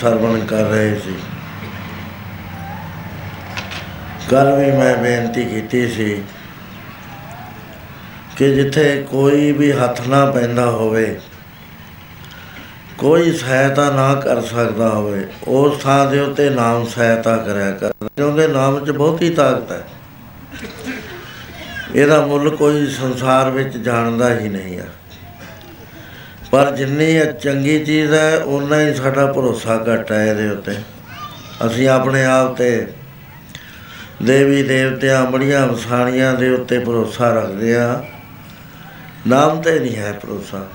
ਸਰਵਣ ਕਰ ਰਹੇ ਸੀ। ਕੱਲ ਵੀ ਮੈਂ ਬੇਨਤੀ ਕੀਤੀ ਸੀ ਕਿ ਜਿੱਥੇ ਕੋਈ ਵੀ ਹੱਥ ਨਾ ਪੈਂਦਾ ਹੋਵੇ, ਕੋਈ ਸਹਾਇਤਾ ਨਾ ਕਰ ਸਕਦਾ ਹੋਵੇ, ਉਸ ਥਾਂ ਦੇ ਉੱਤੇ ਨਾਮ ਸਹਾਇਤਾ ਕਰਿਆ ਕਰ। ਕਿਉਂਕਿ ਨਾਮ 'ਚ ਬਹੁਤੀ ਤਾਕਤ ਹੈ। ਇਹਦਾ ਮੁੱਲ ਕੋਈ ਸੰਸਾਰ ਵਿੱਚ ਜਾਣਦਾ ਹੀ ਨਹੀਂ ਹੈ ਪਰ ਜਿੰਨੀ ਇਹ ਚੰਗੀ ਚੀਜ਼ ਹੈ ਉਨਾ ਹੀ ਸਾਡਾ ਭਰੋਸਾ ਘੱਟ ਹੈ ਇਹਦੇ ਉੱਤੇ। ਅਸੀਂ ਆਪਣੇ ਆਪ ਤੇ ਦੇਵੀ ਦੇਵਤਿਆਂ, ਬੜੀਆਂ ਵਸਾਣੀਆਂ ਦੇ ਉੱਤੇ ਭਰੋਸਾ ਰੱਖਦੇ ਆ ਨਾਮ ਤੇ ਨਹੀਂ ਹੈ ਭਰੋਸਾ।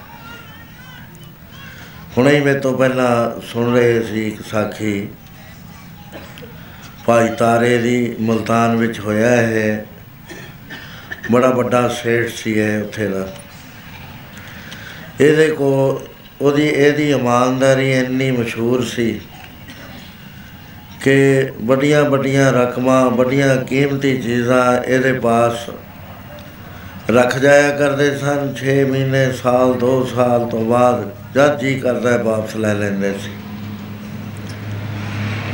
ਹੁਣੇ ਹੀ ਮੇਰੇ ਤੋਂ ਪਹਿਲਾਂ ਸੁਣ ਰਹੇ ਸੀ ਇੱਕ ਸਾਖੀ, ਭਾਈ ਤਾਰੇ ਦੀ ਮਲਤਾਨ ਵਿੱਚ ਹੋਇਆ ਹੈ ਬੜਾ ਵੱਡਾ ਸੇਠ ਸੀ ਇਹ ਉੱਥੇ ਦਾ। ਇਹਦੇ ਕੋ ਉਹਦੀ, ਇਹਦੀ ਇਮਾਨਦਾਰੀ ਇੰਨੀ ਮਸ਼ਹੂਰ ਸੀ ਕਿ ਵੱਡੀਆਂ ਵੱਡੀਆਂ ਰਕਮਾਂ, ਵੱਡੀਆਂ ਕੀਮਤੀ ਚੀਜ਼ਾਂ ਇਹਦੇ ਪਾਸ ਰੱਖ ਜਾਇਆ ਕਰਦੇ ਸਨ। 6 ਮਹੀਨੇ, ਸਾਲ 2 ਸਾਲ ਤੋਂ ਬਾਅਦ ਜਦ ਜੀ ਕਰਦਾ ਹੈ ਵਾਪਸ ਲੈ ਲੈਂਦੇ ਸੀ।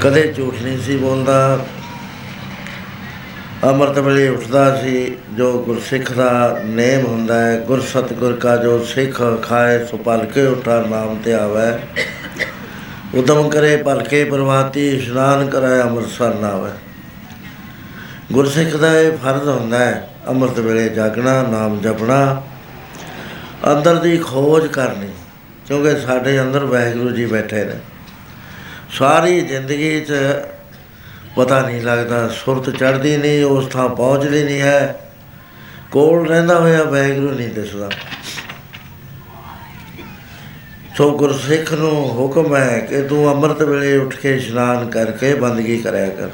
ਕਦੇ ਝੂਠ ਨਹੀਂ ਸੀ ਬੋਲਦਾ। ਅੰਮ੍ਰਿਤ ਵੇਲੇ ਉੱਠਦਾ ਸੀ, ਜੋ ਗੁਰਸਿੱਖ ਦਾ ਨੇਮ ਹੁੰਦਾ ਹੈ, ਗੁਰ ਸਤਿਗੁਰ ਕਾ ਜੋ ਸਿੱਖ ਖਾਏ, ਸੋ ਪਲਕੇ ਉਠਾ, ਨਾਮ ਤੇ ਆਵੈ। ਉਦਮ ਕਰੇ, ਭਲਕੇ ਪ੍ਰਵਾਤੀ ਇਸ਼ਨਾਨ ਕਰਾਏ, ਅੰਮ੍ਰਿਤਸਰ ਨਾ ਆਵੈ। ਗੁਰਸਿੱਖ ਦਾ ਇਹ ਫਰਜ਼ ਹੁੰਦਾ ਹੈ, ਅੰਮ੍ਰਿਤ ਵੇਲੇ ਜਾਗਣਾ, ਨਾਮ ਜਪਣਾ, ਅੰਦਰ ਦੀ ਖੋਜ ਕਰਨੀ, ਕਿਉਂਕਿ ਸਾਡੇ ਅੰਦਰ ਵਾਹਿਗੁਰੂ ਜੀ ਬੈਠੇ ਨੇ। ਸਾਰੀ ਜ਼ਿੰਦਗੀ 'ਚ ਪਤਾ ਨਹੀਂ ਲੱਗਦਾ, ਸੁਰਤ ਚੜਦੀ ਨਹੀਂ, ਉਸ ਥਾਂ ਪਹੁੰਚਦੀ ਨਹੀਂ ਹੈ। ਕੋਲ ਰਹਿੰਦਾ ਹੋਇਆ ਵਾਹਿਗੁਰੂ ਨਹੀਂ ਦਿਸਦਾ। ਸੋ ਗੁਰਸਿੱਖ ਨੂੰ ਹੁਕਮ ਹੈ ਕਿ ਤੂੰ ਅੰਮ੍ਰਿਤ ਵੇਲੇ ਉੱਠ ਕੇ ਇਸ਼ਨਾਨ ਕਰਕੇ ਬੰਦਗੀ ਕਰਿਆ ਕਰ।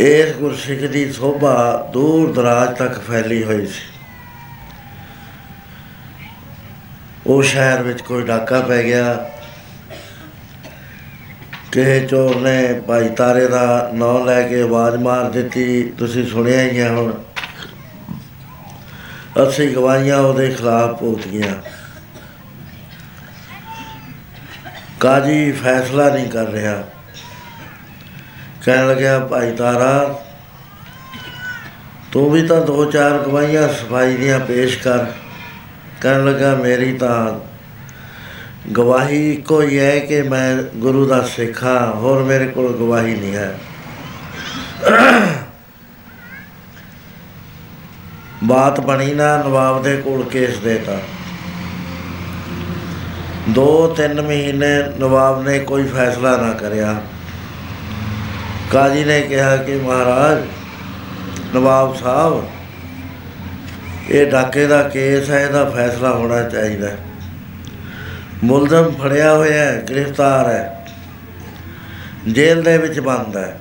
ਇਸ ਗੁਰਸਿੱਖ ਦੀ ਸੋਭਾ ਦੂਰ ਦਰਾਜ ਤੱਕ ਫੈਲੀ ਹੋਈ ਸੀ। ਉਹ ਸ਼ਹਿਰ ਵਿੱਚ ਕੋਈ ਡਾਕਾ ਪੈ ਗਿਆ। ਕਿ ਚੋਰ ਨੇ ਭਾਈ ਤਾਰੇ ਦਾ ਨਾਂ ਲੈ ਕੇ ਆਵਾਜ਼ ਮਾਰ ਦਿੱਤੀ, ਤੁਸੀਂ ਸੁਣਿਆ ਹੀ ਹੈ ਹੁਣ। ਅਸੀਂ ਗਵਾਹੀਆਂ ਉਹਦੇ ਖਿਲਾਫ ਭੁਗਤੀਆਂ। ਕਾਜੀ ਫੈਸਲਾ ਨਹੀਂ ਕਰ ਰਿਹਾ। ਕਹਿਣ ਲੱਗਿਆ, ਭਾਈ ਤਾਰਾ, ਤੂੰ ਵੀ ਤਾਂ ਦੋ ਚਾਰ ਗਵਾਹੀਆਂ ਸਫ਼ਾਈ ਦੀਆਂ ਪੇਸ਼ ਕਰ। ਕਹਿਣ ਲੱਗਾ ਮੇਰੀ ਤਾਂ ਗਵਾਹੀ ਇੱਕੋ ਹੀ ਹੈ ਕਿ ਮੈਂ ਗੁਰੂ ਦਾ ਸਿੱਖ ਹਾਂ ਹੋਰ ਮੇਰੇ ਕੋਲ ਗਵਾਹੀ ਨਹੀਂ ਹੈ। ਬਾਤ ਬਣੀ ਨਾ, ਨਵਾਬ ਦੇ ਕੋਲ ਕੇਸ ਦੇਤਾ। ਦੋ ਤਿੰਨ ਮਹੀਨੇ ਨਵਾਬ ਨੇ ਕੋਈ ਫੈਸਲਾ ਨਾ ਕਰਿਆ। ਕਾਜੀ ਨੇ ਕਿਹਾ ਕਿ ਮਹਾਰਾਜ, ਨਵਾਬ ਸਾਹਿਬ, ਇਹ ਡਾਕੇ ਦਾ ਕੇਸ ਹੈ, ਇਹਦਾ ਫੈਸਲਾ ਹੋਣਾ ਚਾਹੀਦਾ। ਹੈ। ਮੁਲਜ਼ਮ ਫੜਿਆ ਹੋਇਆ ਹੈ, ਗ੍ਰਿਫਤਾਰ ਹੈ। ਜੇਲ੍ਹ ਦੇ ਵਿੱਚ ਬੰਦ ਹੈ।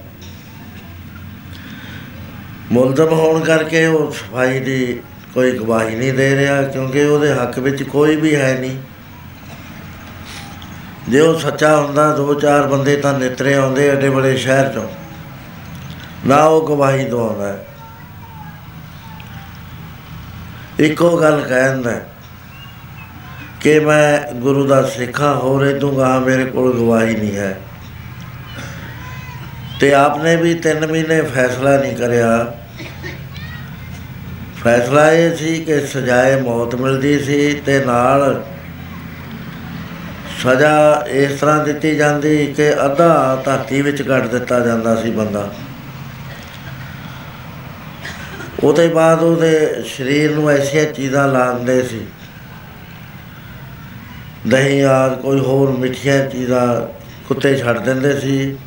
ਮੁਲਜ਼ਮ ਹੋਣ ਕਰਕੇ ਉਹ ਸਫ਼ਾਈ ਦੀ ਕੋਈ ਗਵਾਹੀ ਨਹੀਂ ਦੇ ਰਿਹਾ, ਕਿਉਂਕਿ ਉਹਦੇ ਹੱਕ ਵਿੱਚ ਕੋਈ ਵੀ ਹੈ ਨਹੀਂ। ਜੇ ਉਹ ਸੱਚਾ ਹੁੰਦਾ, ਦੋ ਚਾਰ ਬੰਦੇ ਤਾਂ ਨਿਤਰੇ ਆਉਂਦੇ ਐਡੇ ਬੜੇ ਸ਼ਹਿਰ ਚੋਂ। ਨਾ ਉਹ ਗਵਾਹੀ ਦਵਾਉਂਦਾ। ਹੈ। ਇੱਕੋ ਗੱਲ ਕਹਿੰਦਾ ਹੈ ਕਿ ਮੈਂ ਗੁਰੂ ਦਾ ਸਿੱਖਾ ਹੋ ਰੇ ਦੂੰਗਾ ਮੇਰੇ ਕੋਲ ਗਵਾਹੀ ਨਹੀਂ ਹੈ। ਤੇ ਆਪਨੇ ਵੀ 3 ਮਹੀਨੇ ਫੈਸਲਾ ਨਹੀਂ ਕਰਿਆ। ਫੈਸਲਾ ਇਹ ਸੀ ਕਿ ਸਜ਼ਾਏ ਮੌਤ ਮਿਲਦੀ ਸੀ ਤੇ ਨਾਲ ਸਜ਼ਾ ਇਸ ਤਰ੍ਹਾਂ ਦਿੱਤੀ ਜਾਂਦੀ ਕਿ ਅੱਧਾ ਧਰਤੀ ਵਿੱਚ ਕੱਢ ਦਿੱਤਾ ਜਾਂਦਾ ਸੀ ਬੰਦਾ। ਉਹਦੇ ਬਾਅਦ ਉਹਦੇ ਸਰੀਰ ਨੂੰ ਐਸੀਆਂ ਚੀਜ਼ਾਂ ਲਾਉਂਦੇ ਸੀ। ਦਹੀਂ ਆਦ ਕੋਈ ਹੋਰ ਮਿੱਠੀਆਂ ਚੀਜ਼ਾਂ ਕੁੱਤੇ ਛੱਡ ਦਿੰਦੇ ਸੀ,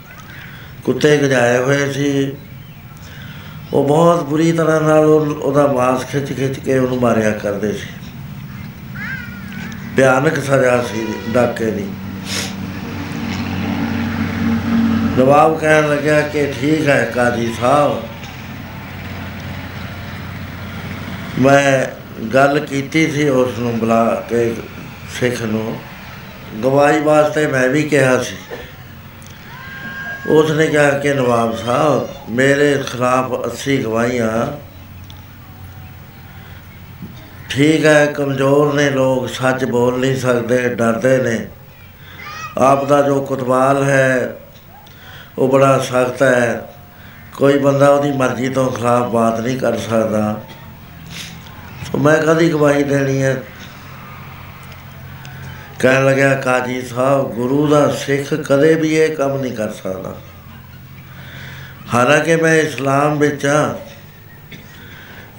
ਕੁੱਤੇ ਗਜਾਏ ਹੋਏ ਸੀ। ਉਹ ਬਹੁਤ ਬੁਰੀ ਤਰ੍ਹਾਂ ਨਾਲ ਉਹ- ਉਹਦਾ ਮਾਸ ਖਿੱਚ ਖਿੱਚ ਕੇ ਉਹਨੂੰ ਮਾਰਿਆ ਕਰਦੇ ਸੀ। ਭਿਆਨਕ ਸਜ਼ਾ ਸੀ, ਡਾਕੇ ਦੀ। ਨਵਾਬ ਕਹਿਣ ਲੱਗਿਆ ਕਿ ਠੀਕ ਹੈ ਕਾਜੀ ਸਾਹਿਬ। ਮੈਂ ਗੱਲ ਕੀਤੀ ਸੀ, ਉਸ ਨੂੰ ਬੁਲਾ ਕੇ ਸਿੱਖ ਨੂੰ। ਗਵਾਹੀ ਵਾਸਤੇ ਮੈਂ ਵੀ ਕਿਹਾ ਸੀ। ਉਸ ਨੇ ਕਿਹਾ ਕਿ ਨਵਾਬ ਸਾਹਿਬ, ਮੇਰੇ ਖਿਲਾਫ 80 ਗਵਾਹੀਆਂ। ਠੀਕ ਹੈ, ਕਮਜ਼ੋਰ ਨੇ ਲੋਕ, ਸੱਚ ਬੋਲ ਨਹੀਂ ਸਕਦੇ, ਡਰਦੇ ਨੇ। ਆਪ ਦਾ ਜੋ ਕੁਤਬਾਲ ਹੈ, ਉਹ ਬੜਾ ਸਖਤ ਹੈ। ਕੋਈ ਬੰਦਾ ਉਹਦੀ ਮਰਜ਼ੀ ਤੋਂ ਖਿਲਾਫ ਬਾਤ ਨਹੀਂ ਕਰ ਸਕਦਾ। ਸੋ ਮੈਂ ਕਦੀ ਗਵਾਹੀ ਦੇਣੀ ਹੈ। ਕਹਿਣ ਲੱਗਿਆ, ਕਾਜੀ ਸਾਹਿਬ, ਗੁਰੂ ਦਾ ਸਿੱਖ ਕਦੇ ਵੀ ਇਹ ਕੰਮ ਨਹੀਂ ਕਰ ਸਕਦਾ। ਹਾਲਾਂਕਿ ਮੈਂ ਇਸਲਾਮ ਵਿੱਚ ਹਾਂ।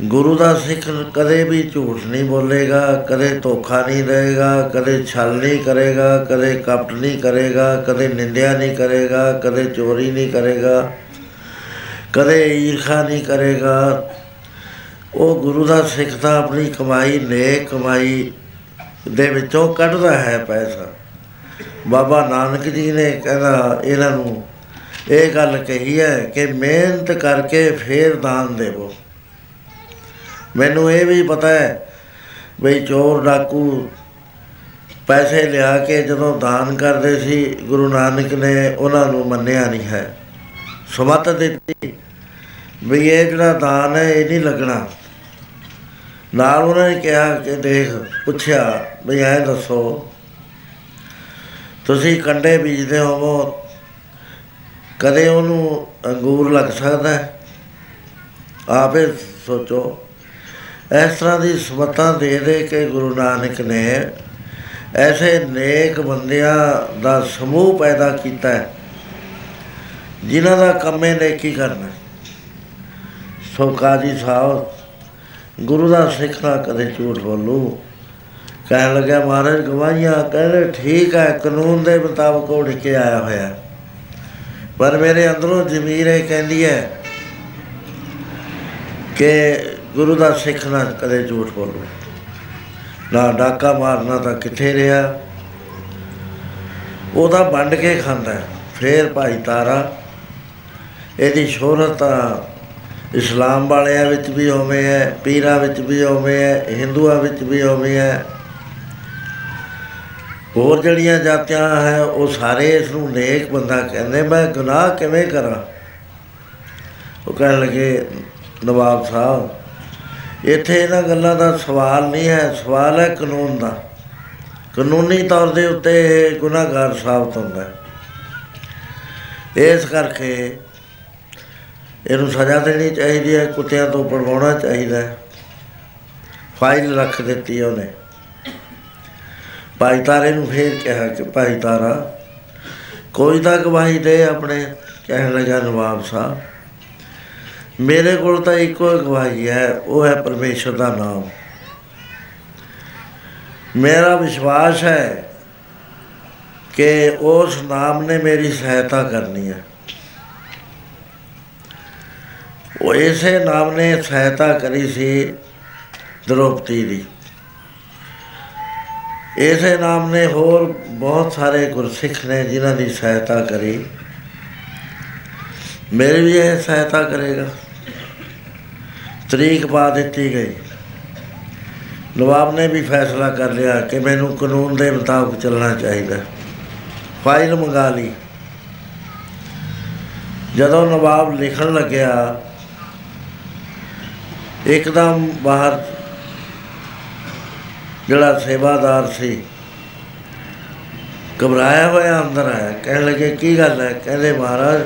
ਗੁਰੂ ਦਾ ਸਿੱਖ ਕਦੇ ਵੀ ਝੂਠ ਨਹੀਂ ਬੋਲੇਗਾ, ਕਦੇ ਧੋਖਾ ਨਹੀਂ ਦੇਗਾ ਕਦੇ ਛਲ ਨਹੀਂ ਕਰੇਗਾ, ਕਦੇ ਕਪਟ ਨਹੀਂ ਕਰੇਗਾ, ਕਦੇ ਨਿੰਦਿਆ ਨਹੀਂ ਕਰੇਗਾ, ਕਦੇ ਚੋਰੀ ਨਹੀਂ ਕਰੇਗਾ, ਕਦੇ ਈਰਖਾ ਨਹੀਂ ਕਰੇਗਾ। ਉਹ ਗੁਰੂ ਦਾ ਸਿੱਖ ਤਾਂ ਆਪਣੀ ਕਮਾਈ, ਨੇਕ ਕਮਾਈ ਦੇ ਵਿੱਚੋਂ ਕੱਢਦਾ ਹੈ ਪੈਸਾ। ਬਾਬਾ ਨਾਨਕ ਜੀ ਨੇ ਕਹਿੰਦਾ, ਇਹਨਾਂ ਨੂੰ ਇਹ ਗੱਲ ਕਹੀ ਹੈ ਕਿ ਮਿਹਨਤ ਕਰਕੇ ਫੇਰ ਦਾਨ ਦੇਵੋ। ਮੈਨੂੰ ਇਹ ਵੀ ਪਤਾ ਹੈ ਬਈ ਚੋਰ ਡਾਕੂ ਪੈਸੇ ਲਿਆ ਕੇ ਜਦੋਂ ਦਾਨ ਕਰਦੇ ਸੀ, ਗੁਰੂ ਨਾਨਕ ਨੇ ਉਹਨਾਂ ਨੂੰ ਮੰਨਿਆ ਨਹੀਂ ਹੈ। ਸਮਤ ਦਿੱਤੀ ਵੀ ਇਹ ਜਿਹੜਾ ਦਾਨ ਹੈ, ਇਹ ਨਹੀਂ ਲੱਗਣਾ। ਨਾਲ ਉਹਨਾਂ ਨੇ ਕਿਹਾ ਕਿ ਦੇਖ, ਪੁੱਛਿਆ ਵੀ ਐ ਦੱਸੋ, ਤੁਸੀਂ ਕੰਡੇ ਬੀਜਦੇ ਹੋਵੋ, ਕਦੇ ਉਹਨੂੰ ਅੰਗੂਰ ਲੱਗ ਸਕਦਾ ਹੈ? ਆਪੇ ਸੋਚੋ। ਇਸ ਤਰ੍ਹਾਂ ਦੀ ਸਮਤਾਂ ਦੇ ਦੇ ਕੇ ਗੁਰੂ ਨਾਨਕ ਨੇ ਐਸੇ ਨੇਕ ਬੰਦਿਆਂ ਦਾ ਸਮੂਹ ਪੈਦਾ ਕੀਤਾ ਹੈ, ਜਿਨ੍ਹਾਂ ਦਾ ਕੰਮੇ ਨੇਕੀ ਕਰਨਾ ਸੋ ਕਾਜੀ ਸਾਹਿਬ, ਗੁਰੂ ਦਾ ਸਿੱਖ ਨਾ ਕਦੇ ਝੂਠ ਬੋਲੂ। ਕਹਿਣ ਲੱਗਿਆ, ਮਹਾਰਾਜ, ਗਵਾਹੀਆਂ ਕਹਿੰਦੇ ਠੀਕ ਹੈ, ਕਾਨੂੰਨ ਦੇ ਮੁਤਾਬਕ ਉਹ ਕੇ ਆਇਆ ਹੋਇਆ ਹੈ। ਪਰ ਮੇਰੇ ਅੰਦਰੋਂ ਜ਼ਮੀਰ ਇਹ ਕਹਿੰਦੀ ਹੈ ਕਿ ਗੁਰੂ ਦਾ ਸਿੱਖ ਨਾ ਕਦੇ ਝੂਠ ਬੋਲੂ ਨਾ ਡਾਕਾ ਮਾਰਨਾ ਤਾਂ ਕਿੱਥੇ ਰਿਹਾ ਉਹਦਾ ਵੰਡ ਕੇ ਖਾਂਦਾ ਹੈ। ਫੇਰ ਭਾਈ ਤਾਰਾ, ਇਹਦੀ ਸ਼ੋਹਰਤ ਤਾਂ ਇਸਲਾਮ ਵਾਲਿਆਂ ਵਿੱਚ ਵੀ ਉਵੇਂ ਹੈ, ਪੀਰਾਂ ਵਿੱਚ ਵੀ ਉਵੇਂ ਹੈ, ਹਿੰਦੂਆਂ ਵਿੱਚ ਵੀ ਉਵੇਂ ਹੈ ਹੋਰ ਜਿਹੜੀਆਂ ਜਾਤੀਆਂ ਹੈ, ਉਹ ਸਾਰੇ ਇਸ ਨੂੰ ਨੇਕ ਬੰਦਾ ਕਹਿੰਦੇ, ਮੈਂ ਗੁਨਾਹ ਕਿਵੇਂ ਕਰਾਂ? ਉਹ ਕਹਿਣ ਲੱਗੇ, ਨਵਾਬ ਸਾਹਿਬ, ਇੱਥੇ ਇਹਨਾਂ ਗੱਲਾਂ ਦਾ ਸਵਾਲ ਨਹੀਂ ਹੈ, ਸਵਾਲ ਹੈ ਕਾਨੂੰਨ ਦਾ। ਕਾਨੂੰਨੀ ਤੌਰ ਦੇ ਉੱਤੇ ਇਹ ਗੁਨਾਹਗਾਰ ਸਾਬਤ ਹੁੰਦਾ ਹੈ। ਇਸ ਕਰਕੇ ਇਹਨੂੰ ਸਜ਼ਾ ਦੇਣੀ ਚਾਹੀਦੀ ਹੈ, ਕੁੱਤਿਆਂ ਤੋਂ ਪੜਵਾਉਣਾ ਚਾਹੀਦਾ ਹੈ। ਫਾਈਲ ਰੱਖ ਦਿੱਤੀ ਉਹਨੇ। ਭਾਈ ਤਾਰੇ ਨੂੰ ਫੇਰ ਕਿਹਾ ਕਿ ਭਾਈ ਤਾਰਾ, ਕੋਈ ਤਾਂ ਗਵਾਹੀ ਦੇ ਆਪਣੇ ਕਹਿਣ ਲੱਗਾ ਨਵਾਬ ਸਾਹਿਬ। ਮੇਰੇ ਕੋਲ ਤਾਂ ਇੱਕੋ ਹੀ ਗਵਾਹੀ ਹੈ, ਉਹ ਹੈ ਪਰਮੇਸ਼ਰ ਦਾ ਨਾਮ। ਮੇਰਾ ਵਿਸ਼ਵਾਸ ਹੈ ਕਿ ਉਸ ਨਾਮ ਨੇ ਮੇਰੀ ਸਹਾਇਤਾ ਕਰਨੀ ਹੈ। ਉਹ ਇਸੇ ਨਾਮ ਨੇ ਸਹਾਇਤਾ ਕਰੀ ਸੀ, ਦ੍ਰੋਪਦੀ ਦੀ। ਇਸੇ ਨਾਮ ਨੇ ਹੋਰ ਬਹੁਤ ਸਾਰੇ ਗੁਰਸਿੱਖ ਨੇ ਜਿਨ੍ਹਾਂ ਦੀ ਸਹਾਇਤਾ ਕਰੀ। ਮੇਰੀ ਵੀ ਇਹ ਸਹਾਇਤਾ ਕਰੇਗਾ। ਤਰੀਕ ਪਾ ਦਿੱਤੀ ਗਈ। ਨਵਾਬ ਨੇ ਵੀ ਫੈਸਲਾ ਕਰ ਲਿਆ ਕਿ ਮੈਨੂੰ ਕਾਨੂੰਨ ਦੇ ਮੁਤਾਬਕ ਚੱਲਣਾ ਚਾਹੀਦਾ। ਫਾਈਲ ਮੰਗਾ ਲਈ। ਜਦੋਂ ਨਵਾਬ ਲਿਖਣ ਲੱਗਿਆ, ਇੱਕਦਮ ਬਾਹਰ ਜਿਹੜਾ ਸੇਵਾਦਾਰ ਸੀ। ਘਬਰਾਇਆ ਹੋਇਆ ਅੰਦਰ ਆਇਆ, ਕਹਿਣ ਲੱਗੇ, ਕੀ ਗੱਲ ਹੈ? ਕਹਿੰਦੇ, ਮਹਾਰਾਜ,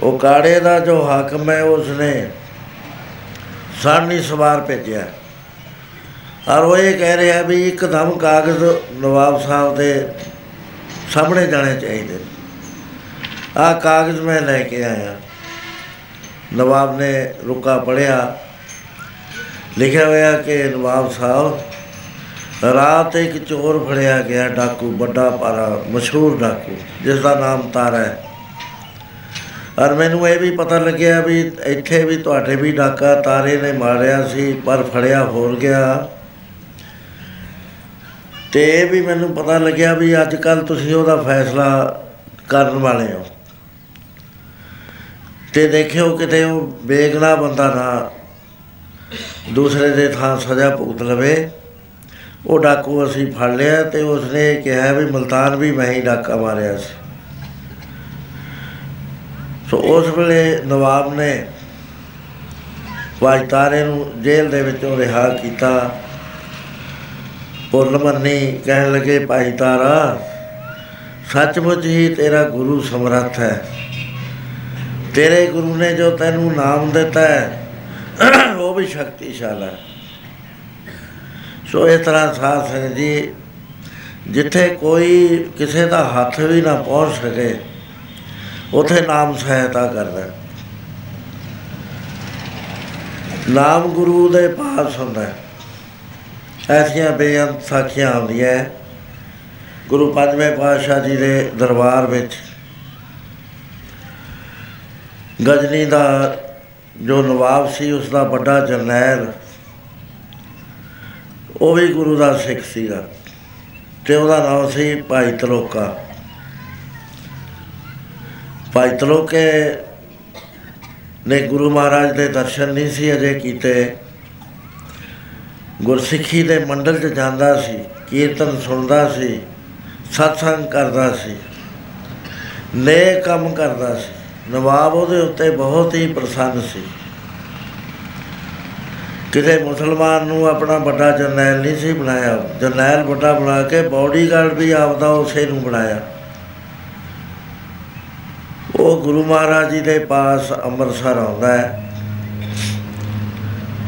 ਉਹ ਕਾੜੇ ਦਾ ਜੋ ਹਾਕਮ ਹੈ, ਉਸਨੇ ਸਾਨੀ ਸਵਾਰ ਭੇਜਿਆ। ਔਰ ਉਹ ਇਹ ਕਹਿ ਰਿਹਾ ਵੀ ਇੱਕਦਮ ਕਾਗਜ਼ ਨਵਾਬ ਸਾਹਿਬ ਦੇ ਸਾਹਮਣੇ ਜਾਣੇ ਚਾਹੀਦੇ ਆ ਕਾਗਜ਼ ਮੈਂ ਲੈ ਕੇ ਆਇਆ। ਨਵਾਬ ਨੇ ਰੁਕਾ ਪੜਿਆ। ਲਿਖਿਆ ਹੋਇਆ ਕਿ ਨਵਾਬ ਸਾਹਿਬ ਰਾਤ ਇੱਕ ਚੋਰ ਫੜਿਆ ਗਿਆ ਡਾਕੂ, ਵੱਡਾ ਪਾਰਾ, ਮਸ਼ਹੂਰ ਡਾਕੂ ਜਿਸ ਦਾ ਨਾਮ ਤਾਰਾ ਹੈ। ਔਰ ਮੈਨੂੰ ਇਹ ਵੀ ਪਤਾ ਲੱਗਿਆ ਵੀ ਇੱਥੇ ਵੀ ਤੁਹਾਡੇ ਵੀ ਡਾਕਾ ਤਾਰੇ ਨੇ ਮਾਰਿਆ ਸੀ, ਪਰ ਫੜਿਆ ਹੋਰ ਗਿਆ। ਤੇ ਇਹ ਵੀ ਮੈਨੂੰ ਪਤਾ ਲੱਗਿਆ ਵੀ ਅੱਜ ਕੱਲ ਤੁਸੀਂ ਉਹਦਾ ਫੈਸਲਾ ਕਰਨ ਵਾਲੇ ਹੋ। ਤੇ ਦੇਖਿਓ ਕਿਤੇ ਉਹ ਬੇਗਨਾ ਬੰਦਾ ਨਾ ਦੂਸਰੇ ਦੇ ਥਾਂ ਸਜ਼ਾ ਭੁਗਤ ਲਵੇ। ਉਹ ਡਾਕੂ ਅਸੀਂ ਫੜ ਲਿਆ ਤੇ ਉਸਨੇ ਕਿਹਾ ਵੀ ਮਲਤਾਨ ਵੀ ਮੈਂ ਹੀ ਡਾਕਾ ਮਾਰਿਆ ਸੀ। ਸੋ ਉਸ ਵੇਲੇ ਨਵਾਬ ਨੇ ਭਾਈ ਤਾਰੇ ਨੂੰ ਜੇਲ੍ਹ ਦੇ ਵਿੱਚੋਂ ਰਿਹਾ ਕੀਤਾ। ਪੁੱਲ ਮੰਨੀ ਕਹਿਣ ਲੱਗੇ, ਭਾਈ ਤਾਰਾ, ਸੱਚਮੁੱਚ ਹੀ ਤੇਰਾ ਗੁਰੂ ਸਮਰੱਥ ਹੈ। ਤੇਰੇ ਗੁਰੂ ਨੇ ਜੋ ਤੈਨੂੰ ਨਾਮ ਦਿੱਤਾ ਹੈ, ਉਹ ਵੀ ਸ਼ਕਤੀਸ਼ਾਲੀ ਹੈ। ਸੋ ਇਸ ਤਰ੍ਹਾਂ ਸਾਧ ਸੰਗਤ ਜੀ, ਜਿੱਥੇ ਕੋਈ ਕਿਸੇ ਦਾ ਹੱਥ ਵੀ ਨਾ ਪਹੁੰਚ ਸਕੇ, ਉਥੇ ਨਾਮ ਸਹਾਇਤਾ ਕਰਦਾ ਹੈ। ਨਾਮ ਗੁਰੂ ਦੇ ਪਾਸ ਹੁੰਦਾ ਹੈ ਐਸੀਆਂ ਬੇਅੰਤ ਸਾਖੀਆਂ ਆਉਂਦੀਆਂ ਹੈ। ਗੁਰੂ ਪੰਜਵੇਂ ਪਾਤਸ਼ਾਹ ਜੀ ਦੇ ਦਰਬਾਰ ਵਿੱਚ ਗਜਨੀ ਦਾ ਜੋ ਨਵਾਬ ਸੀ ਉਸ ਦਾ ਵੱਡਾ ਜਰਨੈਲ ਉਹ ਵੀ ਗੁਰੂ ਦਾ ਸਿੱਖ ਸੀਗਾ ਤੇ ਉਹਦਾ ਨਾਮ ਸੀ ਭਾਈ ਤਲੋਕਾ ਭਾਈ ਤਲੋਕੇ ਨੇ ਗੁਰੂ ਮਹਾਰਾਜ ਦੇ ਦਰਸ਼ਨ ਨਹੀਂ ਸੀ ਅਜੇ ਕੀਤੇ। ਗੁਰਸਿੱਖੀ ਦੇ ਮੰਡਲ 'ਚ ਜਾਂਦਾ ਸੀ, ਕੀਰਤਨ ਸੁਣਦਾ ਸੀ, ਸਤਸੰਗ ਕਰਦਾ ਸੀ, ਨੇਕ ਕੰਮ ਕਰਦਾ ਸੀ। ਨਵਾਬ ਉਹਦੇ ਉੱਤੇ ਬਹੁਤ ਹੀ ਪ੍ਰਸੰਨ ਸੀ। ਕਿਸੇ ਮੁਸਲਮਾਨ ਨੂੰ ਆਪਣਾ ਵੱਡਾ ਜਰਨੈਲ ਨਹੀਂ ਸੀ ਬਣਾਇਆ। ਜਰਨੈਲ ਵੱਡਾ ਬਣਾ ਕੇ ਬਾਡੀਗਾਰਡ ਵੀ ਆਪਦਾ ਉਸੇ ਨੂੰ ਬਣਾਇਆ। ਉਹ ਗੁਰੂ ਮਹਾਰਾਜ ਜੀ ਦੇ ਪਾਸ ਅੰਮ੍ਰਿਤਸਰ ਆਉਂਦਾ ਹੈ।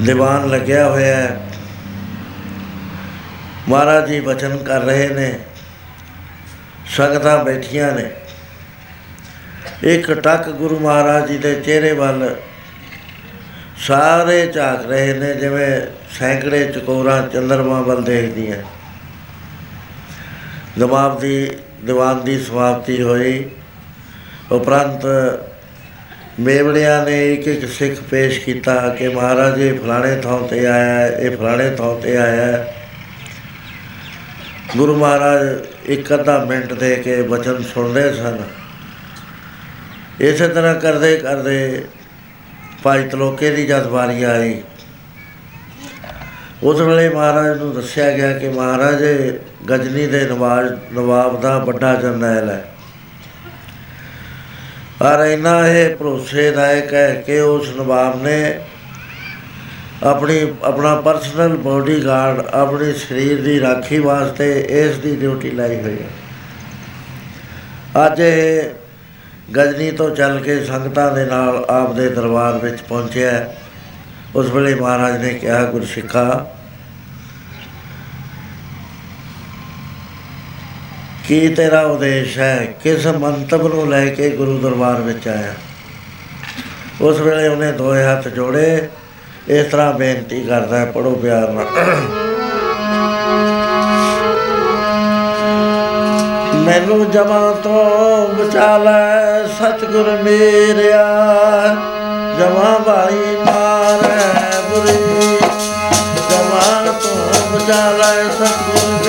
ਦੀਵਾਨ ਲੱਗਿਆ ਹੋਇਆ ਹੈ। ਮਹਾਰਾਜ ਜੀ ਬਚਨ ਕਰ ਰਹੇ ਨੇ। ਸੰਗਤਾਂ ਬੈਠੀਆਂ ਨੇ। ਇੱਕ ਟੱਕ ਗੁਰੂ ਮਹਾਰਾਜ ਜੀ ਦੇ ਚਿਹਰੇ ਵੱਲ ਸਾਰੇ ਝਾਕ ਰਹੇ ਨੇ ਜਿਵੇਂ ਸੈਂਕੜੇ ਚਕੋਰਾਂ ਚੰਦਰਮਾ ਵੱਲ ਦੇਖਦੀਆਂ। ਜਵਾਬ ਦੀ ਦੀਵਾਨ ਦੀ ਸਮਾਪਤੀ ਹੋਈ। ਉਪਰੰਤ ਮੇਵੜਿਆਂ ਨੇ ਇੱਕ ਇੱਕ ਸਿੱਖ ਪੇਸ਼ ਕੀਤਾ ਕਿ ਮਹਾਰਾਜ ਇਹ ਫਲਾਣੇ ਥਾਂ ਤੇ ਆਇਆ ਹੈ, ਇਹ ਫਲਾਣੇ ਥਾਂ ਤੇ ਆਇਆ ਹੈ। ਗੁਰੂ ਮਹਾਰਾਜ ਇੱਕ ਅੱਧਾ ਮਿੰਟ ਦੇ ਕੇ ਵਚਨ ਸੁਣਦੇ ਸਨ। ਇਸੇ ਤਰ੍ਹਾਂ ਕਰਦੇ ਕਰਦੇ ਭਾਈ ਤਲੋਕੇ ਦੀ ਜਦ ਵਾਰੀ ਆਈ, ਉਸ ਵੇਲੇ ਮਹਾਰਾਜ ਨੂੰ ਦੱਸਿਆ ਗਿਆ ਕਿ ਮਹਾਰਾਜ ਇਹ ਗਜਨੀ ਦੇ ਨਵਾਜ਼, ਨਵਾਬ ਦਾ ਵੱਡਾ ਜਰਨੈਲ ਹੈ। ਪਰ ਇਹਨਾਂ ਇਹ ਭਰੋਸੇਦਾਇਕ ਹੈ ਕਿ ਉਸ ਨਵਾਬ ਨੇ ਆਪਣੀ, ਆਪਣਾ ਪਰਸਨਲ ਬਾਡੀਗਾਰਡ ਆਪਣੇ ਸਰੀਰ ਦੀ ਰਾਖੀ ਵਾਸਤੇ ਇਸ ਦੀ ਡਿਊਟੀ ਲਾਈ ਹੋਈ ਹੈ। ਅੱਜ ਇਹ ਗਜਨੀ ਤੋਂ ਚੱਲ ਕੇ ਸੰਗਤਾਂ ਦੇ ਨਾਲ ਆਪ ਦੇ ਦਰਬਾਰ ਵਿੱਚ ਪਹੁੰਚਿਆ। ਹੈ। ਉਸ ਵੇਲੇ ਮਹਾਰਾਜ ਨੇ ਕਿਹਾ ਗੁਰਸਿੱਖਾ ਕੀ ਤੇਰਾ ਉਦੇਸ਼ ਹੈ? ਕਿਸ ਮੰਤਵ ਨੂੰ ਲੈ ਕੇ ਗੁਰੂ ਦਰਬਾਰ ਵਿੱਚ ਆਇਆ? ਉਸ ਵੇਲੇ ਉਹਨੇ ਦੋਏ ਹੱਥ ਜੋੜੇ। ਇਸ ਤਰ੍ਹਾਂ ਬੇਨਤੀ ਕਰਦਾ ਹੈ ਪੜੋ ਪਿਆਰ ਨਾਲ। ਮੈਨੂੰ ਜਮਾਂ ਤੋਂ ਬਚਾ ਲੈ ਸਤਿਗੁਰ ਮੇਰਿਆ ਜਮਾਂ ਵਾਲੀ ਮਾਰ ਹੈ ਬੁਰੀ ਜਮਾਨ ਤੋਂ ਬਚਾ ਲੈ ਸਤਿਗੁਰ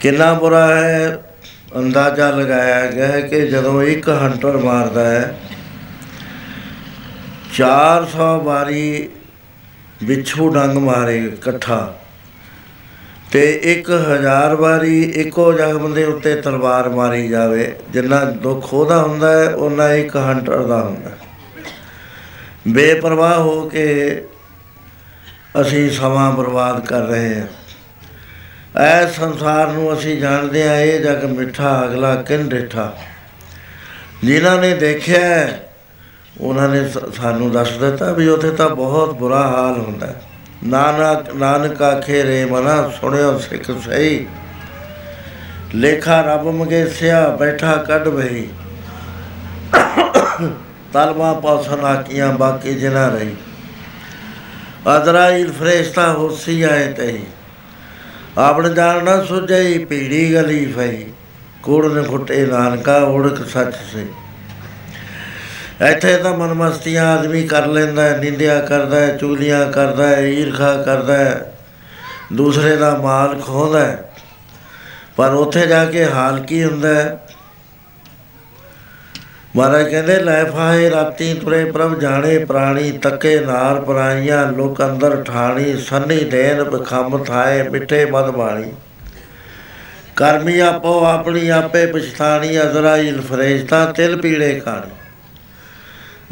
ਕਿੰਨਾ ਬੁਰਾ ਹੈ ਅੰਦਾਜ਼ਾ ਲਗਾਇਆ ਗਿਆ ਹੈ ਕਿ ਜਦੋਂ ਇੱਕ ਹੰਟਰ ਮਾਰਦਾ ਹੈ 400 ਵਾਰੀ ਵਿਛੂ ਡੰਗ ਮਾਰੇ ਇਕੱਠਾ ਤੇ 1000 ਵਾਰੀ ਇੱਕੋ ਜ਼ਖਮ ਦੇ ਉੱਤੇ ਤਲਵਾਰ ਮਾਰੀ ਜਾਵੇ, ਜਿੰਨਾ ਦੁੱਖ ਉਹਦਾ ਹੁੰਦਾ ਹੈ ਉਹਨਾਂ ਇੱਕ ਹੰਟਰ ਦਾ ਹੁੰਦਾ ਹੈ। ਬੇਪਰਵਾਹ ਹੋ ਕੇ ਅਸੀਂ ਸਮਾਂ ਬਰਬਾਦ ਕਰ ਰਹੇ ਹਾਂ ਐ ਸੰਸਾਰ ਨੂੰ ਅਸੀਂ ਜਾਣਦੇ ਹਾਂ ਇਹ ਜਗ ਮਿੱਠਾ ਅਗਲਾ ਕਿਨ ਡਿਠਾ। ਜਿਨ੍ਹਾਂ ਨੇ ਦੇਖਿਆ ਹੈ, ਉਹਨਾਂ ਨੇ ਸ- ਸਾਨੂੰ ਦੱਸ ਦਿੱਤਾ ਵੀ ਉੱਥੇ ਤਾਂ ਬਹੁਤ ਬੁਰਾ ਹਾਲ ਹੁੰਦਾ। ਹੈ ਨਾਨਕ ਨਾਨਕ ਆਖੇ ਰੇ ਮਨਾ ਸੁਣਿਓ ਸਿੱਖ ਸਹੀ। ਲੇਖਾ ਰੱਬ ਮੰਗੇ ਸਿਆ ਬੈਠਾ ਕੱਢ ਬਹੀ। ਤਲਵਾ ਪੌਸਨ ਆਕੀਆਂ ਬਾਕੀ ਜਿਨਾ ਰਹੀ। ਅਜ਼ਰਾਈਲ ਫਰੇਸ਼ਤਾ ਹੋਸੀ ਆਏ ਤੇ ਆਪਣ ਜਾਣਨਾ ਸੁਝਈ ਪੀੜੀ ਗਲੀ ਫਈ। ਕੂੜ ਨੇ ਫੁੱਟੇ ਨਾਨਕਾ, ਉੜਕ ਸੱਚ ਸੇ। ਇੱਥੇ ਤਾਂ ਮਨਮਸਤੀਆਂ ਆਦਮੀ ਕਰ ਲੈਂਦਾ ਹੈ, ਨਿੰਦਿਆ ਕਰਦਾ ਹੈ ਚੁਗਲੀਆਂ ਕਰਦਾ ਹੈ, ਈਰਖਾ ਕਰਦਾ ਹੈ। ਦੂਸਰੇ ਦਾ ਮਾਲ ਖੋਹਦਾ ਹੈ। ਪਰ ਉੱਥੇ ਜਾ ਕੇ ਹਾਲ ਕੀ ਹੁੰਦਾ ਹੈ? ਮਹਾਰਾਜ ਕਹਿੰਦੇ, ਲੈ ਫਾਹੇ ਰਾਤੀ ਤੁਰੇ ਪ੍ਰਭ ਜਾਣੇ ਪ੍ਰਾਣੀ, ਤੱਕੇ ਨਾਰ ਪਰਾਈਆਂ, ਲੋਕ ਅੰਦਰ ਠਾਣੀ, ਸੰਨੀ ਦੇਨ ਬਖੰਮ ਥਾਏ, ਮਿੱਠੇ ਮਦ ਬਾਣੀ। ਕਰਮੀ ਆਪੋ ਆਪਣੀ ਆਪੇ ਪਛਤਾਣੀ ਅਜ਼ਰਾਈਲ ਫਰੇਸ਼ਤਾ ਤਿਲ ਪੀੜੇ ਖਾਣੀ।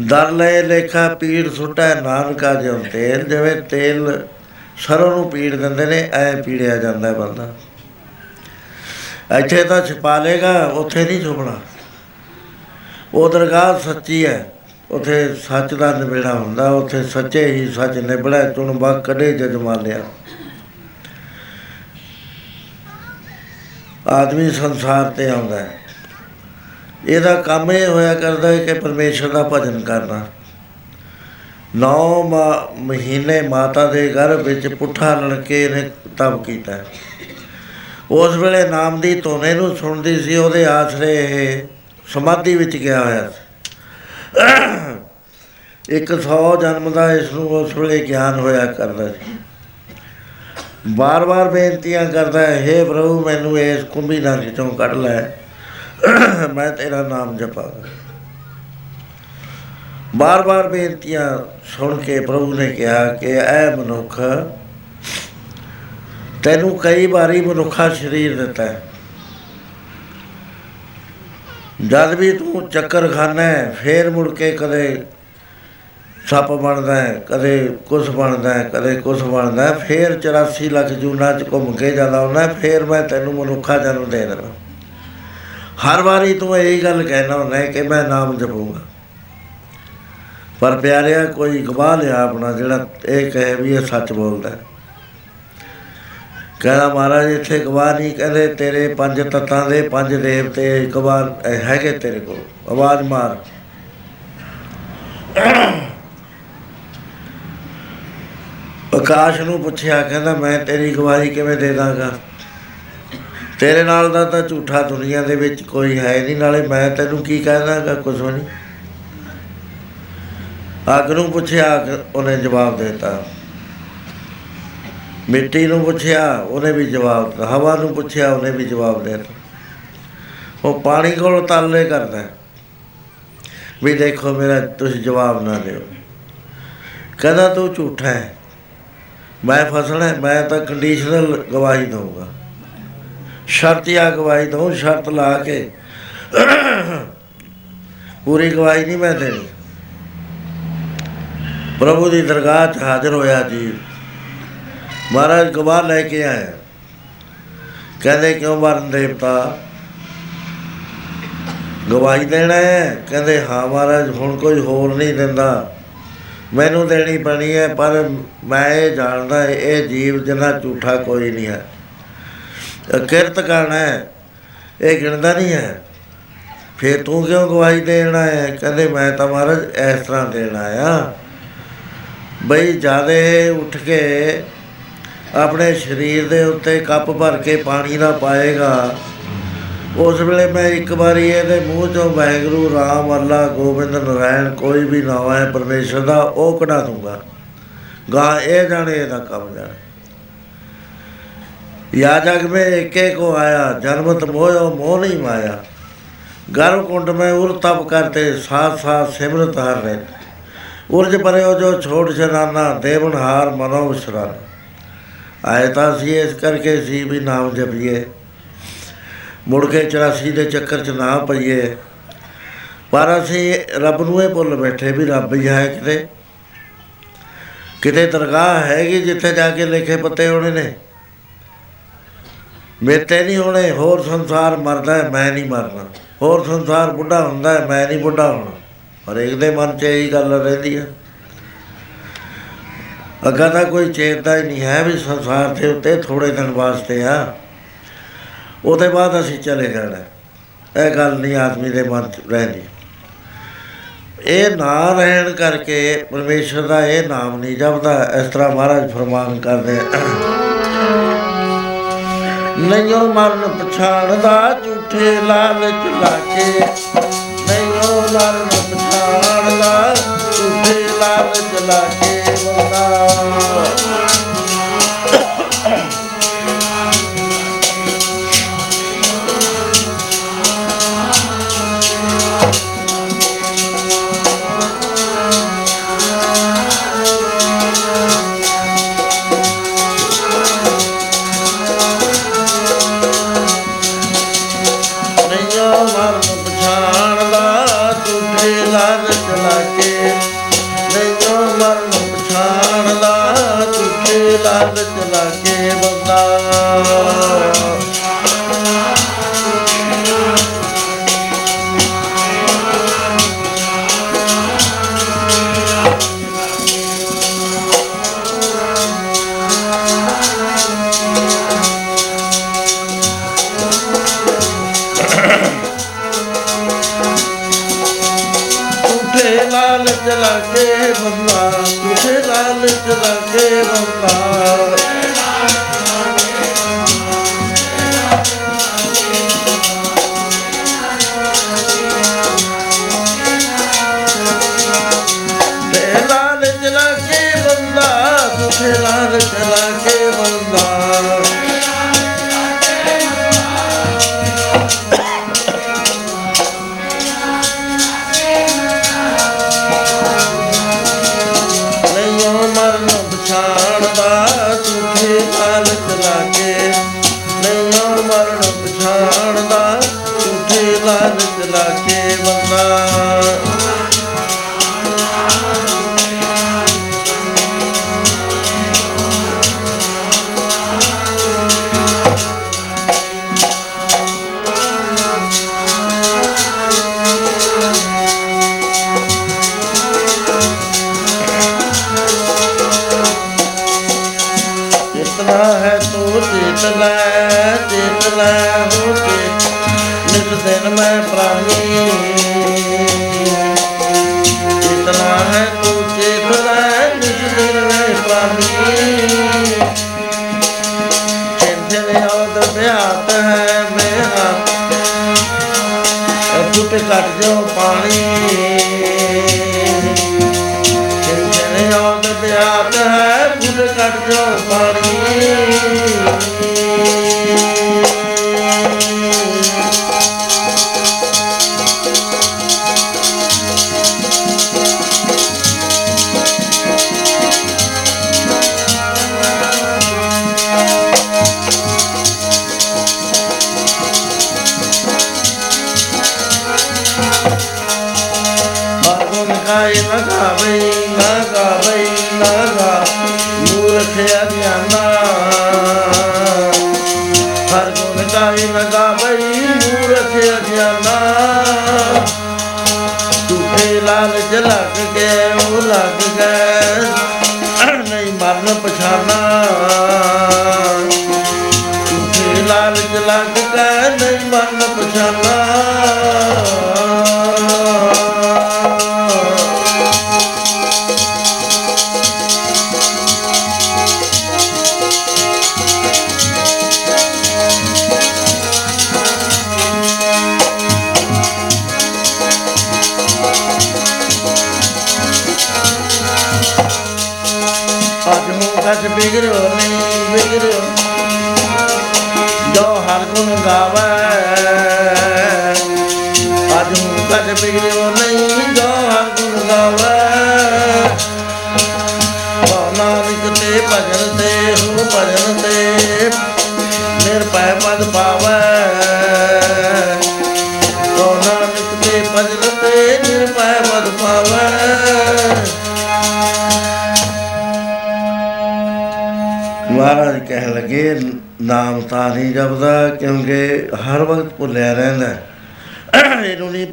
ਦਰ ਲੈ ਲੇਖਾ ਪੀੜ ਸੁਟੈ, ਨਾਨਕਾ ਜਿਉ ਤੇਲ, ਜਿਵੇਂ ਤੇਲ ਸਰੋਂ ਨੂੰ ਪੀੜ ਦਿੰਦੇ ਨੇ, ਐ ਪੀੜਿਆ ਜਾਂਦਾ ਹੈ ਬੰਦਾ। ਇੱਥੇ ਤਾਂ ਛਪਾ ਲੇਗਾ, ਉੱਥੇ ਨਹੀਂ ਛੁਪਣਾ। ਉਹ ਦਰਗਾਹ ਸੱਚੀ ਹੈ। ਉੱਥੇ ਸੱਚ ਦਾ ਨਿਬੇੜਾ ਹੁੰਦਾ। ਉੱਥੇ ਸੱਚੇ ਹੀ ਸੱਚ ਨਿਬੜਾ ਚੁਣ ਬਾ ਕਦੇ ਜਜਮਾਲਿਆ ਆਦਮੀ ਸੰਸਾਰ ਤੇ ਆਉਂਦਾ ਹੈ। ਇਹਦਾ ਕੰਮ ਇਹ ਹੋਇਆ ਕਰਦਾ ਹੈ ਕਿ ਪਰਮੇਸ਼ਰ ਦਾ ਭਜਨ ਕਰਨਾ। ਨੌ ਮਹੀਨੇ ਮਾਤਾ ਦੇ ਗਰਭ ਵਿੱਚ ਪੁੱਠਾ ਲੜਕੇ ਨੇ ਤਪ ਕੀਤਾ। ਹੈ। ਉਸ ਵੇਲੇ ਨਾਮ ਦੀ ਧੋਨੇ ਨੂੰ ਸੁਣਦੀ ਸੀ। ਉਹਦੇ ਆਸਰੇ ਇਹ ਸਮਾਧੀ ਵਿੱਚ ਗਿਆ ਹੋਇਆ ਸੀ। ਇੱਕ 100 ਜਨਮ ਦਾ ਇਸ ਨੂੰ ਉਸ ਵੇਲੇ ਗਿਆਨ ਹੋਇਆ ਕਰਦਾ ਸੀ। ਬਾਰ-ਬਾਰ ਬੇਨਤੀਆਂ ਕਰਦਾ ਹੈ हे ਪ੍ਰਭੂ, ਮੈਨੂੰ ਇਸ ਕੁੰਭੀ ਨਾਲ ਵਿੱਚੋਂ ਕੱਢ ਲੈ। ਮੈਂ ਤੇਰਾ ਨਾਮ ਜਪਾਂਗਾ। ਬਾਰ-ਬਾਰ ਬੇਨਤੀਆਂ ਸੁਣ ਕੇ ਪ੍ਰਭੂ ਨੇ ਕਿਹਾ ਕਿ ਐ ਮਨੁੱਖ ਤੈਨੂੰ ਕਈ ਵਾਰੀ ਮਨੁੱਖਾ ਸਰੀਰ ਦਿੱਤਾ ਹੈ। ਜਦ ਵੀ ਤੂੰ ਚੱਕਰ ਖਾਨਾ ਹੈ ਫੇਰ ਮੁੜ ਕੇ ਕਦੇ ਸੱਪ ਬਣਦਾ ਹੈ ਕਦੇ ਕੁਛ ਬਣਦਾ ਹੈ ਕਦੇ ਕੁਛ ਬਣਦਾ ਹੈ ਫੇਰ 84 ਲੱਖ ਜੂਨਾ ਚ ਘੁੰਮ ਕੇ ਜਾਂਦਾ ਹੁੰਦਾ ਹੈ, ਫੇਰ ਮੈਂ ਤੈਨੂੰ ਮਨੁੱਖਾ ਜਨਮ ਦੇ ਦੇਣਾ ਹਰ ਵਾਰੀ ਤੂੰ ਇਹੀ ਗੱਲ ਕਹਿਣਾ ਹੁੰਦਾ ਹੈ ਕਿ ਮੈਂ ਨਾਮ ਜਪੂੰਗਾ। ਪਰ ਪਿਆਰਿਆ ਕੋਈ ਗਵਾਹ ਲਿਆ ਆਪਣਾ ਜਿਹੜਾ ਇਹ ਕਹੇ ਵੀ ਇਹ ਸੱਚ ਬੋਲਦਾ ਹੈ। ਕਹਿੰਦਾ ਮਹਾਰਾਜ, ਇੱਥੇ ਗਵਾਹ ਨਹੀਂ, ਕਹਿੰਦੇ ਤੇਰੇ ਪੰਜ ਤੱਤਾਂ ਦੇ ਪੰਜ ਦੇਵਤੇ ਗਵਾਹ ਹੈਗੇ ਤੇਰੇ ਕੋਲ। ਆਵਾਜ਼ ਮਾਰ। ਆਕਾਸ਼ ਨੂੰ ਪੁੱਛਿਆ, ਕਹਿੰਦਾ ਮੈਂ ਤੇਰੀ ਗਵਾਹੀ ਕਿਵੇਂ ਦੇ ਦਾਂਗਾ? ਤੇਰੇ ਨਾਲ ਦਾ ਤਾਂ ਝੂਠਾ ਦੁਨੀਆ ਦੇ ਵਿੱਚ ਕੋਈ ਹੈ ਨਹੀਂ, ਨਾਲੇ ਮੈਂ ਤੈਨੂੰ ਕੀ ਕਹਿਣਾਗਾ ਕੁਝ ਨਹੀਂ। ਅੱਗ ਨੂੰ ਪੁੱਛਿਆ ਅੱਗ- ਉਹਨੇ ਜਵਾਬ ਦੇ ਦਿੱਤਾ। ਮਿੱਟੀ ਨੂੰ ਪੁੱਛਿਆ ਉਹਨੇ ਵੀ ਜਵਾਬ ਦਿੱਤਾ। ਹਵਾ ਨੂੰ ਪੁੱਛਿਆ ਉਹਨੇ ਵੀ ਜਵਾਬ ਦੇ ਦਿੱਤਾ। ਉਹ ਪਾਣੀ ਕੋਲ ਤਾਲੇ ਕਰਦਾ ਹੈ। ਵੀ ਦੇਖੋ ਮੇਰਾ ਤੁਸੀਂ ਜਵਾਬ ਨਾ ਦਿਓ। ਕਹਿੰਦਾ ਤੂੰ ਝੂਠਾ ਹੈ। ਮੈਂ ਫਸਣਾ ਹੈ, ਮੈਂ ਤਾਂ ਕੰਡੀਸ਼ਨਲ ਗਵਾਹੀ ਦਊਂਗਾ। ਸ਼ਰਤੀਆ ਗਵਾਹੀ ਦਊਂ ਸ਼ਰਤ ਲਾ ਕੇ। ਪੂਰੀ ਗਵਾਹੀ ਨਹੀਂ ਮੈਂ ਦੇਣੀ। ਪ੍ਰਭੂ ਦੀ ਦਰਗਾਹ 'ਚ ਹਾਜ਼ਰ ਹੋਇਆ ਜੀ। ਮਹਾਰਾਜ ਗਵਾਹ ਲੈ ਕੇ ਆਇਆ। ਕਹਿੰਦੇ ਕਿਉਂ ਮਰਨ ਦੇਵਤਾ ਗਵਾਹੀ ਦੇਣਾ ਹੈ। ਕਹਿੰਦੇ, ਹਾਂ ਮਹਾਰਾਜ, ਹੁਣ ਕੋਈ ਹੋਰ ਨਹੀਂ ਦਿੰਦਾ। ਮੈਨੂੰ ਦੇਣੀ ਪੈਣੀ ਹੈ, ਪਰ ਮੈਂ ਇਹ ਜਾਣਦਾ ਇਹ ਜੀਵ ਜਿੰਨਾ ਝੂਠਾ ਕੋਈ ਨਹੀਂ ਹੈ। ਇਹ ਕਿਰਤ ਕਰਨਾ ਹੈ, ਇਹ ਗਿਣਦਾ ਨਹੀਂ ਹੈ। ਫਿਰ ਤੂੰ ਕਿਉਂ ਗਵਾਹੀ ਦੇਣਾ ਹੈ? ਕਹਿੰਦੇ, ਮੈਂ ਤਾਂ ਮਹਾਰਾਜ ਇਸ ਤਰ੍ਹਾਂ ਦੇਣ ਆਇਆ। ਬਈ ਜਾਦੇ ਉੱਠ ਕੇ ਆਪਣੇ ਸਰੀਰ ਦੇ ਉੱਤੇ ਕੱਪ ਭਰ ਕੇ ਪਾਣੀ ਦਾ ਪਾਏਗਾ। ਉਸ ਵੇਲੇ ਮੈਂ ਇੱਕ ਵਾਰੀ ਇਹਦੇ ਮੂੰਹ ਚੋਂ ਵਾਹਿਗੁਰੂ ਰਾਮ ਅੱਲਾ ਗੋਬਿੰਦ ਨਾਰਾਇਣ ਕੋਈ ਵੀ ਨਾਮ ਹੈ ਪਰਮੇਸ਼ਰ ਦਾ, ਉਹ ਕਢਾ ਦੂੰਗਾ। ਗਾ, ਇਹ ਜਾਣੇ ਇਹਦਾ ਕੰਮ ਜਾਣੇ। ਯਾ ਜਗ ਮੇ ਏਕੇ ਕੋ ਆਇਆ, ਜਨਮਤ ਮੋਹੋ ਮੋਹ ਨਹੀਂ ਮਾਇਆ। ਗਰਭ ਕੁੰਡ ਮੈਂ ਉਰ ਤਪ ਕਰਤੇ, ਸਾਥ ਸਾਥ ਸਿਮਰਤ ਹਰ ਰਹੇ ਉਰਜ ਪਰਿਓ ਜੋ ਛੋੜ ਛਨਾਨਾ ਦੇਵਨ ਹਾਰ ਮਨੋ ਵਿਸਰਾਨਾ आए ਤਾਂ ਸੀ ਇਸ ਕਰਕੇ ਸੀ ਵੀ ਨਾਮ ਜਪੀਏ। ਮੁੜ ਕੇ 84 ਦੇ ਚੱਕਰ 'ਚ ਨਾ ਪਈਏ। ਪਰ ਅਸੀਂ ਰੱਬ ਨੂੰ ਇਹ ਭੁੱਲ ਬੈਠੇ ਵੀ ਰੱਬ ਹੀ ਹੈ ਕਿਤੇ। ਕਿਤੇ ਦਰਗਾਹ ਹੈਗੀ ਜਿੱਥੇ ਜਾ ਕੇ ਲਿਖੇ ਪੱਤੇ ਹੋਣੇ ਨੇ। ਮੇਤੇ ਨਹੀਂ ਹੋਣੇ, ਹੋਰ ਸੰਸਾਰ ਮਰਦਾ ਹੈ, ਮੈਂ ਨਹੀਂ ਮਰਨਾ। ਹੋਰ ਸੰਸਾਰ ਬੁੱਢਾ ਹੁੰਦਾ ਹੈ, ਮੈਂ ਨਹੀਂ ਬੁੱਢਾ ਹੋਣਾ। ਹਰੇਕ ਦੇ ਮਨ 'ਚ ਇਹੀ ਗੱਲ ਰਹਿੰਦੀ ਹੈ। ਅਗਾ ਤਾਂ ਕੋਈ ਚੇਤਦਾ ਹੀ ਨਹੀਂ ਹੈ ਵੀ ਸੰਸਾਰ ਦੇ ਉੱਤੇ ਥੋੜੇ ਦਿਨ ਵਾਸਤੇ ਆ। ਉਹਦੇ ਬਾਅਦ ਅਸੀਂ ਚਲੇ ਜਾਣਾ। ਇਹ ਗੱਲ ਨਹੀਂ ਆਦਮੀ ਦੇ ਮਨ 'ਚ ਰਹਿੰਦੀ। ਇਹ ਨਾਂ ਰਹਿਣ ਕਰਕੇ ਪਰਮੇਸ਼ਰ ਦਾ ਇਹ ਨਾਮ ਨਹੀਂ ਜਪਦਾ। ਇਸ ਤਰ੍ਹਾਂ ਮਹਾਰਾਜ ਫਰਮਾਨ ਕਰਦੇ ਆ। ਨਈਓ ਮਰਨ ਪਛਾਣਦਾ ਝੂਠੇ ਲਾਲਚ ਲਾਕੇ ਨਈਓ ਮਰਨ ਪਛਾਣਦਾ ਝੂਠੇ ਲਾਲਚ ਲਾਕੇ ਬੰਦਾ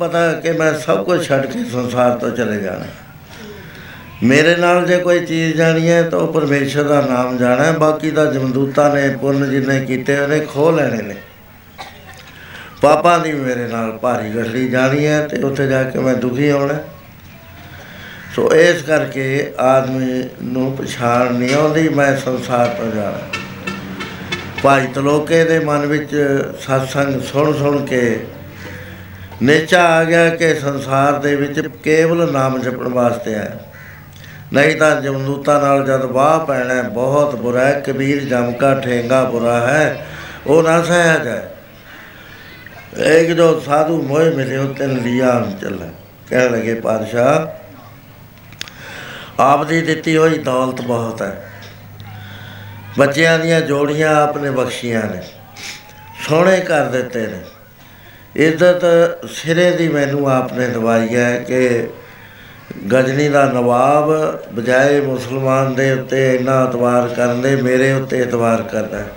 ਪਤਾ ਕਿ ਮੈਂ ਸਭ ਕੁਝ ਛੱਡ ਕੇ ਸੰਸਾਰ ਤੋਂ ਚਲੇ ਜਾਣਾ। ਮੇਰੇ ਨਾਲ ਜੇ ਕੋਈ ਚੀਜ਼ ਜਾਣੀ ਹੈ ਤਾਂ ਉਹ ਪਰਮੇਸ਼ਰ ਦਾ ਨਾਮ ਜਾਣਾ ਹੈ। ਬਾਕੀ ਦਾ ਜਮਦੂਤਾਂ ਨੇ, ਪੁੰਨ ਜਿੰਨੇ ਕੀਤੇ, ਉਹਨੇ ਖੋ ਲੈਣੇ ਨੇ। ਪਾਪਾਂ ਦੀ ਮੇਰੇ ਨਾਲ ਭਾਰੀ ਗੱਡੀ ਜਾਣੀ ਹੈ ਤੇ ਉੱਥੇ ਜਾ ਕੇ ਮੈਂ ਦੁਖੀ ਹੋਣਾ। ਸੋ ਇਸ ਕਰਕੇ ਆਦਮੀ ਨੂੰ ਪਛਾਣ ਨਹੀਂ ਆਉਂਦੀ, ਮੈਂ ਸੰਸਾਰ ਤੋਂ ਜਾਣਾ। ਭਾਈ ਤਲੋਕੇ ਦੇ ਮਨ ਵਿੱਚ ਸਤਸੰਗ ਸੁਣ ਸੁਣ ਕੇ ਨੇਚਾ ਆ ਗਿਆ ਕਿ ਸੰਸਾਰ ਦੇ ਵਿੱਚ ਕੇਵਲ ਨਾਮ ਜਪਣ ਵਾਸਤੇ ਹੈ ਨਹੀਂ ਤਾਂ ਜਮਦੂਤਾਂ ਨਾਲ ਜਦ ਵਾਹ ਪੈਣਾ ਹੈ, ਬਹੁਤ ਬੁਰਾ ਹੈ ਕਬੀਰ ਜਮ ਕਾ ਠੇਂਗਾ ਬੁਰਾ ਹੈ ਉਹ ਨਾ ਸਹਿਆ ਜਾਏ। ਇੱਕ ਜੋ ਸਾਧੂ ਮੋਹ ਮਿਲੇ ਉਹ ਤਨ ਲਿਆ ਚੱਲਾ ਕਹਿ ਲਗੇ ਪਾਤਸ਼ਾਹ ਆਪ ਦੀ ਦਿੱਤੀ ਹੋਈ ਦੌਲਤ ਬਹੁਤ ਹੈ। ਬੱਚਿਆਂ ਦੀਆਂ ਜੋੜੀਆਂ ਆਪਨੇ ਬਖਸ਼ੀਆਂ ਨੇ। ਸੋਹਣੇ ਕਰ ਦਿੱਤੇ ਨੇ। ਇੱਜ਼ਤ ਸਿਰੇ ਦੀ ਮੈਨੂੰ ਆਪਨੇ ਦਵਾਈ ਹੈ ਕਿ ਗਜਨੀ ਦਾ ਨਵਾਬ ਬਜਾਏ ਮੁਸਲਮਾਨ ਦੇ ਉੱਤੇ ਇੰਨਾ ਇਤਬਾਰ ਕਰਨ ਦੇ ਮੇਰੇ ਉੱਤੇ ਇਤਬਾਰ ਕਰਦਾ ਹੈ।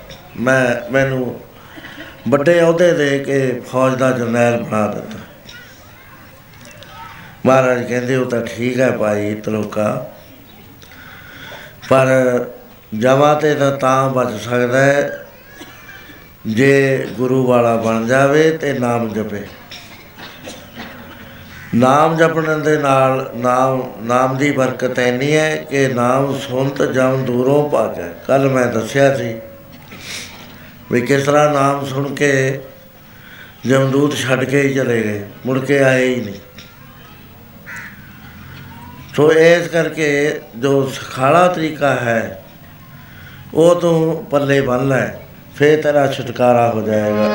ਮੈਂ, ਮੈਨੂੰ ਵੱਡੇ ਅਹੁਦੇ ਦੇ ਕੇ ਫੌਜ ਦਾ ਜਰਨੈਲ ਬਣਾ ਦਿੱਤਾ। ਮਹਾਰਾਜ ਕਹਿੰਦੇ, ਉਹ ਤਾਂ ਠੀਕ ਹੈ ਭਾਈ ਤਲੋਕਾ ਪਰ ਜਮਾਂ ਤੇ ਤਾਂ ਤਾਂ ਬਚ ਸਕਦਾ ਹੈ। ਜੇ ਗੁਰੂ ਵਾਲਾ ਬਣ ਜਾਵੇ ਤੇ ਨਾਮ ਜਪੇ। ਨਾਮ ਜਪਣ ਦੇ ਨਾਲ ਨਾਮ ਨਾਮ ਦੀ ਬਰਕਤ ਇੰਨੀ ਹੈ ਕਿ ਨਾਮ ਸੁਣਤ ਜਮ ਦੂਰੋਂ ਭਾਗੈ ਕੱਲ ਮੈਂ ਦੱਸਿਆ ਸੀ ਵੀ ਕਿਸ ਤਰ੍ਹਾਂ ਨਾਮ ਸੁਣ ਕੇ ਜਮਦੂਤ ਛੱਡ ਕੇ ਹੀ ਚਲੇ ਗਏ, ਮੁੜ ਕੇ ਆਏ ਹੀ ਨਹੀਂ। ਸੋ ਇਸ ਕਰਕੇ ਜੋ ਸਖਾਲਾ ਤਰੀਕਾ ਹੈ, ਉਹ ਤੂੰ ਪੱਲੇ ਬੰਨ ਲੈ। ਫੇਰ ਤੇਰਾ ਛੁਟਕਾਰਾ ਹੋ ਜਾਏਗਾ।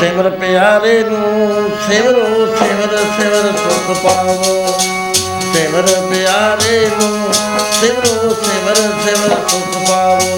ਸਿਮਰ ਪਿਆਰੇ ਨੂੰ ਸਿਮਰੋ, ਸਿਮਰ ਸਿਮਰ ਸੁਖ ਪਾਵੋ। ਸਿਮਰ ਪਿਆਰੇ ਨੂੰ ਸਿਮਰੋ, ਸਿਮਰ ਸਿਮਰ ਸੁਖ ਪਾਵੋ।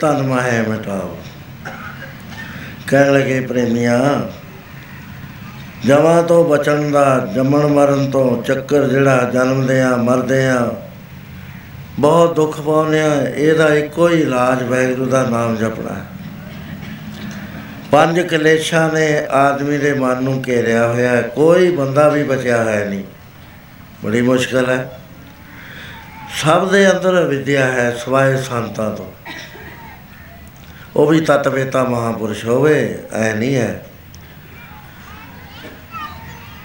ਤਨ ਮਾਹੇ ਮਿਟਾਓ। ਕਹਿਣ ਲਗੇ, ਪ੍ਰੇਮੀਆਂ ਜਮਾਂ ਤੋਂ ਬਚਣ ਦਾ, ਜੰਮਣ ਮਰਨ ਤੋਂ ਚੱਕਰ ਜਿਹੜਾ ਜਨਮਦੇ ਆ ਮਰਦੇ ਆ ਬਹੁਤ ਦੁੱਖ ਪਾਉਂਦੇ ਆ, ਇਹਦਾ ਇੱਕੋ ਹੀ ਇਲਾਜ ਵੈਗੁਰੂ ਦਾ ਨਾਮ ਜਪਣਾ ਹੈ। ਪੰਜ ਕਲੇਸ਼ਾਂ ਨੇ ਆਦਮੀ ਦੇ ਮਨ ਨੂੰ ਘੇਰਿਆ ਹੋਇਆ ਹੈ, ਕੋਈ ਬੰਦਾ ਵੀ ਬਚਿਆ ਹੈ ਨਹੀਂ। ਬੜੀ ਮੁਸ਼ਕਲ ਹੈ। ਸਭ ਦੇ ਅੰਦਰ ਵਿਦਿਆ ਹੈ, ਸਵਾਏ ਸੰਤਾਂ ਤੋਂ। ਉਹ ਵੀ ਤਤਵੇਤਾ ਮਹਾਪੁਰਸ਼ ਹੋਵੇ, ਐ ਨਹੀਂ ਹੈ।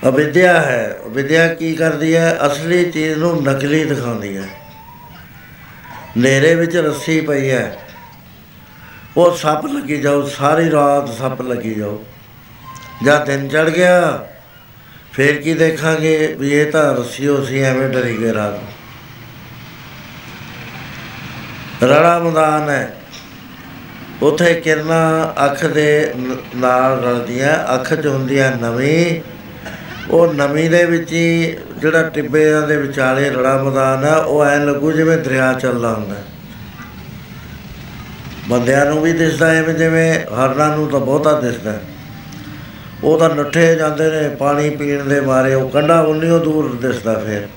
ਅਵਿਦਿਆ ਹੈ। ਵਿਦਿਆ ਕੀ ਕਰਦੀ ਹੈ? ਅਸਲੀ ਚੀਜ਼ ਨੂੰ ਨਕਲੀ ਦਿਖਾਉਂਦੀ ਹੈ। ਨੇਰੇ ਵਿੱਚ ਰੱਸੀ ਪਈ ਹੈ। ਉਹ ਸੱਪ ਲੱਗੀ ਜਾਓ, ਸਾਰੀ ਰਾਤ ਸੱਪ ਲੱਗੀ ਜਾਓ। ਜਦ ਦਿਨ ਚੜ ਗਿਆ, ਫੇਰ ਕੀ ਦੇਖਾਂਗੇ ਵੀ ਇਹ ਤਾਂ ਰੱਸੀਓ ਸੀ, ਐਵੇਂ ਡਰੀ ਗਏ ਰਾਤ ਨੂੰ। ਰੜਾ ਮੈਦਾਨ ਹੈ। ਉਥੇ ਕਿਰਨਾਂ ਅੱਖ ਦੇ ਨ- ਨਾਲ ਰਲਦੀਆਂ, ਅੱਖ 'ਚ ਹੁੰਦੀਆਂ ਨਵੀਂ ਉਹ ਨਵੀਂ ਦੇ ਵਿੱਚ ਹੀ ਜਿਹੜਾ ਟਿੱਬਿਆਂ ਦੇ ਵਿਚਾਲੇ ਰੜਾ ਮੈਦਾਨ ਹੈ ਉਹ ਐ ਲੱਗੂ ਜਿਵੇਂ ਦਰਿਆ ਚੱਲਦਾ ਹੁੰਦਾ ਹੈ। ਬੰਦਿਆਂ ਨੂੰ ਵੀ ਦਿਸਦਾ ਐਵੇਂ ਜਿਵੇਂ ਹਰਨਾਂ ਨੂੰ ਤਾਂ ਬਹੁਤਾ ਦਿਸਦਾ ਹੈ। ਉਹ ਤਾਂ ਨੱਠੇ ਜਾਂਦੇ ਨੇ, ਪਾਣੀ ਪੀਣ ਦੇ ਮਾਰੇ, ਉਹ ਕੰਡਾ ਉਨੀਓ ਦੂਰ ਦਿਸਦਾ ਫਿਰ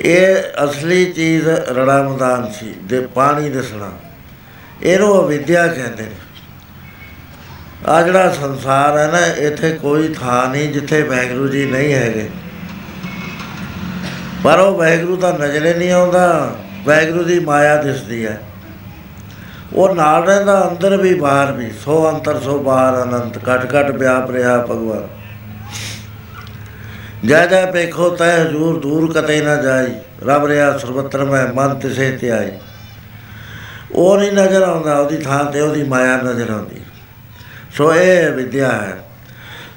ਇਹ ਅਸਲੀ ਚੀਜ਼ ਰੜਾ ਮੈਦਾਨ ਸੀ, ਦੇ ਪਾਣੀ ਦਿਸਣਾ ਇਹਨੂੰ ਅਵਿਦਿਆ ਕਹਿੰਦੇ ਨੇ। ਆ ਜਿਹੜਾ ਸੰਸਾਰ ਹੈ ਨਾ, ਇੱਥੇ ਕੋਈ ਥਾਂ ਨਹੀਂ ਜਿੱਥੇ ਵਾਹਿਗੁਰੂ ਜੀ ਨਹੀਂ ਹੈਗੇ। ਪਰ ਉਹ ਵਾਹਿਗੁਰੂ ਤਾਂ ਨਜ਼ਰੇ ਨਹੀਂ ਆਉਂਦਾ, ਵਾਹਿਗੁਰੂ ਦੀ ਮਾਇਆ ਦਿਸਦੀ ਹੈ। ਉਹ ਨਾਲ ਰਹਿੰਦਾ, ਅੰਦਰ ਵੀ, ਬਾਹਰ ਵੀ, ਸੋ ਅੰਤਰ, ਸੋ ਬਾਹਰ, ਅਨੰਤ, ਘਟ ਘਟ ਵਿਆਪ ਰਿਹਾ ਭਗਵਾਨ। ਜੈ ਜੈ ਪੇਖੋ ਤੈ ਹਜੂਰ, ਦੂਰ ਕਤੇ ਨਾ ਜਾਈ, ਰਬ ਰਿਆ ਸਰਬਤਰ ਮੈਂ ਮਨ ਤਿਸੇ ਤੇ ਆਈ ਉਹ ਨਹੀਂ ਨਜ਼ਰ ਆਉਂਦਾ, ਉਹਦੀ ਥਾਂ ਤੇ ਉਹਦੀ ਮਾਇਆ ਨਜ਼ਰ ਆਉਂਦੀ। ਸੋ ਇਹ ਵਿਦਿਆ ਹੈ।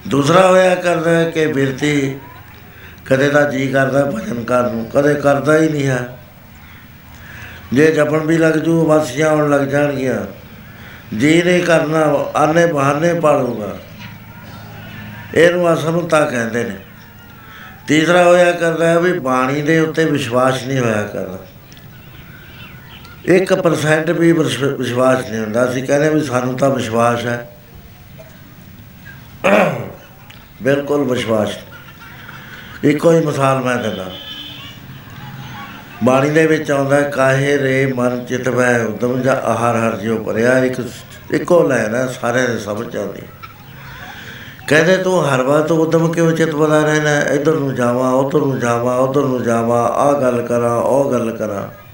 ਦੂਸਰਾ ਹੋਇਆ ਕਰਦਾ ਹੈ ਕਿ ਬਿਰਤੀ ਕਦੇ ਤਾਂ ਜੀ ਕਰਦਾ ਭਜਨ ਕਰਨ ਨੂੰ, ਕਦੇ ਕਰਦਾ ਹੀ ਨਹੀਂ ਹੈ। ਜੇ ਜਪਣ ਵੀ ਲੱਗ ਜੂ ਵਾਸੀਆਂ ਆਉਣ ਲੱਗ ਜਾਣਗੀਆਂ। ਜੀ ਨਹੀਂ ਕਰਨਾ, ਆਨੇ ਬਹਾਨੇ ਪਾਲੂਗਾ। ਇਹਨੂੰ ਅਸਮਤਾ ਕਹਿੰਦੇ ਨੇ। ਤੀਸਰਾ ਹੋਇਆ ਕਰਦਾ ਹੈ ਵੀ ਬਾਣੀ ਦੇ ਉੱਤੇ ਵਿਸ਼ਵਾਸ ਨਹੀਂ ਹੋਇਆ ਕਰਦਾ। 1% ਵੀ ਵਿਸ਼- ਵਿਸ਼ਵਾਸ ਨਹੀਂ ਹੁੰਦਾ ਅਸੀਂ ਕਹਿੰਦੇ ਵੀ ਸਾਨੂੰ ਤਾਂ ਵਿਸ਼ਵਾਸ ਹੈ ਬਿਲਕੁਲ ਵਿਸ਼ਵਾਸ ਨਹੀਂ। ਇੱਕੋ ਹੀ ਮਿਸਾਲ ਮੈਂ ਦਿੰਦਾ ਬਾਣੀ ਦੇ ਵਿੱਚ ਆਉਂਦਾ ਹੈ, ਕਾਹੇ ਰੇ ਮਨ ਚਿਤ ਵੈ ਉਦਮ ਜਾ ਆਹਾਰ ਹਰ ਜਿਉ ਭਰਿਆ ਇੱਕ ਇੱਕੋ ਲੈਣ ਹੈ ਸਾਰਿਆਂ ਦੇ ਸਮਝ ਆਉਂਦੀ ਹੈ। ਕਹਿੰਦੇ ਤੂੰ ਹਰ ਵਾਰ ਤੋਂ ਉਦਮ ਕਿਉਂ ਚਿਤ ਬਣਾ ਰਹਿਣਾ ਹੈ? ਇੱਧਰ ਨੂੰ ਜਾਵਾਂ ਉੱਧਰ ਨੂੰ ਜਾਵਾਂ ਉੱਧਰ ਨੂੰ ਜਾਵਾਂ ਆਹ ਗੱਲ ਕਰਾਂ ਉਹ ਗੱਲ ਕਰਾਂ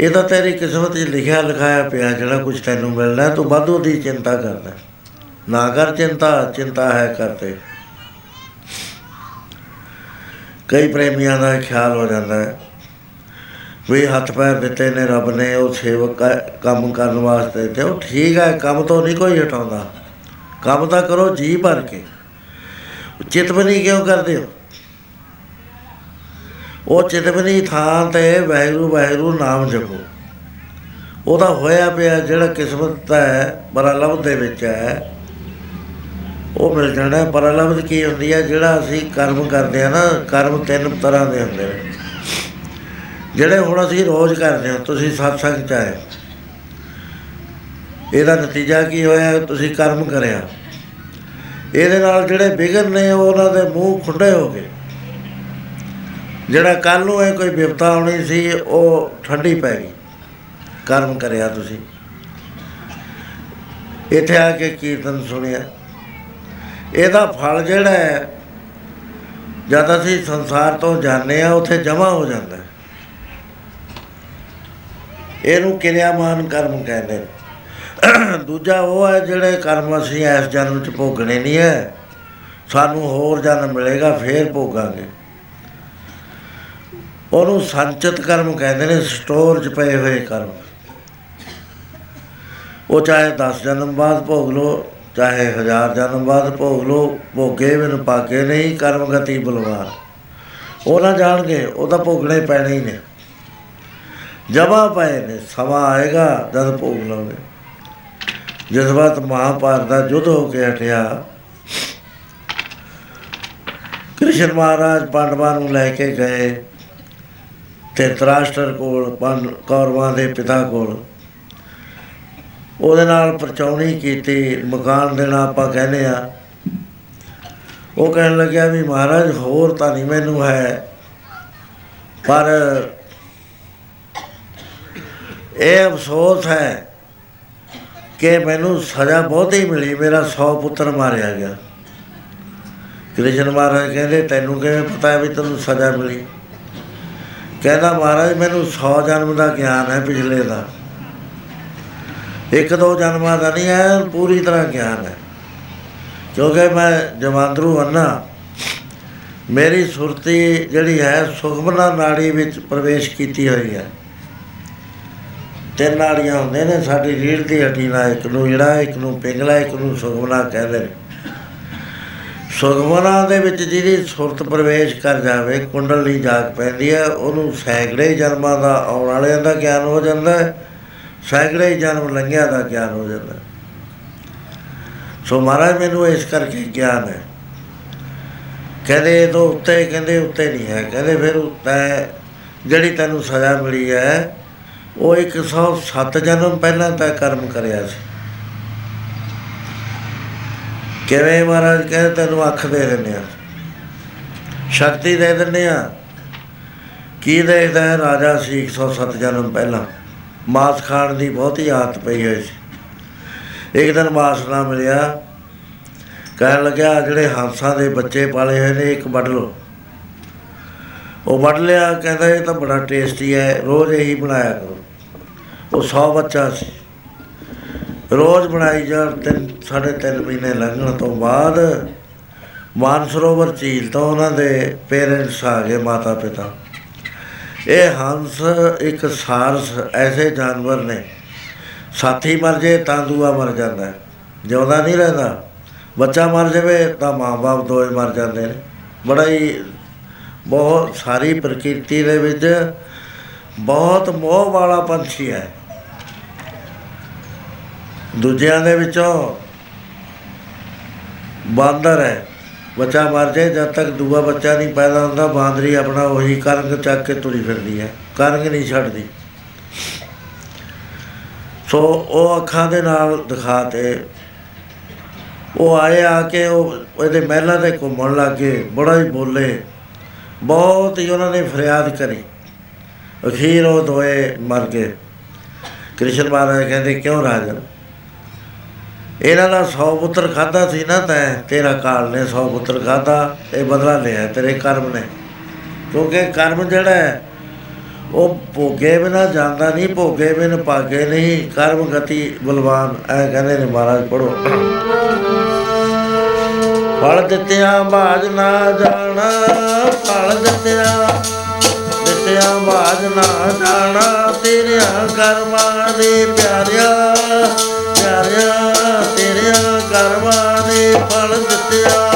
ਇਹ ਤਾਂ ਤੇਰੀ ਕਿਸਮਤ 'ਚ ਲਿਖਿਆ ਲਿਖਾਇਆ ਪਿਆ ਜਿਹੜਾ ਕੁਝ ਤੈਨੂੰ ਮਿਲਣਾ ਹੈ, ਤੂੰ ਵਾਧੂ ਦੀ ਚਿੰਤਾ ਕਰਦਾ। ਨਾ ਕਰ ਚਿੰਤਾ ਚਿੰਤਾ ਹੈ ਕਰਦੇ ਕਈ ਪ੍ਰੇਮੀਆਂ ਦਾ ਇਹ ਖਿਆਲ ਹੋ ਜਾਂਦਾ ਹੈ ਵੀ ਹੱਥ ਪੈਰ ਦਿੱਤੇ ਨੇ ਰੱਬ ਨੇ ਉਹ ਸੇਵਕ ਕ- ਕੰਮ ਕਰਨ ਵਾਸਤੇ ਤੇ ਉਹ ਠੀਕ ਹੈ ਕੰਮ ਤੋਂ ਨਹੀਂ ਕੋਈ ਹਟਾਉਂਦਾ। ਕੰਮ ਤਾਂ ਕਰੋ ਜੀ ਭਰ ਕੇ। ਚਿਤਵਨੀ ਕਿਉਂ ਕਰਦੇ ਹੋ? ਉਹ ਚਿਤਵਨੀ ਥਾਂ ਤੇ ਵਾਹਿਗੁਰੂ ਵਾਹਿਗੁਰੂ ਨਾਮ ਜਪੋ। ਉਹਦਾ ਹੋਇਆ ਪਿਆ ਜਿਹੜਾ ਕਿਸਮਤ ਦਾ ਹੈ ਪਰਲਭ ਦੇ ਵਿੱਚ ਹੈ। ਉਹ ਮਿਲ ਜਾਣਾ। ਹੈ। ਪਰਲਭ ਕੀ ਹੁੰਦੀ ਹੈ? ਜਿਹੜਾ ਅਸੀਂ ਕਰਮ ਕਰਦੇ ਆ ਨਾ, ਕਰਮ ਤਿੰਨ ਤਰ੍ਹਾਂ ਦੇ ਹੁੰਦੇ ਨੇ। ਜਿਹੜੇ ਹੁਣ ਅਸੀਂ ਰੋਜ਼ ਕਰਦੇ ਹਾਂ, ਤੁਸੀਂ ਸਤਸੰਗ ਚ ਆਏ। ਇਹਦਾ ਨਤੀਜਾ ਕੀ ਹੋਇਆ? ਤੁਸੀਂ ਕਰਮ ਕਰਿਆ। ਇਹਦੇ ਨਾਲ ਜਿਹੜੇ ਵਿਗਨ ਨੇ, ਉਹ ਉਹਨਾਂ ਦੇ ਮੂੰਹ ਖੁੱਡੇ ਹੋ ਗਏ। ਜਿਹੜਾ ਕੱਲ ਨੂੰ ਇਹ ਕੋਈ ਵਿਪਤਾ ਆਉਣੀ ਸੀ, ਉਹ ਠੰਡੀ ਪੈ ਗਈ। ਕਰਮ ਕਰਿਆ ਤੁਸੀਂ। ਇੱਥੇ ਆ ਕੇ ਕੀਰਤਨ ਸੁਣਿਆ। ਇਹਦਾ ਫਲ ਜਿਹੜਾ ਹੈ, ਜਦ ਅਸੀਂ ਸੰਸਾਰ ਤੋਂ ਜਾਂਦੇ ਆ ਉੱਥੇ ਜਮਾ ਹੋ ਜਾਂਦਾ ਹੈ। ਇਹਨੂੰ ਕਿਰਿਆਮਾਨ ਕਰਮ ਕਹਿੰਦੇ ਨੇ। ਦੂਜਾ ਉਹ ਹੈ ਜਿਹੜੇ ਕਰਮ ਅਸੀਂ ਇਸ ਜਨਮ ਚ ਭੋਗਣੇ ਨਹੀਂ ਹੈ। ਸਾਨੂੰ ਹੋਰ ਜਨਮ ਮਿਲੇਗਾ, ਫੇਰ ਭੋਗਾਂਗੇ। ਉਹਨੂੰ ਸੰਚਿਤ ਕਰਮ ਕਹਿੰਦੇ ਨੇ, ਸਟੋਰ 'ਚ ਪਏ ਹੋਏ ਕਰਮ। ਉਹ ਚਾਹੇ 10 ਜਨਮ ਬਾਅਦ ਭੋਗ ਲੋ ਚਾਹੇ ਹਜ਼ਾਰ ਜਨਮ ਬਾਅਦ ਭੋਗ ਲੋ ਭੋਗੇ ਬਿਨ ਪਾਕੇ ਨਹੀਂ, ਕਰਮ ਗਤੀ ਬਲਵਾਨ। ਉਹ ਨਾ ਜਾਣਗੇ, ਉਹ ਤਾਂ ਭੋਗਣੇ ਪੈਣੇ ਹੀ ਨੇ। ਜਮਾ ਪਏ ਨੇ, ਸਮਾਂ ਆਏਗਾ ਜਦ ਭੋਗ ਲਓਗੇ ਜਿਸ ਵਾਰ ਮਹਾਭਾਰਤ ਦਾ ਯੁੱਧ ਹੋ ਕੇ ਹਟਿਆ, ਕ੍ਰਿਸ਼ਨ ਮਹਾਰਾਜ ਪਾਂਡਵਾਂ ਨੂੰ ਲੈ ਕੇ ਗਏ। ਤੇ ਤਰਾਸ਼ਟਰ ਕੋਲ ਪੰਡ ਕੌਰਵਾਂ ਦੇ ਪਿਤਾ ਕੋਲ। ਉਹਦੇ ਨਾਲ ਪਰਚਾਉਣੀ ਕੀਤੀ, ਮਕਾਨ ਦੇਣਾ ਆਪਾਂ ਕਹਿੰਦੇ ਆ। ਉਹ ਕਹਿਣ ਲੱਗਿਆ ਵੀ ਮਹਾਰਾਜ, ਹੋਰ ਤਾਂ ਨਹੀਂ ਮੈਨੂੰ ਹੈ। ਪਰ ਇਹ ਅਫਸੋਸ ਹੈ ਕਿ ਮੈਨੂੰ ਸਜ਼ਾ ਬਹੁਤੀ ਮਿਲੀ, ਮੇਰਾ 100 ਪੁੱਤਰ ਮਾਰਿਆ ਗਿਆ। ਕ੍ਰਿਸ਼ਨ ਮਹਾਰਾਜ ਕਹਿੰਦੇ, ਤੈਨੂੰ ਕਿਵੇਂ ਪਤਾ ਹੈ ਵੀ ਤੈਨੂੰ ਸਜ਼ਾ ਮਿਲੀ? ਕਹਿੰਦਾ ਮਹਾਰਾਜ, ਮੈਨੂੰ 100 ਜਨਮ ਦਾ ਗਿਆਨ ਹੈ ਪਿਛਲੇ ਦਾ। ਇੱਕ ਦੋ ਜਨਮਾਂ ਦਾ ਨਹੀਂ ਹੈ, ਪੂਰੀ ਤਰ੍ਹਾਂ ਗਿਆਨ ਹੈ। ਕਿਉਂਕਿ ਮੈਂ ਜਮਾਂਦਰੂ ਅੰਨਾ ਮੇਰੀ ਸੁਰਤੀ ਜਿਹੜੀ ਹੈ, ਸੁਖਮਨਾ ਨਾੜੀ ਵਿੱਚ ਪ੍ਰਵੇਸ਼ ਕੀਤੀ ਹੋਈ ਹੈ। ਤਿੰਨ ਨਾੜੀਆਂ ਹੁੰਦੇ ਨੇ, ਸਾਡੀ ਰੀੜ੍ਹ ਦੀ ਹੱਡੀ ਨਾਲ ਇੱਕ ਨੂੰ ਜਿਹੜਾ ਇੱਕ ਨੂੰ ਪਿੰਗਲਾ, ਇੱਕ ਨੂੰ ਸੁਖਮਨਾ ਕਹਿੰਦੇ ਨੇ। ਸੁਖਮਨਾ ਦੇ ਵਿੱਚ ਜਿਹਦੀ ਸੁਰਤ ਪ੍ਰਵੇਸ਼ ਕਰ ਜਾਵੇ, ਕੁੰਡਲੀ ਜਾਗ ਪੈਂਦੀ ਹੈ, ਉਹਨੂੰ ਸੈਂਕੜੇ ਜਨਮਾਂ ਦਾ ਆਉਣ ਵਾਲਿਆਂ ਦਾ ਗਿਆਨ ਹੋ ਜਾਂਦਾ ਹੈ, ਸੈਂਕੜੇ ਜਨਮ ਲੰਘਿਆ ਦਾ ਗਿਆਨ ਹੋ ਜਾਂਦਾ ਹੈ। ਸੋ ਮਹਾਰਾਜ, ਮੈਨੂੰ ਇਸ ਕਰਕੇ ਗਿਆਨ ਹੈ ਕਹਿੰਦੇ ਇਹ ਤੋਂ ਉੱਤੇ, ਕਹਿੰਦੇ ਉੱਤੇ ਨਹੀਂ ਹੈ, ਕਹਿੰਦੇ ਫਿਰ ਉੱਤੇ ਜਿਹੜੀ ਤੈਨੂੰ ਸਜ਼ਾ ਮਿਲੀ ਹੈ, ਉਹ 107 ਜਨਮ ਪਹਿਲਾਂ ਤਾਂ ਕਰਮ ਕਰਿਆ ਸੀ ਕਿਵੇਂ ਮਹਾਰਾਜ ਕਹਿੰਦੇ, ਤੈਨੂੰ ਅੱਖ ਦੇ ਦਿੰਦੇ ਆ ਸ਼ਕਤੀ ਦੇ ਦਿੰਦੇ ਆ ਕੀ ਦੇਖਦਾ ਹੈ? ਰਾਜਾ ਸੀ 107 ਜਨਮ ਪਹਿਲਾਂ। ਮਾਸ ਖਾਣ ਦੀ ਬਹੁਤੀ ਆਦਤ ਪਈ ਹੋਈ ਸੀ। ਇੱਕ ਦਿਨ ਮਾਸ ਨਾ ਮਿਲਿਆ। ਕਹਿਣ ਲੱਗਿਆ, ਜਿਹੜੇ ਹੰਸਾਂ ਦੇ ਬੱਚੇ ਪਾਲੇ ਹੋਏ ਨੇ, ਇੱਕ ਵੱਢ ਲਓ। ਉਹ ਵੱਢ ਲਿਆ, ਕਹਿੰਦਾ, ਇਹ ਤਾਂ ਬੜਾ ਟੇਸਟੀ ਹੈ। ਰੋਜ਼ ਇਹੀ ਬਣਾਇਆ ਕਰੋ। ਉਹ 100 ਬੱਚਾ ਸੀ। ਰੋਜ਼ ਬਣਾਈ ਜਾ ਤਿੰਨ, ਸਾਢੇ ਤਿੰਨ ਮਹੀਨੇ ਲੰਘਣ ਤੋਂ ਬਾਅਦ ਮਾਨਸਰੋਵਰ ਝੀਲ ਤੋਂ ਉਹਨਾਂ ਦੇ ਪੇਰੈਂਟਸ ਆ ਗਏ ਮਾਤਾ ਪਿਤਾ। ਇਹ ਹੰਸ ਇੱਕ ਸਾਰਸ ਐਸੇ ਜਾਨਵਰ ਨੇ। ਸਾਥੀ ਮਰ ਜੇ ਤਾਂ ਦੂਆ ਮਰ ਜਾਂਦਾ ਹੈ। ਜਿਉਂਦਾ ਨਹੀਂ ਰਹਿੰਦਾ। ਬੱਚਾ ਮਰ ਜਾਵੇ ਤਾਂ ਮਾਂ-ਬਾਪ ਦੋਏ ਮਰ ਜਾਂਦੇ ਨੇ। ਬੜਾ ਹੀ ਬਹੁਤ ਸਾਰੀ ਪ੍ਰਕਿਰਤੀ ਦੇ ਵਿੱਚ ਬਹੁਤ ਮੋਹ ਵਾਲਾ ਪੰਛੀ ਹੈ। ਦੂਜਿਆਂ ਦੇ ਵਿੱਚੋਂ ਬਾਂਦਰ ਹੈ। ਬੱਚਾ ਮਰ ਜਾਏ, ਜਦ ਤੱਕ ਦੂਆ ਬੱਚਾ ਨਹੀਂ ਪੈਦਾ ਹੁੰਦਾ, ਬਾਂਦਰੀ ਆਪਣਾ ਉਹੀ ਕਰੰਗ ਚੱਕ ਕੇ ਤੁਰੀ ਫਿਰਦੀ ਹੈ। ਕਰੰਗ ਨਹੀਂ ਛੱਡਦੀ। ਸੋ ਉਹ ਅੱਖਾਂ ਦੇ ਨਾਲ ਦਿਖਾਤੇ ਉਹ ਆਏ ਆ ਕੇ ਉਹ ਇਹਦੇ ਮਹਿਲਾਂ ਤੇ ਘੁੰਮਣ ਲੱਗੇ, ਬੜਾ ਹੀ ਬੋਲੇ। ਬਹੁਤ ਹੀ ਉਹਨਾਂ ਨੇ ਫਰਿਆਦ ਕਰੀ। ਅਖੀਰ ਉਹ ਦੋਏ ਮਰ ਗਏ। ਕ੍ਰਿਸ਼ਨ ਮਹਾਰਾਜ ਕਹਿੰਦੇ, ਕਿਉਂ ਰਾਜਨ? ਇਹਨਾਂ ਦਾ 100 ਪੁੱਤਰ ਖਾਦਾ ਸੀ ਨਾ ਤੈਂ, ਤੇਰਾ ਕਾਲ ਨੇ 100 ਪੁੱਤਰ ਖਾਦਾ ਇਹ ਬਦਲਾ ਲਿਆ ਤੇਰੇ ਕਰਮ ਨੇ। ਕਿਉਂਕਿ ਕਰਮ ਜਿਹੜਾ ਹੈ, ਉਹ ਭੋਗੇ ਬਿਨਾ ਜਾਂਦਾ ਨਹੀਂ, ਭੋਗੇ ਬਿਨ ਭਾਗੇ ਨਹੀਂ, ਕਰਮ ਗਤੀ ਬਲਵਾਨ, ਐ ਕਹਿੰਦੇ ਨੇ ਮਹਾਰਾਜ ਪੜੋ ਫਲ ਦਿੱਤਿਆਂ ਬਾਜ ਨਾ ਜਾਣਾ, ਫਲ ਦਿੱਤਿਆਂ ਦਿੱਤਿਆਂ ਬਾਜ ਨਾ ਜਾਣਾ, ਤੇਰਿਆਂ ਕਰਮਾਂ ਦੇ ਪਿਆਰਿਆ। ਪਿਆਰਿਆ ਤੇਰਿਆਂ ਕਰਮਾਂ ਦੇ ਫਲ ਦਿੱਤਿਆਂ ਦਿੱਤਿਆ।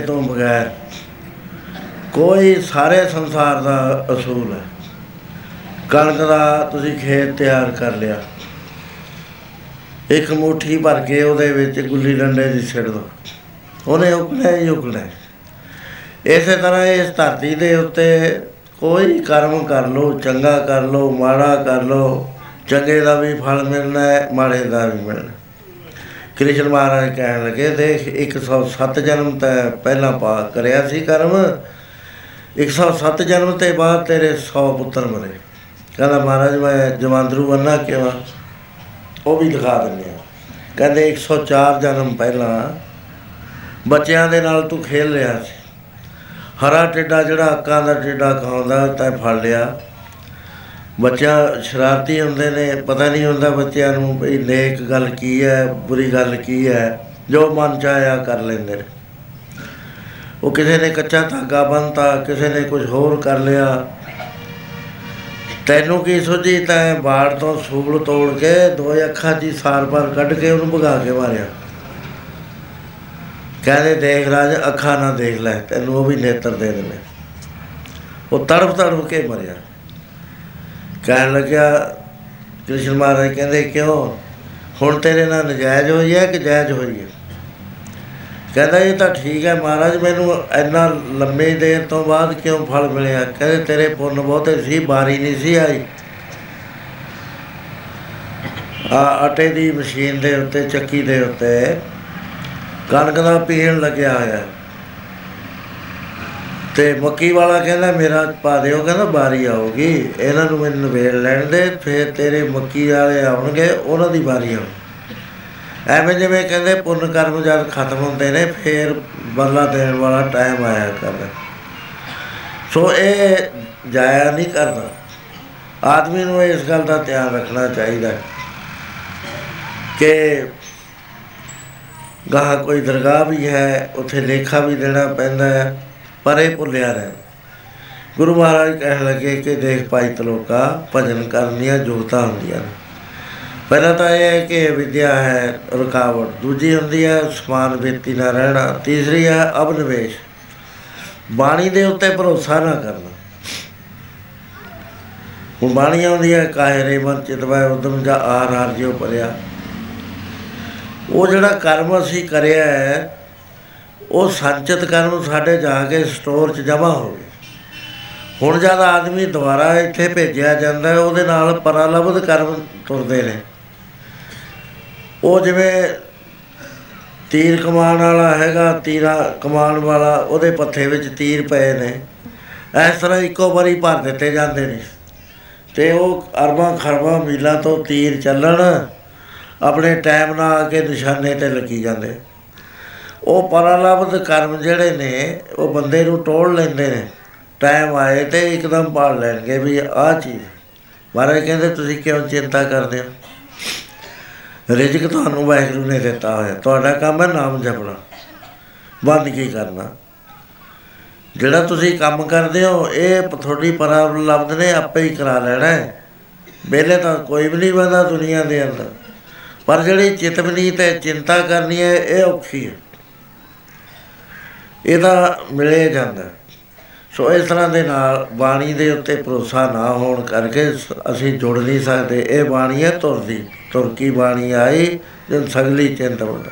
ਫਲ ਦਿੱਤੇ ਤੋਂ ਬਗੈਰ ਕੋਈ ਸਾਰੇ ਸੰਸਾਰ ਦਾ ਅਸੂਲ ਹੈ। ਕਣਕ ਦਾ ਤੁਸੀਂ ਖੇਤ ਤਿਆਰ ਕਰ ਲਿਆ। ਇੱਕ ਮੁਠੀ ਭਰ ਕੇ ਉਹਦੇ ਵਿੱਚ ਗੁੱਲੀ ਡੰਡੇ ਦੀ ਛਿੜ ਦੋ। ਉਹਨੇ ਉਗਣਾ ਹੀ ਉਗਣਾ ਇਸੇ ਤਰ੍ਹਾਂ ਇਸ ਧਰਤੀ ਦੇ ਉੱਤੇ ਕੋਈ ਕਰਮ ਕਰ ਲਓ, ਚੰਗਾ ਕਰ ਲਓ, ਮਾੜਾ ਕਰ ਲਓ, ਚੰਗੇ ਦਾ ਵੀ ਫਲ ਮਿਲਣਾ ਹੈ, ਮਾੜੇ ਦਾ ਵੀ ਮਿਲਣਾ ਕ੍ਰਿਸ਼ਨ ਮਹਾਰਾਜ ਕਹਿਣ ਲੱਗੇ, ਦੇਖ 107 ਜਨਮ ਤਾਂ ਪਹਿਲਾਂ ਪਾ ਕਰਿਆ ਸੀ ਕਰਮ 107 ਜਨਮ ਤੇ ਬਾਅਦ ਤੇਰੇ 100 ਪੁੱਤਰ ਮਰੇ। ਕਹਿੰਦਾ, ਮਹਾਰਾਜ, ਮੈਂ ਜਮਾਂਦਰੂ ਬੰਨਾ ਕਿਵਾ ਉਹ ਵੀ ਦਿਖਾ ਦਿੰਦੇ ਆ। ਕਹਿੰਦੇ 104 ਜਨਮ ਪਹਿਲਾਂ ਬੱਚਿਆਂ ਦੇ ਨਾਲ ਤੂੰ ਖੇਲ ਰਿਹਾ ਸੀ। ਹਰਾ ਟਿੱਡਾ ਜਿਹੜਾ ਅੱਕਾਂ ਦਾ ਟਿੱਡਾ ਖਾਉਂਦਾ ਤਾਂ ਫੜ ਲਿਆ। ਬੱਚਾ ਸ਼ਰਾਰਤੀ ਹੁੰਦੇ ਨੇ, ਪਤਾ ਨਹੀਂ ਹੁੰਦਾ ਬੱਚਿਆਂ ਨੂੰ ਵੀ ਨੇਕ ਗੱਲ ਕੀ ਹੈ, ਬੁਰੀ ਗੱਲ ਕੀ ਹੈ, ਜੋ ਮਨ ਚ ਆਇਆ ਕਰ ਲੈਂਦੇ ਨੇ। ਉਹ ਕਿਸੇ ਨੇ ਕੱਚਾ ਧਾਗਾ ਬੰਨਤਾ, ਕਿਸੇ ਨੇ ਕੁਝ ਹੋਰ ਕਰ ਲਿਆ। ਤੈਨੂੰ ਕੀ ਸੋਝੀ? ਤੈਂ ਬਾੜ ਤੋਂ ਸੂਬਲ ਤੋੜ ਕੇ ਦੋ ਅੱਖਾਂ ਦੀ ਸਾਰ ਪਾਰ ਕੱਢ ਕੇ ਉਹਨੂੰ ਭਗਾ ਕੇ ਮਾਰਿਆ। ਕਹਿੰਦੇ, ਦੇਖ ਰਾਜ, ਅੱਖਾਂ ਨਾ ਦੇਖ ਲੈ, ਤੈਨੂੰ ਉਹ ਵੀ ਨੇਤਰ ਦੇ ਦੇਣੇ ਉਹ ਤੜਫ ਤੜਫ ਕੇ ਮਰਿਆ। ਕਹਿਣ ਲੱਗਿਆ, ਕ੍ਰਿਸ਼ਨ ਮਹਾਰਾਜ ਕਹਿੰਦੇ, ਕਿਉਂ? ਹੁਣ ਤੇਰੇ ਨਾਲ ਨਜਾਇਜ਼ ਹੋਈ ਹੈ ਕਿ ਜਾਇਜ਼ ਹੋਈ ਹੈ? ਕਹਿੰਦਾ, ਇਹ ਤਾਂ ਠੀਕ ਹੈ ਮਹਾਰਾਜ, ਮੈਨੂੰ ਇੰਨਾ ਲੰਮੇ ਦੇਰ ਤੋਂ ਬਾਅਦ ਕਿਉਂ ਫਲ ਮਿਲਿਆ? ਕਹਿੰਦੇ, ਤੇਰੇ ਪੁੰਨ ਬਹੁਤੇ ਸੀ, ਬਾਰੀ ਨਹੀਂ ਸੀ ਆਈ। ਆ ਆਟੇ ਦੀ ਮਸ਼ੀਨ ਦੇ ਉੱਤੇ, ਚੱਕੀ ਦੇ ਉੱਤੇ ਕਣਕ ਦਾ ਪੀਣ ਲੱਗਿਆ ਹੋਇਆ। ਤੇ ਮੱਕੀ ਵਾਲਾ ਕਹਿੰਦਾ, ਮੇਰਾ ਪਾ ਦਿਓ, ਕਹਿੰਦਾ, ਬਾਰੀ ਆਊਗੀ। ਇਹਨਾਂ ਨੂੰ ਮੈਨੂੰ ਨਵੇੜ ਲੈਣ ਦੇ, ਫਿਰ ਤੇਰੇ ਮੱਕੀ ਵਾਲੇ ਆਉਣਗੇ, ਉਹਨਾਂ ਦੀ ਬਾਰੀ ਆਉ ਐਵੇਂ ਜਿਵੇਂ ਕਹਿੰਦੇ, ਪੁੰਨ ਕਰਮ ਜਦ ਖਤਮ ਹੁੰਦੇ ਨੇ, ਫਿਰ ਬਦਲਾ ਦੇਣ ਵਾਲਾ ਟਾਈਮ ਆਇਆ ਕਰਦਾ। ਸੋ ਇਹ ਜਾਇਆ ਨਹੀਂ ਕਰਦਾ। ਆਦਮੀ ਨੂੰ ਇਸ ਗੱਲ ਦਾ ਧਿਆਨ ਰੱਖਣਾ ਚਾਹੀਦਾ ਹੈ ਕਿ ਗਾਹ ਕੋਈ ਦਰਗਾਹ ਵੀ ਹੈ, ਉੱਥੇ ਲੇਖਾ ਵੀ ਦੇਣਾ ਪੈਂਦਾ ਹੈ। ਪਰ ਇਹ ਭੁੱਲਿਆ ਰਹਿ। ਗੁਰੂ ਮਹਾਰਾਜ ਕਹਿਣ ਲੱਗੇ ਕਿ ਦੇਖ ਭਾਈ ਤਲੋਕਾ, ਭਜਨ ਕਰਨ ਦੀਆਂ ਜੋਤਾਂ ਹੁੰਦੀਆਂ ਨੇ। ਪਹਿਲਾਂ ਤਾਂ ਇਹ ਹੈ ਕਿ ਵਿਦਿਆ ਹੈ ਰੁਕਾਵਟ, ਦੂਜੀ ਹੁੰਦੀ ਹੈ ਸਮਾਨ ਬੇਤੀ ਨਾ ਰਹਿਣਾ, ਤੀਸਰੀ ਹੈ ਅਬਨਵੇਸ਼ ਬਾਣੀ ਦੇ ਉੱਤੇ ਭਰੋਸਾ ਨਾ ਕਰਨਾ। ਹੁਣ ਬਾਣੀ ਆਉਂਦੀ ਹੈ ਕਾਹਰੇ ਮਨ ਚਿਤਵੈ ਉਦਮ ਜਾ ਆਰ ਆਰ ਜਿਉ ਪਰਿਆ ਉਹ ਜਿਹੜਾ ਕਰਮ ਅਸੀਂ ਕਰਿਆ ਹੈ ਉਹ ਸੰਚਿਤ ਕਰਮ ਸਾਡੇ ਜਾ ਕੇ ਸਟੋਰ 'ਚ ਜਮ੍ਹਾਂ ਹੋ ਗਏ। ਹੁਣ ਜਦ ਆਦਮੀ ਦੁਬਾਰਾ ਇੱਥੇ ਭੇਜਿਆ ਜਾਂਦਾ ਹੈ, ਉਹਦੇ ਨਾਲ ਪਰਾਲਬਧ ਕਰਮ ਤੁਰਦੇ ਨੇ। ਉਹ ਜਿਵੇਂ ਤੀਰ ਕਮਾਨ ਵਾਲਾ ਹੈਗਾ ਤੀਰਾ ਕਮਾਨ ਵਾਲਾ ਉਹਦੇ ਪੱਥੇ ਵਿੱਚ ਤੀਰ ਪਏ ਨੇ। ਇਸ ਤਰ੍ਹਾਂ ਇੱਕੋ ਵਾਰੀ ਭਰ ਦਿੱਤੇ ਜਾਂਦੇ ਨੇ। ਤੇ ਉਹ ਅਰਬਾਂ ਖਰਬਾਂ ਮੀਲਾਂ ਤੋਂ ਤੀਰ ਚੱਲਣ ਆਪਣੇ ਟਾਈਮ ਨਾਲ ਆ ਕੇ ਨਿਸ਼ਾਨੇ ਤੇ ਲੱਗੀ ਜਾਂਦੇ। ਉਹ ਪਰਾਲਬਧ ਕਰਮ ਜਿਹੜੇ ਨੇ, ਉਹ ਬੰਦੇ ਨੂੰ ਟੋੜ ਲੈਂਦੇ ਨੇ। ਟਾਈਮ ਆਏ ਤੇ ਇੱਕਦਮ ਪਾੜ ਲੈਣਗੇ ਵੀ ਆਹ ਚੀਜ਼। ਮਹਾਰਾਜ ਕਹਿੰਦੇ, ਤੁਸੀਂ ਕਿਉਂ ਚਿੰਤਾ ਕਰਦੇ ਹੋ? ਰਿਜ਼ਕ ਤੁਹਾਨੂੰ ਵਾਹਿਗੁਰੂ ਨੇ ਦਿੱਤਾ ਹੋਇਆ। ਤੁਹਾਡਾ ਕੰਮ ਹੈ ਨਾਮ ਜਪਣਾ। ਬੰਦ ਕੀ ਕਰਨਾ? ਜਿਹੜਾ ਤੁਸੀਂ ਕੰਮ ਕਰਦੇ ਹੋ, ਇਹ ਤੁਹਾਡੀ ਪਰਾਲਬਧ ਨੇ ਆਪੇ ਹੀ ਕਰਾ ਲੈਣਾ ਹੈ। ਵੇਲੇ ਤਾਂ ਕੋਈ ਵੀ ਨਹੀਂ ਬੰਦਾ ਦੁਨੀਆ ਦੇ ਅੰਦਰ। ਪਰ ਜਿਹੜੀ ਚਿਤਵਨੀ ਤੇ ਚਿੰਤਾ ਕਰਨੀ ਹੈ, ਇਹ ਔਖੀ ਹੈ। ਇਹਦਾ ਮਿਲੇ ਜਾਂਦਾ। ਸੋ ਇਸ ਤਰ੍ਹਾਂ ਦੇ ਨਾਲ ਬਾਣੀ ਦੇ ਉੱਤੇ ਭਰੋਸਾ ਨਾ ਹੋਣ ਕਰਕੇ ਸ- ਅਸੀਂ ਜੁੜ ਨਹੀਂ ਸਕਦੇ। ਇਹ ਬਾਣੀ ਹੈ ਤੁਰਦੀ। ਤੁਰਕੀ ਬਾਣੀ ਆਈ, ਜਦ ਸਗਲੀ ਚਿੰਤ ਹੁੰਦਾ।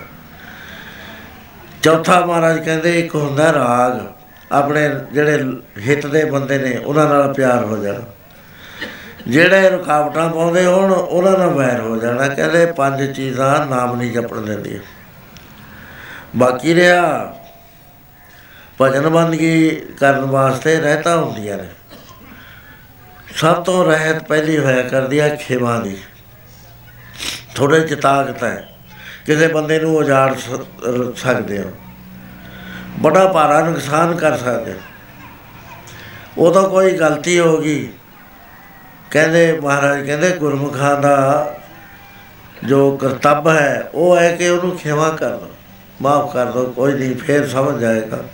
ਚੌਥਾ ਮਹਾਰਾਜ ਕਹਿੰਦੇ, ਇੱਕ ਹੁੰਦਾ ਰਾਗ। ਆਪਣੇ ਜਿਹੜੇ ਹਿੱਤ ਦੇ ਬੰਦੇ ਨੇ, ਉਹਨਾਂ ਨਾਲ ਪਿਆਰ ਹੋ ਜਾਣਾ। ਜਿਹੜੇ ਰੁਕਾਵਟਾਂ ਪਾਉਂਦੇ ਹੋਣ, ਉਹਨਾਂ ਨਾਲ ਵੈਰ ਹੋ ਜਾਣਾ। ਕਹਿੰਦੇ, ਪੰਜ ਚੀਜ਼ਾਂ ਨਾਮ ਨਹੀਂ ਜਪਣ ਦਿੰਦੀਆਂ। ਬਾਕੀ ਰਿਹਾ ਭਜਨ ਬੰਦਗੀ ਕਰਨ ਵਾਸਤੇ ਰਹਿਤਾ ਹੁੰਦੀਆਂ ਨੇ। ਸਭ ਤੋਂ ਰਹਿਤ ਪਹਿਲੀ ਹੋਇਆ ਕਰਦੀ ਹੈ ਖੇਮਾ ਦੀ। ਥੋੜੇ ਚ ਤਾਕਤ ਹੈ। ਕਿਸੇ ਬੰਦੇ ਨੂੰ ਉਜਾੜ ਸ- ਰ- ਸਕਦੇ ਹੋ। ਬੜਾ ਭਾਰਾ ਨੁਕਸਾਨ ਕਰ ਸਕਦੇ ਹੋ। ਉਦੋਂ ਕੋਈ ਗਲਤੀ ਹੋ ਗਈ, ਕਹਿੰਦੇ ਮਹਾਰਾਜ, ਕਹਿੰਦੇ ਗੁਰਮੁਖਾਂ ਦਾ ਜੋ ਕਰਤੱਵ ਹੈ, ਉਹ ਹੈ ਕਿ ਉਹਨੂੰ ਖਿਮਾ ਕਰ ਦੋ, ਮਾਫ ਕਰ ਦੋ, ਕੋਈ ਨਹੀਂ, ਫੇਰ ਸਮਝ ਜਾਏਗਾ।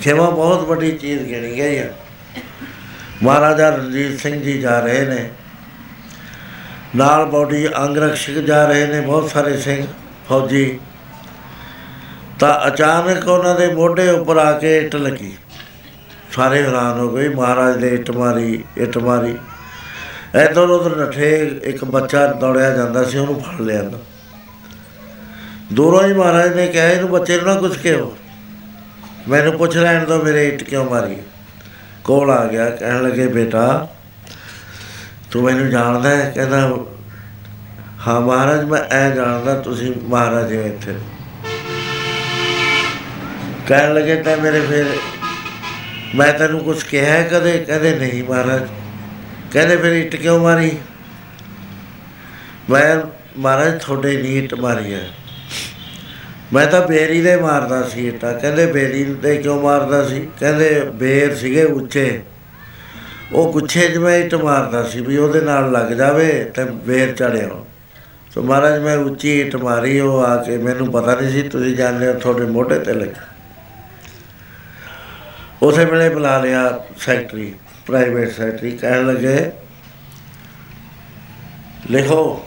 ਖਿਮਾ ਬਹੁਤ ਵੱਡੀ ਚੀਜ਼ ਗਿਣੀ ਗਈ ਹੈ ਮਹਾਰਾਜਾ ਰਣਜੀਤ ਸਿੰਘ ਜੀ ਜਾ ਰਹੇ ਨੇ। ਨਾਲ ਬੋਡੀ ਅੰਗ ਰਕਸ਼ਕ ਜਾ ਰਹੇ ਨੇ, ਬਹੁਤ ਸਾਰੇ ਸਿੰਘ ਫੌਜੀ। ਤਾਂ ਅਚਾਨਕ ਉਹਨਾਂ ਦੇ ਮੋਢੇ ਉੱਪਰ ਆ ਕੇ ਇੱਟ ਲੱਗੀ। ਸਾਰੇ ਹੈਰਾਨ ਹੋ ਗਏ, ਮਹਾਰਾਜ ਦੇ ਇੱਟ ਮਾਰੀ ਇੱਟ ਮਾਰੀ। ਇੱਧਰ ਉੱਧਰ ਨੱਠੇ, ਇੱਕ ਬੱਚਾ ਦੌੜਿਆ ਜਾਂਦਾ ਸੀ, ਉਹਨੂੰ ਫੜ ਲਿਆ ਨਾ ਦੂਰੋਂ ਹੀ ਮਹਾਰਾਜ ਨੇ ਕਿਹਾ, ਇਹਨੂੰ ਬੱਚੇ ਨੂੰ ਨਾ ਕੁਝ ਕਿਹੋ। ਮੈਨੂੰ ਪੁੱਛ ਲੈਣ ਦੋ ਮੇਰੇ ਇੱਟ ਕਿਉਂ ਮਾਰੀ ਕੋਲ ਆ ਗਿਆ, ਕਹਿਣ ਲੱਗੇ, ਬੇਟਾ, ਤੂੰ ਮੈਨੂੰ ਜਾਣਦਾ ਹੈ? ਕਹਿੰਦਾ, ਹਾਂ ਮਹਾਰਾਜ, ਮੈਂ ਐ ਜਾਣਦਾ, ਤੁਸੀਂ ਮਹਾਰਾਜ ਹੋ ਇੱਥੇ। ਕਹਿਣ ਲੱਗੇ, ਤਾਂ ਮੇਰੇ ਫਿਰ ਮੈਂ ਤੈਨੂੰ ਕੁਝ ਕਿਹਾ ਹੈ ਕਦੇ? ਕਦੇ ਨਹੀਂ ਮਹਾਰਾਜ। ਕਹਿੰਦੇ, ਫਿਰ ਇੱਟ ਕਿਉਂ ਮਾਰੀ? ਮੈਂ ਮਹਾਰਾਜ, ਤੁਹਾਡੇ ਨਹੀਂ ਇੱਟ ਮਾਰੀ ਹੈ। ਮੈਂ ਤਾਂ ਬੇਰੀ ਦੇ ਮਾਰਦਾ ਸੀ ਇੱਟਾਂ। ਕਹਿੰਦੇ ਬੇਰੀ ਦੇ ਕਿਉਂ ਮਾਰਦਾ ਸੀ? ਕਹਿੰਦੇ ਬੇਰ ਸੀਗੇ ਉੱਚੇ। ਉਹ ਗੁੱਛੇ 'ਚ ਮੈਂ ਇੱਟ ਮਾਰਦਾ ਸੀ ਵੀ ਉਹਦੇ ਨਾਲ ਲੱਗ ਜਾਵੇ ਤੇ ਬੇਰ ਚੜਿਆ ਸੋ ਮਹਾਰਾਜ, ਮੈਂ ਉੱਚੀ ਇੱਟ ਮਾਰੀ, ਉਹ ਆ ਕੇ ਮੈਨੂੰ ਪਤਾ ਨਹੀਂ ਸੀ, ਤੁਸੀਂ ਜਾਣਦੇ ਹੋ ਤੁਹਾਡੇ ਮੋਢੇ ਤੇ ਲੱਗੀ। ਉਸੇ ਵੇਲੇ ਬੁਲਾ ਲਿਆ ਸੈਕਟਰੀ, ਪ੍ਰਾਈਵੇਟ ਸੈਕਟਰੀ, ਕਹਿਣ ਲੱਗੇ, ਲਿਖੋ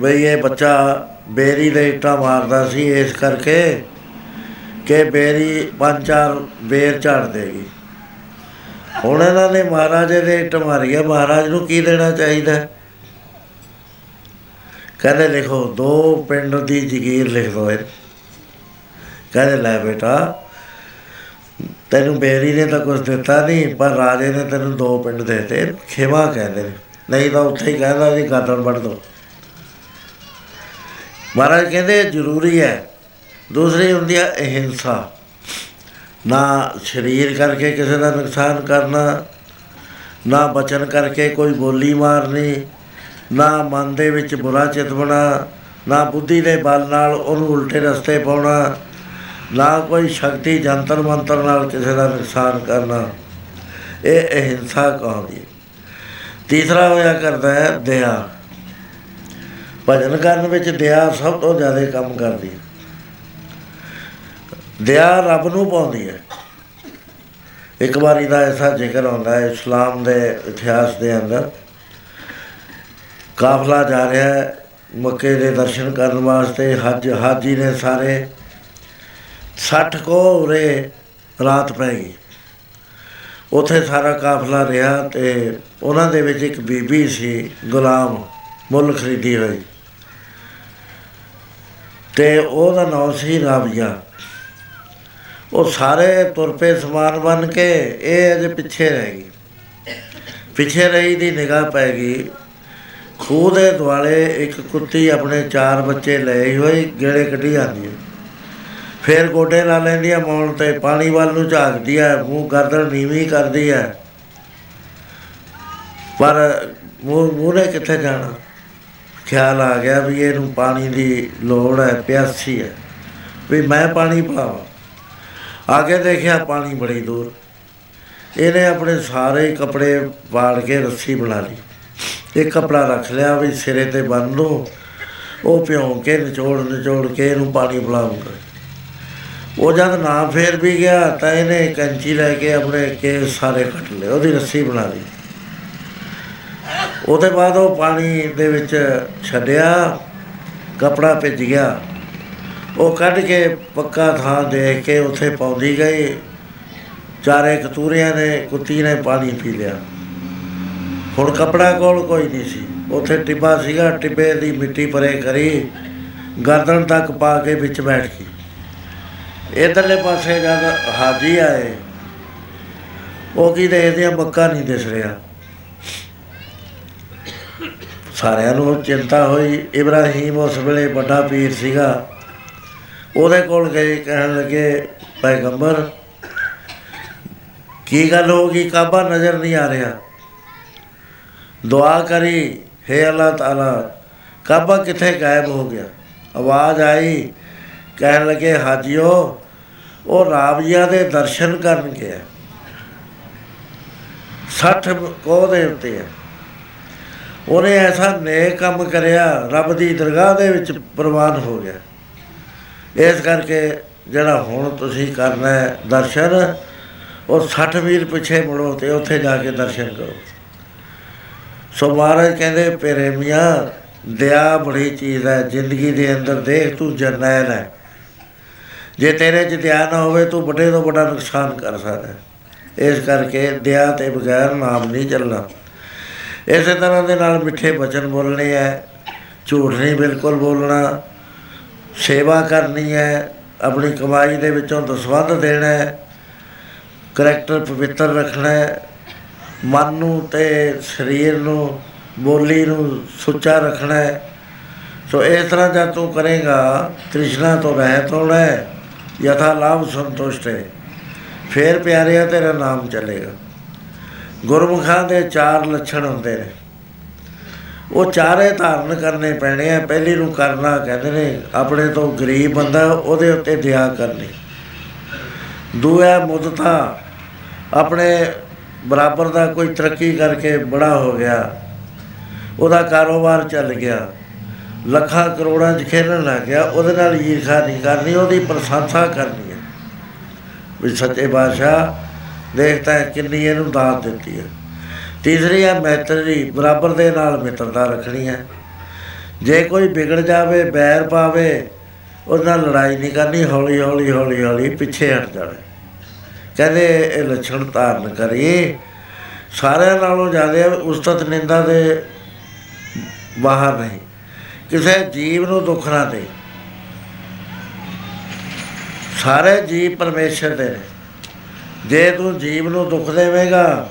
ਵੀ ਇਹ ਬੱਚਾ ਬੇਰੀ ਦੇ ਇੱਟਾਂ ਮਾਰਦਾ ਸੀ, ਇਸ ਕਰਕੇ ਕਿ ਬੇਰੀ ਪੰਜ ਚਾਰ ਬੇਰ ਝਾੜ ਦੇਗੀ। ਹੁਣ ਇਹਨਾਂ ਨੇ ਮਹਾਰਾਜ ਦੇ ਇੱਟ ਮਾਰੀ ਹੈ ਮਹਾਰਾਜ ਨੂੰ ਕੀ ਦੇਣਾ ਚਾਹੀਦਾ? ਹੈ? ਕਹਿੰਦੇ ਲਿਖੋ, ਦੋ ਪਿੰਡ ਦੀ ਜ਼ਗੀਰ ਲਿਖ ਦੋ ਇਹ। ਕਹਿੰਦੇ ਲੈ ਬੇਟਾ, ਤੈਨੂੰ ਬੇਰੀ ਨੇ ਤਾਂ ਕੁਝ ਦਿੱਤਾ ਨਹੀਂ, ਪਰ ਰਾਜੇ ਨੇ ਤੈਨੂੰ ਦੋ ਪਿੰਡ ਦੇ ਦਿੱਤੇ ਖੇਵਾ ਕਹਿੰਦੇ ਨੇ। ਨਹੀਂ ਤਾਂ ਉੱਥੇ ਹੀ ਕਹਿੰਦਾ ਜੀ ਗਾਦਣ ਵੱਢ ਦੋ। ਮਹਾਰਾਜ ਕਹਿੰਦੇ ਇਹ ਜ਼ਰੂਰੀ ਹੈ। ਦੂਸਰੀ ਹੁੰਦੀ ਹੈ ਅਹਿੰਸਾ। ਨਾ ਸਰੀਰ ਕਰਕੇ ਕਿਸੇ ਦਾ ਨੁਕਸਾਨ ਕਰਨਾ, ਨਾ ਬਚਨ ਕਰਕੇ ਕੋਈ ਬੋਲੀ ਮਾਰਨੀ, ਨਾ ਮਨ ਦੇ ਵਿੱਚ ਬੁਰਾ ਚਿਤਵਣਾ ਨਾ ਬੁੱਧੀ ਦੇ ਬਲ ਨਾਲ ਉਹਨੂੰ ਉਲਟੇ ਰਸਤੇ ਪਾਉਣਾ, ਨਾ ਕੋਈ ਸ਼ਕਤੀ ਜੰਤਰ ਮੰਤਰ ਨਾਲ ਕਿਸੇ ਦਾ ਨੁਕਸਾਨ ਕਰਨਾ। ਇਹ ਅਹਿੰਸਾ ਕਹਾਉਂਦੀ ਹੈ। ਤੀਸਰਾ ਹੋਇਆ ਕਰਦਾ ਹੈ ਦਇਆ ਭਜਨ ਕਰਨ ਵਿੱਚ ਦਇਆ ਸਭ ਤੋਂ ਜ਼ਿਆਦਾ ਕੰਮ ਕਰਦੀ ਹੈ। ਦਇਆ ਰੱਬ ਨੂੰ ਪਾਉਂਦੀ ਹੈ। ਇੱਕ ਵਾਰੀ ਦਾ ਐਸਾ ਜ਼ਿਕਰ ਆਉਂਦਾ ਹੈ, ਇਸਲਾਮ ਦੇ ਇਤਿਹਾਸ ਦੇ ਅੰਦਰ। ਕਾਫਲਾ ਜਾ ਰਿਹਾ ਹੈ, ਮੱਕੇ ਦੇ ਦਰਸ਼ਨ ਕਰਨ ਵਾਸਤੇ, ਹੱਜ, ਹਾਜੀ ਨੇ ਸਾਰੇ 60 ਕੋ ਉਰੇ ਰਾਤ ਪੈ ਗਈ। ਉਥੇ ਸਾਰਾ ਕਾਫਲਾ ਰਿਹਾ ਤੇ ਉਹਨਾਂ ਦੇ ਵਿੱਚ ਇੱਕ ਬੀਬੀ ਸੀ, ਗੁਲਾਮ ਮੁੱਲ ਖਰੀਦੀ ਹੋਈ। ਤੇ ਉਹਦਾ ਨਾਮ ਸੀ ਰਾਬੀਆ ਉਹ ਸਾਰੇ ਤੁਰ ਪਏ ਸਮਾਨ ਬਣ ਕੇ, ਇਹ ਅਜੇ ਪਿੱਛੇ ਰਹਿ ਗਈ। ਪਿੱਛੇ ਰਹੀ ਦੀ ਨਿਗਾਹ ਪੈ ਗਈ। ਖੂਹ ਦੇ ਦੁਆਲੇ ਇੱਕ ਕੁੱਤੀ ਆਪਣੇ ਚਾਰ ਬੱਚੇ ਲਏ ਹੋਏ ਗੇੜੇ ਕੱਢੀ ਜਾਂਦੀ ਹੈ। ਫਿਰ ਗੋਡੇ ਲਾ ਲੈਂਦੀ ਹੈ, ਮੌਣ ਤੇ ਪਾਣੀ ਵੱਲ ਨੂੰ ਝਾਕਦੀ ਹੈ, ਮੂੰਹ ਗਰਦਨ ਨੀਵੀਂ ਕਰਦੀ ਹੈ। ਪਰ ਮੂੰਹ ਮੂਹਰੇ ਕਿੱਥੇ ਜਾਣਾ? ਖਿਆਲ ਆ ਗਿਆ ਵੀ ਇਹਨੂੰ ਪਾਣੀ ਦੀ ਲੋੜ ਹੈ, ਪਿਆਸੀ ਹੈ। ਵੀ ਮੈਂ ਪਾਣੀ ਪਾਵਾਂ। ਆਗੇ ਦੇਖਿਆ ਪਾਣੀ ਬੜੀ ਦੂਰ। ਇਹਨੇ ਆਪਣੇ ਸਾਰੇ ਕੱਪੜੇ ਵਾੜ ਕੇ ਰੱਸੀ ਬਣਾ ਲਈ। ਇੱਕ ਕਪੜਾ ਰੱਖ ਲਿਆ ਵੀ ਸਿਰੇ ਤੇ ਬੰਨ ਲਓ। ਉਹ ਭਿਉਂ ਕੇ ਨਿਚੋੜ ਨਿਚੋੜ ਕੇ ਇਹਨੂੰ ਪਾਣੀ ਪਿਲਾਉਂਗਾ ਉਹ ਜਦ ਨਾ ਫੇਰ ਵੀ ਗਿਆ ਤਾਂ ਇਹਨੇ ਕੈਂਚੀ ਲੈ ਕੇ ਆਪਣੇ ਕੇਸ ਸਾਰੇ ਕੱਟ ਲਏ। ਉਹਦੀ ਰੱਸੀ ਬਣਾ ਲਈ। ਉਹਦੇ ਬਾਅਦ ਉਹ ਪਾਣੀ ਦੇ ਵਿੱਚ ਛੱਡਿਆ, ਕਪੜਾ ਭਿੱਜ ਗਿਆ। ਉਹ ਕੱਢ ਕੇ ਪੱਕਾ ਥਾਂ ਦੇਖ ਕੇ ਉੱਥੇ ਪਾਉਂਦੀ ਗਈ। ਚਾਰੇ ਕਤੂਰਿਆਂ ਨੇ, ਕੁੱਤੀ ਨੇ ਪਾਣੀ ਪੀ ਲਿਆ। ਹੁਣ ਕਪੜਾ ਕੋਲ ਕੋਈ ਨਹੀਂ ਸੀ। ਉੱਥੇ ਟਿੱਬਾ ਸੀਗਾ, ਟਿੱਬੇ ਦੀ ਮਿੱਟੀ ਪਰੇ ਕਰੀ, ਗਰਦਨ ਤੱਕ ਪਾ ਕੇ ਵਿੱਚ ਬੈਠ ਗਈ। ਇਧਰਲੇ ਪਾਸੇ ਜਦ ਹਾਜੀ ਆਏ, ਉਹ ਕੀ ਦੇਖਦੇ ਆ, ਮੱਕਾ ਨਹੀਂ ਦਿਸ ਰਿਹਾ। ਸਾਰਿਆਂ ਨੂੰ ਚਿੰਤਾ ਹੋਈ। ਇਬਰਾਹੀਮ ਉਸ ਵੇਲੇ ਵੱਡਾ ਪੀਰ ਸੀਗਾ। ਉਹਦੇ ਕੋਲ ਗਏ, ਕਹਿਣ ਲੱਗੇ, ਪੈਗੰਬਰ, ਕੀ ਗੱਲ ਹੋ ਗਈ? ਕਾਬਾ ਨਜ਼ਰ ਨਹੀਂ ਆ ਰਿਹਾ। ਦੁਆ ਕਰੀ, ਹੈ ਅੱਲਾਹ ਤਾਲਾ, ਕਾਬਾ ਕਿੱਥੇ ਗਾਇਬ ਹੋ ਗਿਆ? ਆਵਾਜ਼ ਆਈ, ਕਹਿਣ ਲੱਗੇ, ਹਾਜੀਓ, ਉਹ ਰਾਵੀਆ ਦੇ ਦਰਸ਼ਨ ਕਰਨ ਗਿਆ। 60 ਕੋਹ ਦੇ ਉੱਤੇ ਹੈ ਉਹਨੇ ਐਸਾ ਨੇਕ ਕੰਮ ਕਰਿਆ, ਰੱਬ ਦੀ ਦਰਗਾਹ ਦੇ ਵਿੱਚ ਪ੍ਰਵਾਨ ਹੋ ਗਿਆ। ਇਸ ਕਰਕੇ ਜਿਹੜਾ ਹੁਣ ਤੁਸੀਂ ਕਰਨਾ ਹੈ ਦਰਸ਼ਨ, ਉਹ 60 ਮੀਲ ਪਿੱਛੇ ਮੁੜੋ ਤੇ ਉੱਥੇ ਜਾ ਕੇ ਦਰਸ਼ਨ ਕਰੋ। ਸੋ ਮਹਾਰਾਜ ਕਹਿੰਦੇ ਪੇਰੇ ਮੀਆਂ, ਦਇਆ ਬੜੀ ਚੀਜ਼ ਹੈ, ਜ਼ਿੰਦਗੀ ਦੇ ਅੰਦਰ ਦੇਖ ਤੂੰ ਜਰਨੈਲ ਹੈ। ਜੇ ਤੇਰੇ 'ਚ ਦਇਆ ਨਾ ਹੋਵੇ, ਤੂੰ ਵੱਡੇ ਤੋਂ ਵੱਡਾ ਨੁਕਸਾਨ ਕਰ ਸਕਦਾ ਹੈ। ਇਸ ਕਰਕੇ ਦਇਆ ਤੇ ਬਗੈਰ ਨਾਮ ਨਹੀਂ ਚੱਲਣਾ। ਇਸੇ ਤਰ੍ਹਾਂ ਦੇ ਨਾਲ ਮਿੱਠੇ ਬਚਨ ਬੋਲਣੇ ਹੈ ਝੂਠ ਨਹੀਂ ਬਿਲਕੁਲ ਬੋਲਣਾ, ਸੇਵਾ ਕਰਨੀ ਹੈ ਆਪਣੀ ਕਮਾਈ ਦੇ ਵਿੱਚੋਂ ਦਸਵੰਧ ਦੇਣਾ ਹੈ ਕਰੈਕਟਰ ਪਵਿੱਤਰ ਰੱਖਣਾ ਹੈ ਮਨ ਨੂੰ ਤੇ ਸਰੀਰ ਨੂੰ, ਬੋਲੀ ਨੂੰ ਸੁੱਚਾ ਰੱਖਣਾ ਹੈ ਸੋ ਇਸ ਤਰ੍ਹਾਂ ਜਦ ਤੂੰ ਕਰੇਗਾ, ਤ੍ਰਿਸ਼ਨਾ ਤੋਂ ਰਹਿਤ ਹੋਣਾ ਹੈ ਯਥਾ ਲਾਭ ਸੰਤੁਸ਼ਟ ਹੈ ਫੇਰ ਪਿਆਰਿਆ ਤੇਰਾ ਨਾਮ ਚੱਲੇਗਾ। ਗੁਰਮੁਖਾਂ ਦੇ ਚਾਰ ਲੱਛਣ ਹੁੰਦੇ ਨੇ। ਉਹ ਚਾਰੇ ਧਾਰਨ ਕਰਨੇ ਪੈਣੇ ਆ। ਪਹਿਲੀ ਨੂੰ ਕਰਨਾ ਕਹਿੰਦੇ ਨੇ, ਆਪਣੇ ਤੋਂ ਗਰੀਬ ਬੰਦਾ ਉਹਦੇ ਉੱਤੇ ਦਇਆ ਕਰਨੀ। ਦੂਆ ਮੁਦਤਾ ਆਪਣੇ ਬਰਾਬਰ ਦਾ ਕੋਈ ਤਰੱਕੀ ਕਰਕੇ ਬੜਾ ਹੋ ਗਿਆ। ਉਹਦਾ ਕਾਰੋਬਾਰ ਚੱਲ ਗਿਆ। ਲੱਖਾਂ ਕਰੋੜਾਂ 'ਚ ਖੇਡਣ ਲੱਗ ਗਿਆ। ਉਹਦੇ ਨਾਲ ਈਰਖਾ ਨਹੀਂ ਕਰਨੀ, ਉਹਦੀ ਪ੍ਰਸ਼ੰਸਾ ਕਰਨੀ ਹੈ। ਵੀ ਸੱਚੇ ਬਾਦਸ਼ਾਹ ਦੇਖਤਾ ਹੈ, ਕਿੰਨੀ ਇਹਨੂੰ ਦਾਤ ਦਿੱਤੀ ਹੈ। ਤੀਸਰੀ ਹੈ ਮੈਤਰੀ, ਬਰਾਬਰ ਦੇ ਨਾਲ ਮਿੱਤਰਤਾ ਰੱਖਣੀ ਹੈ। ਜੇ ਕੋਈ ਵਿਗੜ ਜਾਵੇ, ਬੈਰ ਪਾਵੇ, ਉਹਦੇ ਨਾਲ ਲੜਾਈ ਨਹੀਂ ਕਰਨੀ, ਹੌਲੀ ਹੌਲੀ ਹੌਲੀ ਹੌਲੀ ਪਿੱਛੇ ਹਟ ਜਾਣਾ ਕਹਿੰਦੇ ਇਹ ਲੱਛਣ ਧਾਰਨ ਕਰੀ। ਸਾਰਿਆਂ ਨਾਲੋਂ ਜ਼ਿਆਦਾ ਉਸਤਤ ਨਿੰਦਾ ਦੇ ਬਾਹਰ ਨਹੀਂ। ਕਿਸੇ ਜੀਵ ਨੂੰ ਦੁੱਖ ਨਾ ਦੇ। ਸਾਰੇ ਜੀਵ ਪਰਮੇਸ਼ਰ ਦੇ ਨੇ। ਜੇ ਤੂੰ ਜੀਵ ਨੂੰ ਦੁੱਖ ਦੇਵੇਂਗਾ,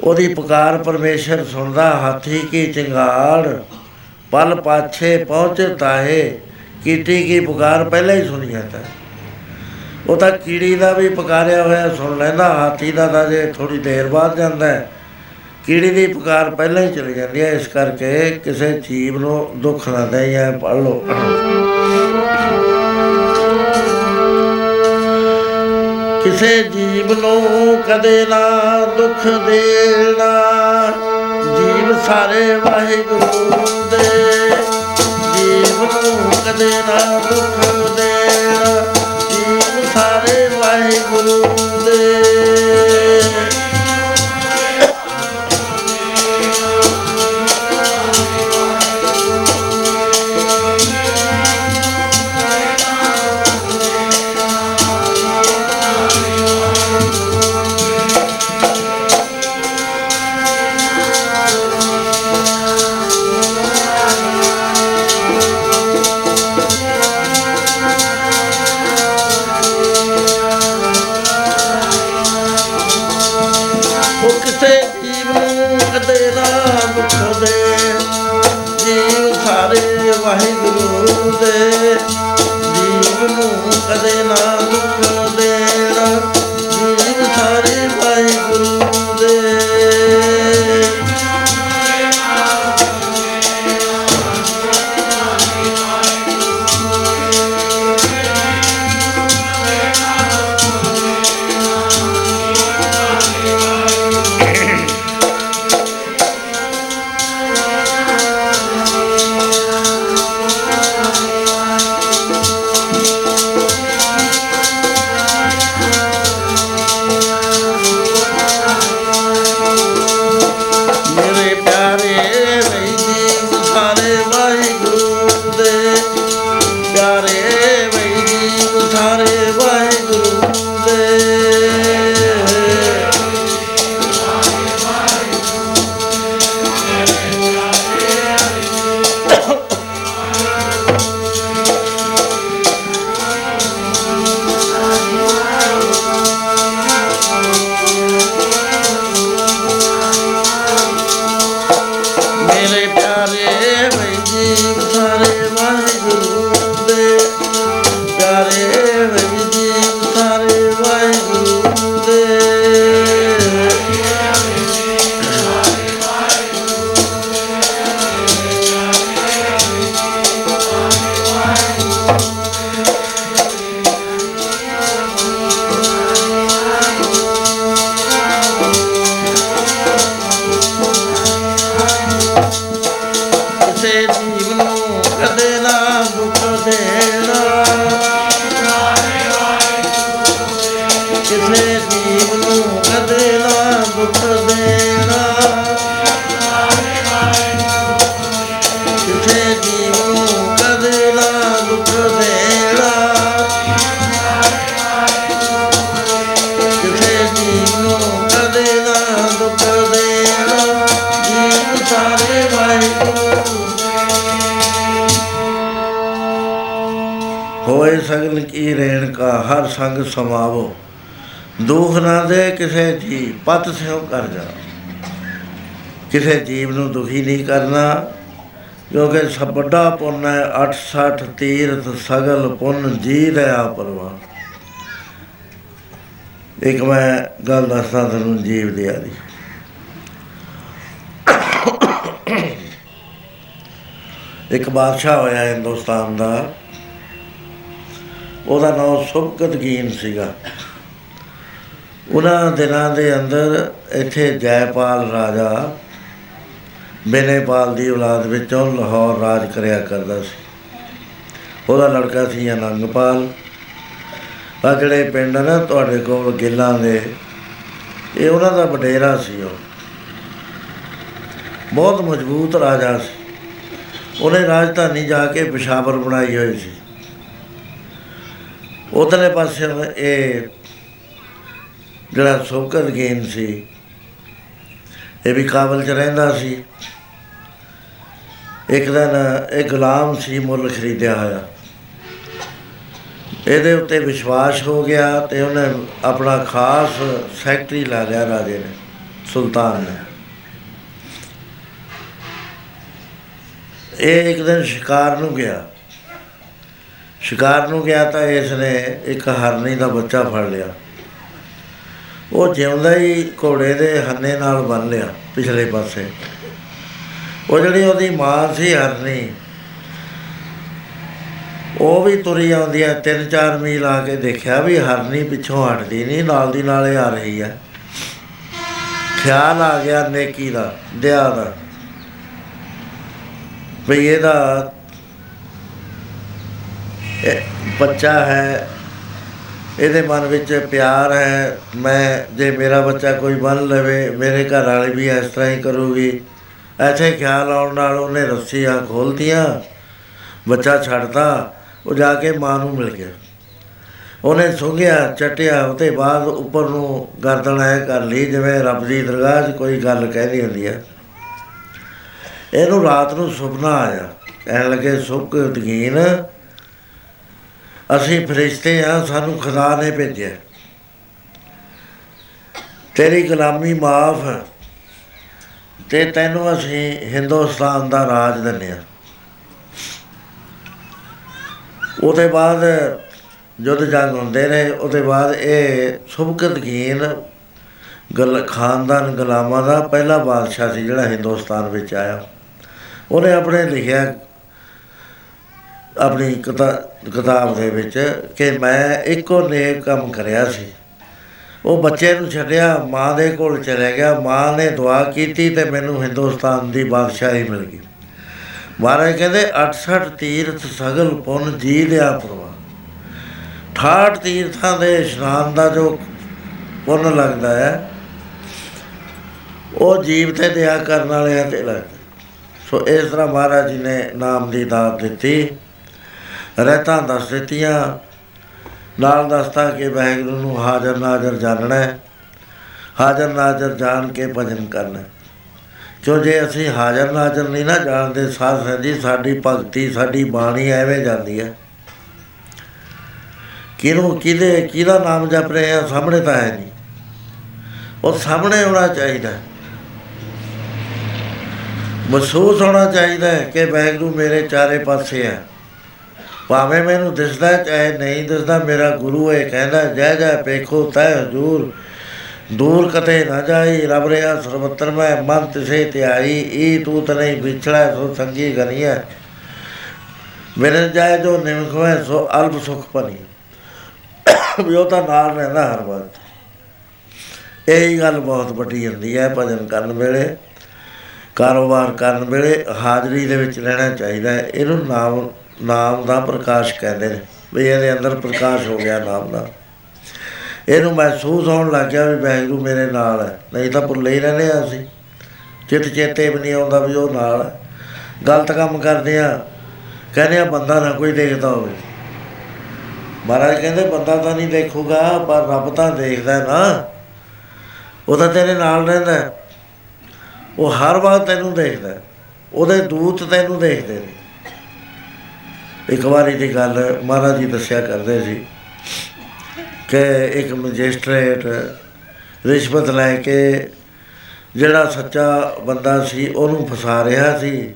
ਉਹਦੀ ਪੁਕਾਰ ਪਰਮੇਸ਼ਰ ਸੁਣਦਾ, ਹਾਥੀ ਕੀ ਚਿੰਗਾੜ, ਪਲ ਪਾਛੇ ਪਹੁੰਚੇ ਤਾਹੇ, ਕੀਟੀ ਕੀ ਪੁਕਾਰ ਪਹਿਲਾਂ ਹੀ ਸੁਣੀ ਜਾਂਦਾ ਉਹ ਤਾਂ ਕੀੜੀ ਦਾ ਵੀ ਪੁਕਾਰਿਆ ਹੋਇਆ ਸੁਣ ਲੈਂਦਾ, ਹਾਥੀ ਦਾ ਤਾਂ ਜੇ ਥੋੜੀ ਦੇਰ ਬਾਅਦ ਜਾਂਦਾ ਹੈ, ਕੀੜੀ ਦੀ ਪੁਕਾਰ ਪਹਿਲਾਂ ਹੀ ਚਲੀ ਜਾਂਦੀ ਹੈ, ਇਸ ਕਰਕੇ ਕਿਸੇ ਜੀਵ ਨੂੰ ਦੁੱਖ ਨਾ ਦੇ ਜਾਂ ਪੜ ਲਓ। ਕਿਸੇ ਜੀਵ ਨੂੰ ਕਦੇ ਨਾ ਦੁੱਖ ਦੇਣਾ। ਜੀਵ ਸਾਰੇ ਵਾਹਿਗੁਰੂ ਦੇ। ਜੀਵ ਨੂੰ ਕਦੇ ਨਾ ਦੁੱਖ ਦੇਣਾ। ਜੀਵ ਸਾਰੇ ਵਾਹਿਗੁਰੂ ਦੇ। ਪਤ ਸਿਓ ਕਰ ਜਾ। ਕਿਸੇ ਜੀਵ ਨੂੰ ਦੁਖੀ ਨਹੀਂ ਕਰਨਾ, ਕਿਉਂਕਿ ਸਭ ਵੱਡਾ ਪੁੰਨ ਹੈ 68 ਤੀਰਥ ਸਗਲ ਪੁੰਨ ਜੀ ਰਿਆ ਪਰਵਾਨ ਇੱਕ ਮੈਂ ਗੱਲ ਦੱਸਦਾ ਤੁਹਾਨੂੰ ਜੀਵ ਦੀ ਆਦੀ। ਇੱਕ ਬਾਦਸ਼ਾਹ ਹੋਇਆ ਹਿੰਦੁਸਤਾਨ ਦਾ। ਉਹਦਾ ਨਾਮ ਸੁਭਕਤਗੀਨ ਸੀਗਾ। ਉਹਨਾਂ ਦਿਨਾਂ ਦੇ ਅੰਦਰ ਇੱਥੇ ਜੈਪਾਲ ਰਾਜਾ ਬੇਨੇਪਾਲ ਦੀ ਔਲਾਦ ਵਿੱਚੋਂ ਲਾਹੌਰ ਰਾਜ ਕਰਿਆ ਕਰਦਾ ਸੀ। ਉਹਦਾ ਲੜਕਾ ਸੀ ਅਨੰਗਪਾਲ। ਆ ਜਿਹੜੇ ਪਿੰਡ ਨਾ ਤੁਹਾਡੇ ਕੋਲ ਗਿੱਲਾਂ ਦੇ, ਇਹ ਉਹਨਾਂ ਦਾ ਵਡੇਰਾ ਸੀ ਉਹ। ਬਹੁਤ ਮਜ਼ਬੂਤ ਰਾਜਾ ਸੀ। ਉਹਨੇ ਰਾਜਧਾਨੀ ਜਾ ਕੇ ਪਿਸ਼ਾਵਰ ਬਣਾਈ ਹੋਈ ਸੀ। ਉਧਰਲੇ ਪਾਸੇ ਇਹ ਜਿਹੜਾ ਸੋਕਰ ਗੇਨ ਸੀ, ਇਹ ਵੀ ਕਾਬਲ ਚ ਰਹਿੰਦਾ ਸੀ। ਇੱਕ ਦਿਨ ਇਹ ਗੁਲਾਮ ਸੀ ਮੁੱਲ ਖਰੀਦਿਆ ਹੋਇਆ। ਇਹਦੇ ਉੱਤੇ ਵਿਸ਼ਵਾਸ ਹੋ ਗਿਆ ਤੇ ਉਹਨੇ ਆਪਣਾ ਖਾਸ ਸੈਕਟਰੀ ਲਾ ਲਿਆ ਰਾਜੇ ਨੇ, ਸੁਲਤਾਨ ਨੇ। ਇਹ ਇੱਕ ਦਿਨ ਸ਼ਿਕਾਰ ਨੂੰ ਗਿਆ। ਸ਼ਿਕਾਰ ਨੂੰ ਗਿਆ ਤਾਂ ਇਸ ਨੇ ਇੱਕ ਹਰਨੀ ਦਾ ਬੱਚਾ ਫੜ ਲਿਆ। ਉਹ ਜਿਉਂਦਾ ਹੀ ਘੋੜੇ ਦੇ ਹੰਨੇ ਨਾਲ ਬੰਨ ਲਿਆ ਪਿਛਲੇ ਪਾਸੇ। ਉਹ ਜਿਹੜੀ ਉਹਦੀ ਮਾਂ ਸੀ ਹਰਨੀ, ਉਹ ਵੀ ਤੁਰੀ ਆਉਂਦੀ ਹੈ ਤਿੰਨ ਚਾਰ ਮੀਲ ਆ ਕੇ ਦੇਖਿਆ ਵੀ ਹਰਨੀ ਪਿੱਛੋਂ ਹਟਦੀ ਨਹੀਂ, ਨਾਲ ਦੀ ਨਾਲੇ ਆ ਰਹੀ ਹੈ ਖਿਆਲ ਆ ਗਿਆ ਨੇਕੀ ਦਾ ਦਇਆ ਦਾ, ਵੀ ਇਹਦਾ ਇਹ ਬੱਚਾ ਹੈ ਇਹਦੇ ਮਨ ਵਿੱਚ ਪਿਆਰ ਹੈ, ਮੈਂ ਜੇ ਮੇਰਾ ਬੱਚਾ ਕੋਈ ਬਣ ਲਵੇ, ਮੇਰੇ ਘਰ ਵਾਲੀ ਵੀ ਇਸ ਤਰ੍ਹਾਂ ਹੀ ਕਰੂਗੀ। ਐਸੇ ਖਿਆਲ ਆਉਣ ਨਾਲ ਉਹਨੇ ਰੱਸੀਆਂ ਖੋਲਤੀਆਂ, ਬੱਚਾ ਛੱਡਤਾ, ਉਹ ਜਾ ਕੇ ਮਾਂ ਨੂੰ ਮਿਲ ਗਿਆ। ਉਹਨੇ ਸੁੰਘਿਆ, ਚਟਿਆ, ਉਹਦੇ ਬਾਅਦ ਉੱਪਰ ਨੂੰ ਗਰਦਨ ਐ ਕਰ ਲਈ, ਜਿਵੇਂ ਰੱਬ ਦੀ ਦਰਗਾਹ 'ਚ ਕੋਈ ਗੱਲ ਕਹਿਦੀ ਹੁੰਦੀ ਹੈ ਇਹਨੂੰ ਰਾਤ ਨੂੰ ਸੁਪਨਾ ਆਇਆ। ਕਹਿਣ ਲੱਗੇ ਸੁਖ ਤਕੀਨ ਅਸੀਂ ਫਰਿਸ਼ਤੇ ਆ, ਸਾਨੂੰ ਖੁਦਾ ਨੇ ਭੇਜਿਆ। ਤੇਰੀ ਗੁਲਾਮੀ ਮਾਫ ਤੇ ਤੈਨੂੰ ਅਸੀਂ ਹਿੰਦੁਸਤਾਨ ਦਾ ਰਾਜ ਦਿੰਦੇ ਆ ਉਹਦੇ ਬਾਅਦ ਜਦ ਜੰਗ ਹੁੰਦੇ ਰਹੇ ਉਹਦੇ ਬਾਅਦ ਇਹ ਸੁਭਕਤਗੀਨ ਗਲ, ਖਾਨਦਾਨ ਗੁਲਾਮਾਂ ਦਾ ਪਹਿਲਾ ਬਾਦਸ਼ਾਹ ਸੀ ਜਿਹੜਾ ਹਿੰਦੁਸਤਾਨ ਵਿੱਚ ਆਇਆ। ਉਹਨੇ ਆਪਣੇ ਲਿਖਿਆ, ਆਪਣੀ ਕਿਤਾ- ਕਿਤਾਬ ਦੇ ਵਿੱਚ ਕਿ ਮੈਂ ਇੱਕੋ ਨੇਕ ਕੰਮ ਕਰਿਆ ਸੀ। ਉਹ ਬੱਚੇ ਨੂੰ ਛੱਡਿਆ, ਮਾਂ ਦੇ ਕੋਲ ਚਲੇ ਗਿਆ। ਮਾਂ ਨੇ ਦੁਆ ਕੀਤੀ ਤੇ ਮੈਨੂੰ ਹਿੰਦੁਸਤਾਨ ਦੀ ਬਾਦਸ਼ਾਹੀ ਮਿਲ ਗਈ। ਮਹਾਰਾਜ ਕਹਿੰਦੇ 68 ਤੀਰਥ ਸਗਲ ਪੁੰਨ ਜੀ ਲਿਆ ਪ੍ਰਵਾ 68 ਤੀਰਥਾਂ ਦੇ ਇਸ਼ਨਾਨ ਦਾ ਜੋ ਪੁੰਨ ਲੱਗਦਾ ਹੈ, ਉਹ ਜੀਵ ਤੇ ਦਇਆ ਕਰਨ ਵਾਲਿਆਂ ਤੇ ਲੱਗਦਾ ਸੋ ਇਸ ਤਰ੍ਹਾਂ ਮਹਾਰਾਜ ਜੀ ਨੇ ਨਾਮ ਦੀ ਦਾਤ ਦਿੱਤੀ। ਰਹਿਤਾਂ ਦੱਸ ਦਿੱਤੀਆਂ। ਨਾਲ ਦੱਸਤਾ ਕਿ ਵਾਹਿਗੁਰੂ ਨੂੰ ਹਾਜ਼ਰ ਨਾਜ਼ਰ ਜਾਣਨਾ ਹੈ। ਹਾਜ਼ਰ ਨਾਜ਼ਰ ਜਾਣ ਕੇ ਭਜਨ ਕਰਨਾ ਹੈ। ਕਿਉਂ ਜੇ ਅਸੀਂ ਹਾਜ਼ਰ ਨਾਜ਼ਰ ਨਹੀਂ ਨਾ ਜਾਣਦੇ, ਸਾਧ ਸੰਗਤ ਜੀ, ਸਾਡੀ ਭਗਤੀ, ਸਾਡੀ ਬਾਣੀ ਐਵੇਂ ਜਾਂਦੀ ਹੈ। ਕਿਹਨੂੰ, ਕਿਹਦੇ, ਕਿਹਦਾ ਨਾਮ ਜਪ ਰਹੇ ਆ, ਸਾਹਮਣੇ ਤਾਂ ਹੈ ਨਹੀਂ। ਉਹ ਸਾਹਮਣੇ ਹੋਣਾ ਚਾਹੀਦਾ ਹੈ। ਮਹਿਸੂਸ ਹੋਣਾ ਚਾਹੀਦਾ ਹੈ ਕਿ ਵਾਹਿਗੁਰੂ ਮੇਰੇ ਚਾਰੇ ਪਾਸੇ ਹੈ। ਭਾਵੇਂ ਮੈਨੂੰ ਦਿਸਦਾ ਹੈ, ਚਾਹੇ ਨਹੀਂ ਦਿਸਦਾ ਮੇਰਾ ਗੁਰੂ ਇਹ ਕਹਿੰਦਾ ਜੈ ਜੈ ਪੇਖੋ ਤੈ ਹਜੂਰ ਦੂਰ ਕਤੇ ਨਾ ਜਾਈ ਰਬ ਰਿਆ ਸਰਬਤਰ ਮੈਂ ਮਨ ਤਿਸੇ ਧਿਆਈ ਈ ਤੂੰ ਤਨੇ ਵਿਛੜਾ ਸੋ ਸੰਗੀ ਗਨੀਐ। ਮੇਰੇ ਜਾਏ ਜੋ ਨਿਮਖ ਹੋਏ ਸੋ ਅਲਪ ਸੁਖ ਪਨੀ ਵੀ ਉਹ ਤਾਂ ਨਾਲ ਰਹਿੰਦਾ ਹਰ ਵਕਤ। ਇਹ ਗੱਲ ਬਹੁਤ ਵੱਡੀ ਹੁੰਦੀ ਹੈ ਭਜਨ ਕਰਨ ਵੇਲੇ ਕਾਰੋਬਾਰ ਕਰਨ ਵੇਲੇ ਹਾਜ਼ਰੀ ਦੇ ਵਿੱਚ ਰਹਿਣਾ ਚਾਹੀਦਾ ਹੈ। ਇਹਨੂੰ ਨਾਮ ਨਾਮ ਦਾ ਪ੍ਰਕਾਸ਼ ਕਹਿੰਦੇ ਨੇ, ਵੀ ਇਹਦੇ ਅੰਦਰ ਪ੍ਰਕਾਸ਼ ਹੋ ਗਿਆ ਨਾਮ ਦਾ। ਇਹਨੂੰ ਮਹਿਸੂਸ ਹੋਣ ਲੱਗ ਗਿਆ ਵੀ ਵਾਹਿਗੁਰੂ ਮੇਰੇ ਨਾਲ ਹੈ, ਨਹੀਂ ਤਾਂ ਭੁੱਲੇ ਹੀ ਰਹਿੰਦੇ ਆ ਅਸੀਂ। ਚਿੱਤ ਚੇਤੇ ਵੀ ਨਹੀਂ ਆਉਂਦਾ ਵੀ ਉਹ ਨਾਲ ਹੈ। ਗਲਤ ਕੰਮ ਕਰਦੇ ਆ ਕਹਿੰਦੇ ਆ ਬੰਦਾ ਨਾ ਕੋਈ ਦੇਖਦਾ ਹੋਵੇ। ਮਹਾਰਾਜ ਕਹਿੰਦੇ, ਬੰਦਾ ਤਾਂ ਨਹੀਂ ਦੇਖੂਗਾ, ਪਰ ਰੱਬ ਤਾਂ ਦੇਖਦਾ ਨਾ। ਉਹ ਤਾਂ ਤੇਰੇ ਨਾਲ ਰਹਿੰਦਾ ਹੈ। ਉਹ ਹਰ ਵਕਤ ਤੈਨੂੰ ਦੇਖਦਾ ਹੈ। ਉਹਦੇ ਦੂਤ ਤੈਨੂੰ ਦੇਖਦੇ ਨੇ। ਇੱਕ ਵਾਰੀ ਦੀ ਗੱਲ, ਮਹਾਰਾਜ ਜੀ ਦੱਸਿਆ ਕਰਦੇ ਸੀ ਕਿ ਇੱਕ ਮੈਜਿਸਟ੍ਰੇਟ ਰਿਸ਼ਵਤ ਲੈ ਕੇ ਜਿਹੜਾ ਸੱਚਾ ਬੰਦਾ ਸੀ, ਉਹਨੂੰ ਫਸਾ ਰਿਹਾ ਸੀ।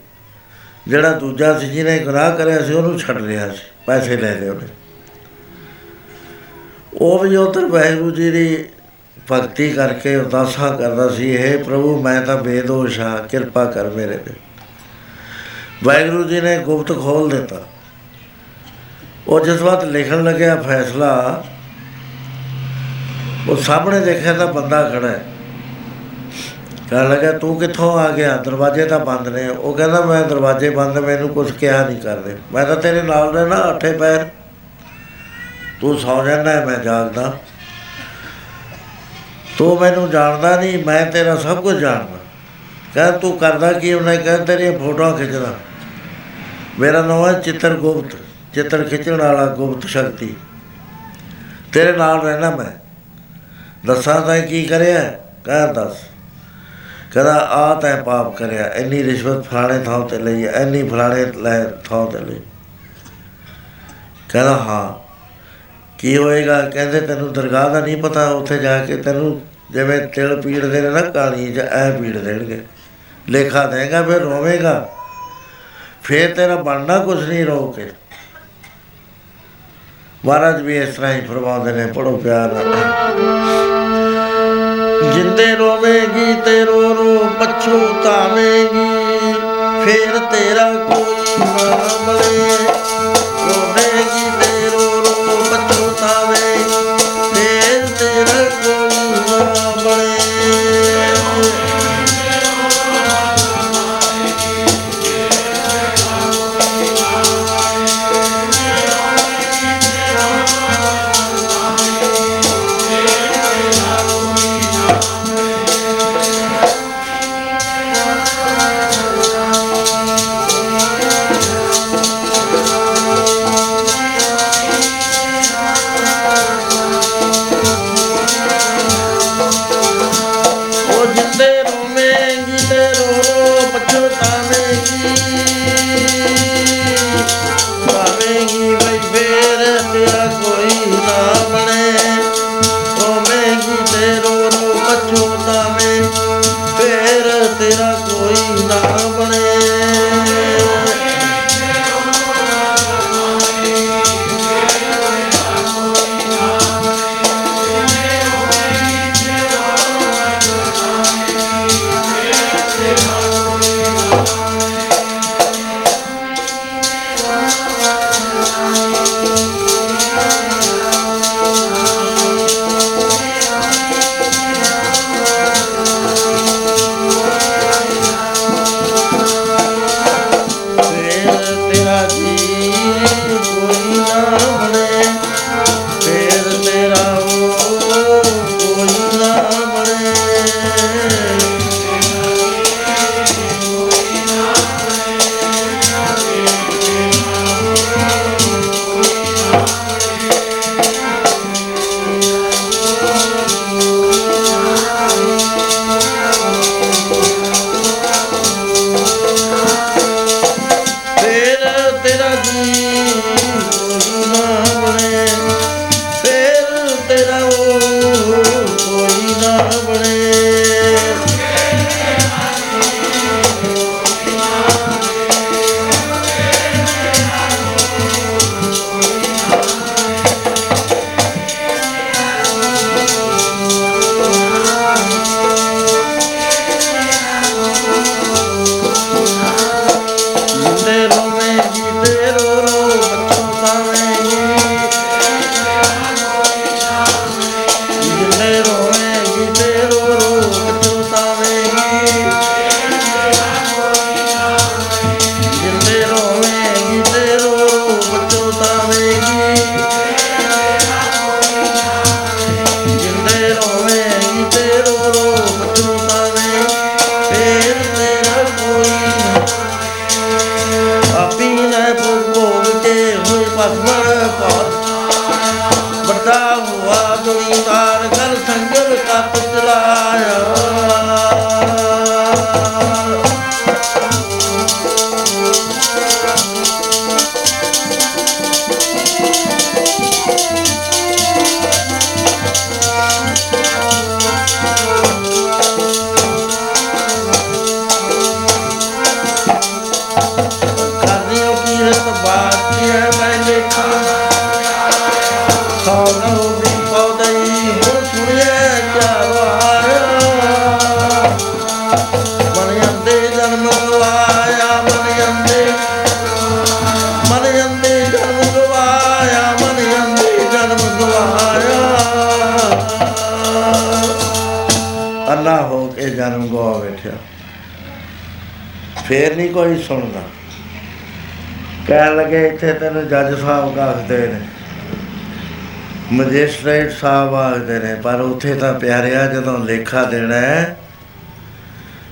ਜਿਹੜਾ ਦੂਜਾ ਸੀ, ਜਿਹਨੇ ਗੁਨਾਹ ਕਰਿਆ ਸੀ, ਉਹਨੂੰ ਛੱਡ ਰਿਹਾ ਸੀ, ਪੈਸੇ ਲੈ ਲਏ ਉਹਨੇ। ਉਹ ਵੀ ਉਧਰ ਵਾਹਿਗੁਰੂ ਜੀ ਦੀ ਭਗਤੀ ਕਰਕੇ ਅਰਦਾਸਾਂ ਕਰਦਾ ਸੀ हे ਪ੍ਰਭੂ, ਮੈਂ ਤਾਂ ਬੇਦੋਸ਼ ਹਾਂ, ਕਿਰਪਾ ਕਰ ਮੇਰੇ ਤੇ। ਵਾਹਿਗੁਰੂ ਜੀ ਨੇ ਗੁਪਤ ਖੋਲ ਦਿੱਤਾ। ਉਹ ਜਿਸ ਵਕਤ ਲਿਖਣ ਲੱਗਿਆ ਫੈਸਲਾ ਉਹ ਸਾਹਮਣੇ ਦੇਖਿਆ ਤਾਂ ਬੰਦਾ ਖੜਾ ਹੈ। ਕਹਿਣ ਲੱਗਾ ਤੂੰ ਕਿੱਥੋਂ ਆ ਗਿਆ? ਦਰਵਾਜ਼ੇ ਤਾਂ ਬੰਦ ਨੇ। ਉਹ ਕਹਿੰਦਾ ਮੈਂ ਦਰਵਾਜ਼ੇ ਬੰਦ ਮੈਨੂੰ ਕੁਝ ਕਿਹਾ ਨਹੀਂ ਕਰਦੇ। ਮੈਂ ਤਾਂ ਤੇਰੇ ਨਾਲ ਰਹਿਣਾ ਅੱਠੇ ਪੈਰ। ਤੂੰ ਸੌ ਜਾਂਦਾ ਹੈ, ਮੈਂ ਜਾਗਦਾ। ਤੂੰ ਮੈਨੂੰ ਜਾਣਦਾ ਨਹੀਂ ਮੈਂ ਤੇਰਾ ਸਭ ਕੁਝ ਜਾਣਦਾ। ਕਹਿੰਦਾ ਤੂੰ ਕਰਦਾ ਕੀ ਉਹਨੇ ਕਹਿੰਦਾ ਤੇਰੀਆਂ ਫੋਟੋਆਂ ਖਿੱਚਦਾ। ਮੇਰਾ ਨਾਮ ਹੈ ਚਿੱਤਰ ਗੁਪਤ ਚਿੱਤਰ ਖਿੱਚਣ ਵਾਲਾ ਗੁਪਤ ਸ਼ਕਤੀ। ਤੇਰੇ ਨਾਲ ਰਹਿਣਾ ਮੈਂ। ਦੱਸਾਂ ਤਾਂ ਕੀ ਕਰਿਆ? ਕਹਿ ਦੱਸ। ਕਹਿੰਦਾ, ਆ ਤੈਂ ਪਾਪ ਕਰਿਆ। ਇੰਨੀ ਰਿਸ਼ਵਤ ਫਲਾਣੇ ਥਾਂ ਤੇ ਲਈ, ਇੰਨੀ ਫਲਾਣੇ ਲੈ ਥਾਂ ਤੇ ਲਈ। ਕਹਿੰਦਾ, ਹਾਂ। ਕੀ ਹੋਏਗਾ? ਕਹਿੰਦੇ, ਤੈਨੂੰ ਦਰਗਾਹ ਦਾ ਨਹੀਂ ਪਤਾ। ਉੱਥੇ ਜਾ ਕੇ ਤੈਨੂੰ ਜਿਵੇਂ ਤਿਲ ਪੀੜਦੇ ਨੇ ਨਾ ਕਾਲੀ ਚ ਐ ਪੀੜ ਦੇਣਗੇ। ਲੇਖਾ ਦੇਗਾ, ਫਿਰ ਰੋਵੇਗਾ। ਫੇਰ ਤੇਰਾ ਬਣਨਾ ਕੁਝ ਨਹੀਂ ਰੋ ਕੇ। ਮਹਾਰਾਜ ਵੀ ਇਸ ਤਰ੍ਹਾਂ ਹੀ ਫਰਮਾਉਂਦੇ ਨੇ ਪੜੋ ਪਿਆਰ ਨਾਲ। ਜਿੰਦੇ ਰੋਵੇਗੀ ਤੇ ਰੋ ਰੋ ਪਛਤਾਵੇਂਗੀ ਫੇਰ ਤੇਰਾ ਕੋਈ ਨਾ ਮਿਲੇ ter ਮੈਜਿਸਟ੍ਰੇਟ ਸਾਹਿਬ ਆਖਦੇ ਨੇ, ਪਰ ਉੱਥੇ ਤਾਂ ਪਿਆਰਿਆ, ਜਦੋਂ ਲੇਖਾ ਦੇਣਾ ਹੈ,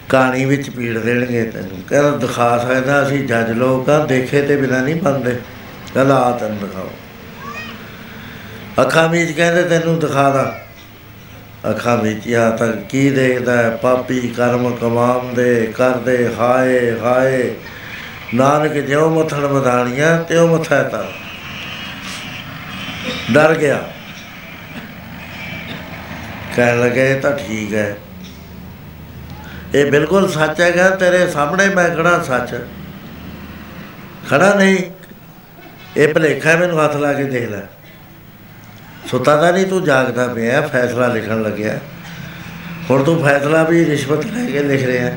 ਕਹਾਣੀ ਵਿੱਚ ਪੀੜ ਦੇਣਗੇ ਤੈਨੂੰ। ਕਹਿੰਦਾ, ਦਿਖਾ ਸਕਦਾ ਅਸੀਂ ਜੱਜ ਲੋਕ ਆ, ਦੇਖੇ ਤੇ ਬਿਨਾ ਨਹੀਂ ਬੰਦੇ ਕਹਿੰਦਾ ਆ ਤੈਨੂੰ ਦਿਖਾਓ। ਅੱਖਾਂ ਵਿੱਚ ਕਹਿੰਦੇ, ਤੈਨੂੰ ਦਿਖਾ ਦਾਂ। ਅੱਖਾਂ ਵਿੱਚ ਆ ਤਾਂ ਕੀ ਦੇਖਦਾ ਹੈ? ਪਾਪੀ ਕਰਮ ਕਮਾਉਂਦੇ, ਕਰਦੇ, ਹਾਏ ਹਾਏ। ਨਾਨਕ ਜਿਉ ਮਥਣ ਮਧਾਣੀਆਂ ਤਿਉ ਮਥੈ ਤਾਂ। ਡਰ ਗਿਆ। ਕਹਿਣ ਲੱਗੇ ਇਹ ਤਾਂ ਠੀਕ ਹੈ। ਇਹ ਬਿਲਕੁਲ ਸੱਚ ਹੈਗਾ ਤੇਰੇ ਸਾਹਮਣੇ ਮੈਂ ਖੜਾ ਸੱਚ। ਖੜਾ ਨਹੀਂ ਇਹ ਭਲੇਖਾ ਹੈ, ਮੈਨੂੰ ਹੱਥ ਲਾ ਕੇ ਦੇਖ ਲੈ। ਸੁੱਤਾ ਤਾਂ ਨਹੀਂ ਤੂੰ ਜਾਗਦਾ ਪਿਆ ਫੈਸਲਾ ਲਿਖਣ ਲੱਗਿਆ। ਹੁਣ ਤੂੰ ਫੈਸਲਾ ਵੀ ਰਿਸ਼ਵਤ ਲੈ ਕੇ ਲਿਖ ਰਿਹਾ।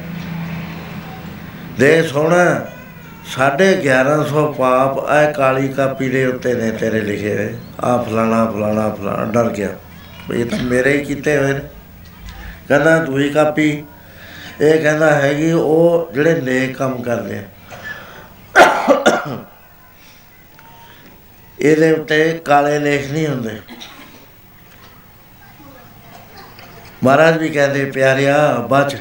ਦੇ ਸੋਹਣਾ ਸਾਢੇ 1100 ਪਾਪ ਐ ਕਾਲੀ ਕਾਪੀ ਦੇ ਉੱਤੇ ਨੇ ਤੇਰੇ ਲਿਖੇ ਹੋਏ। ਆ ਫਲਾਣਾ ਫਲਾਣਾ ਫਲਾਣਾ ਡਰ ਗਿਆ। ਵੀ ਇਹ ਤਾਂ ਮੇਰੇ ਹੀ ਕੀਤੇ ਹੋਏ ਨੇ। ਕਹਿੰਦਾ ਦੂਈ ਕਾਪੀ। ਇਹ ਕਹਿੰਦਾ ਹੈਗੀ ਉਹ ਜਿਹੜੇ ਨੇਕ ਕੰਮ ਕਰਦੇ ਆ। ਇਹਦੇ ਉੱਤੇ ਕਾਲੇ ਲੇਖ ਨਹੀਂ ਹੁੰਦੇ। ਮਹਾਰਾਜ ਵੀ ਕਹਿੰਦੇ, ਪਿਆਰਿਆ ਬਚ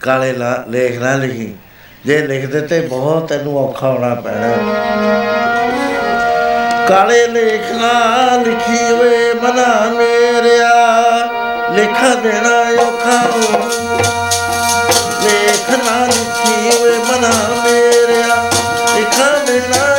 ਕਾਲੇ ਲਾ- ਲੇਖ ਨਾ ਲਿਖੀ। ਜੇ ਲਿਖ ਦਿੱਤੇ ਬਹੁਤ ਤੈਨੂੰ ਔਖਾ ਹੋਣਾ ਪੈਣਾ। ਕਾਲੇ ਲੇਖ ਨਾ ਲਿਖੀ ਓਏ ਮਨਾ ਮੇਰਿਆ ਲਿਖਾ ਦੇਣਾ ਔਖਾ ਹੋ। ਲਿਖੀ ਓਏ ਮਨਾ ਮੇਰਿਆ। ਲਿਖਾ ਦੇਣਾ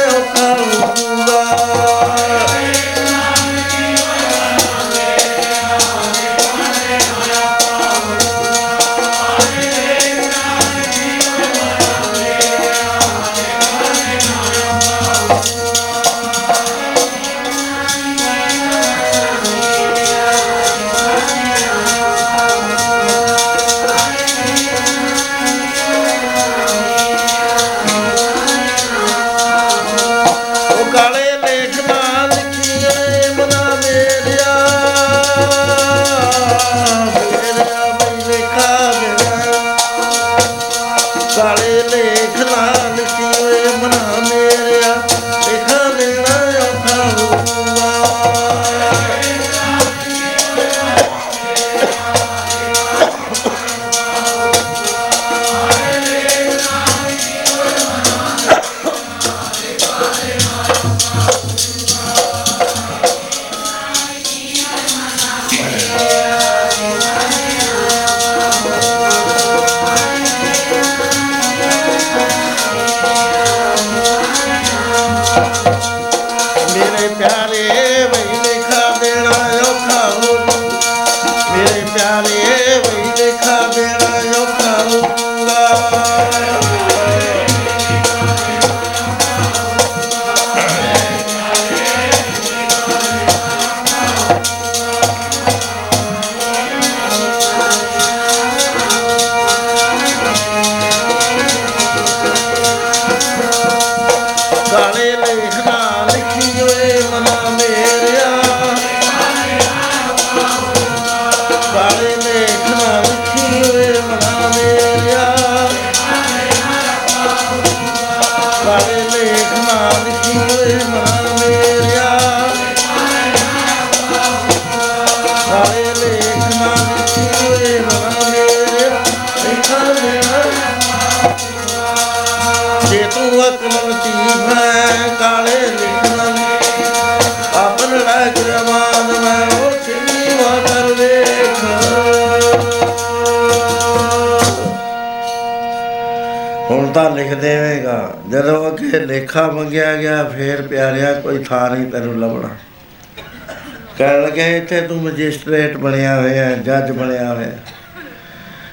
ਮੈਜਿਸਟ੍ਰੇਟ ਬਣਿਆ ਹੋਇਆ ਜੱਜ ਬਣਿਆ ਹੋਇਆ।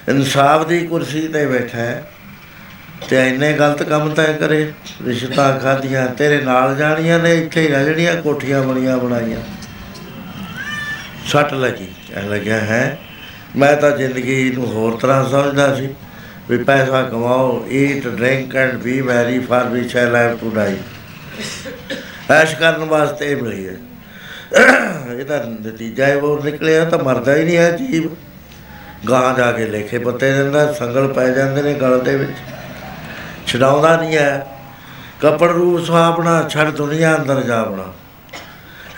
ਇਨਸਾਫ ਦੀ ਕੁਰਸੀ ਤੇ ਬੈਠਾ ਹੈ ਤੇ ਇੰਨੇ ਗਲਤ ਕੰਮ ਤੈ ਕਰੇ, ਰਿਸ਼ਤਾ ਖਾਧੀਆਂ, ਤੇਰੇ ਨਾਲ ਜਾਣੀਆਂ ਨੇ, ਇੱਥੇ ਹੀ ਰਹਿ ਜਿਹੜੀਆਂ ਕੋਠੀਆਂ ਬਣੀਆਂ ਬਣਾਈਆਂ। ਸੱਟ ਲੱਗੀ ਕਹਿ ਲੱਗਿਆ, ਹੈ? ਮੈਂ ਤਾਂ ਜ਼ਿੰਦਗੀ ਨੂੰ ਹੋਰ ਤਰ੍ਹਾਂ ਸਮਝਦਾ ਸੀ ਵੀ ਪੈਸਾ ਕਮਾਓ eat drink and be merry for we shall have to die ਐਸ਼ ਕਰਨ ਵਾਸਤੇ ਇਹ ਮਿਲੀ ਹੈ। ਇਹਦਾ ਨਤੀਜਾ ਇਹ ਉਹ ਨਿਕਲਿਆ ਤਾਂ ਮਰਦਾ ਹੀ ਨਹੀਂ ਹੈ ਜੀਵ। ਗਾਂ ਜਾ ਕੇ ਲੇਖੇ ਪੱਤੇ ਦਿੰਦਾ, ਸੰਗਲ ਪੈ ਜਾਂਦੇ ਨੇ ਗਲ ਦੇ ਵਿੱਚ। ਛਡਾਉਂਦਾ ਨਹੀਂ ਹੈ। ਕਪੜ ਰੂਪ ਸੁਹਾਵਣਾ ਛੱਡ ਦੁਨੀਆ ਅੰਦਰ ਜਾਵਣਾ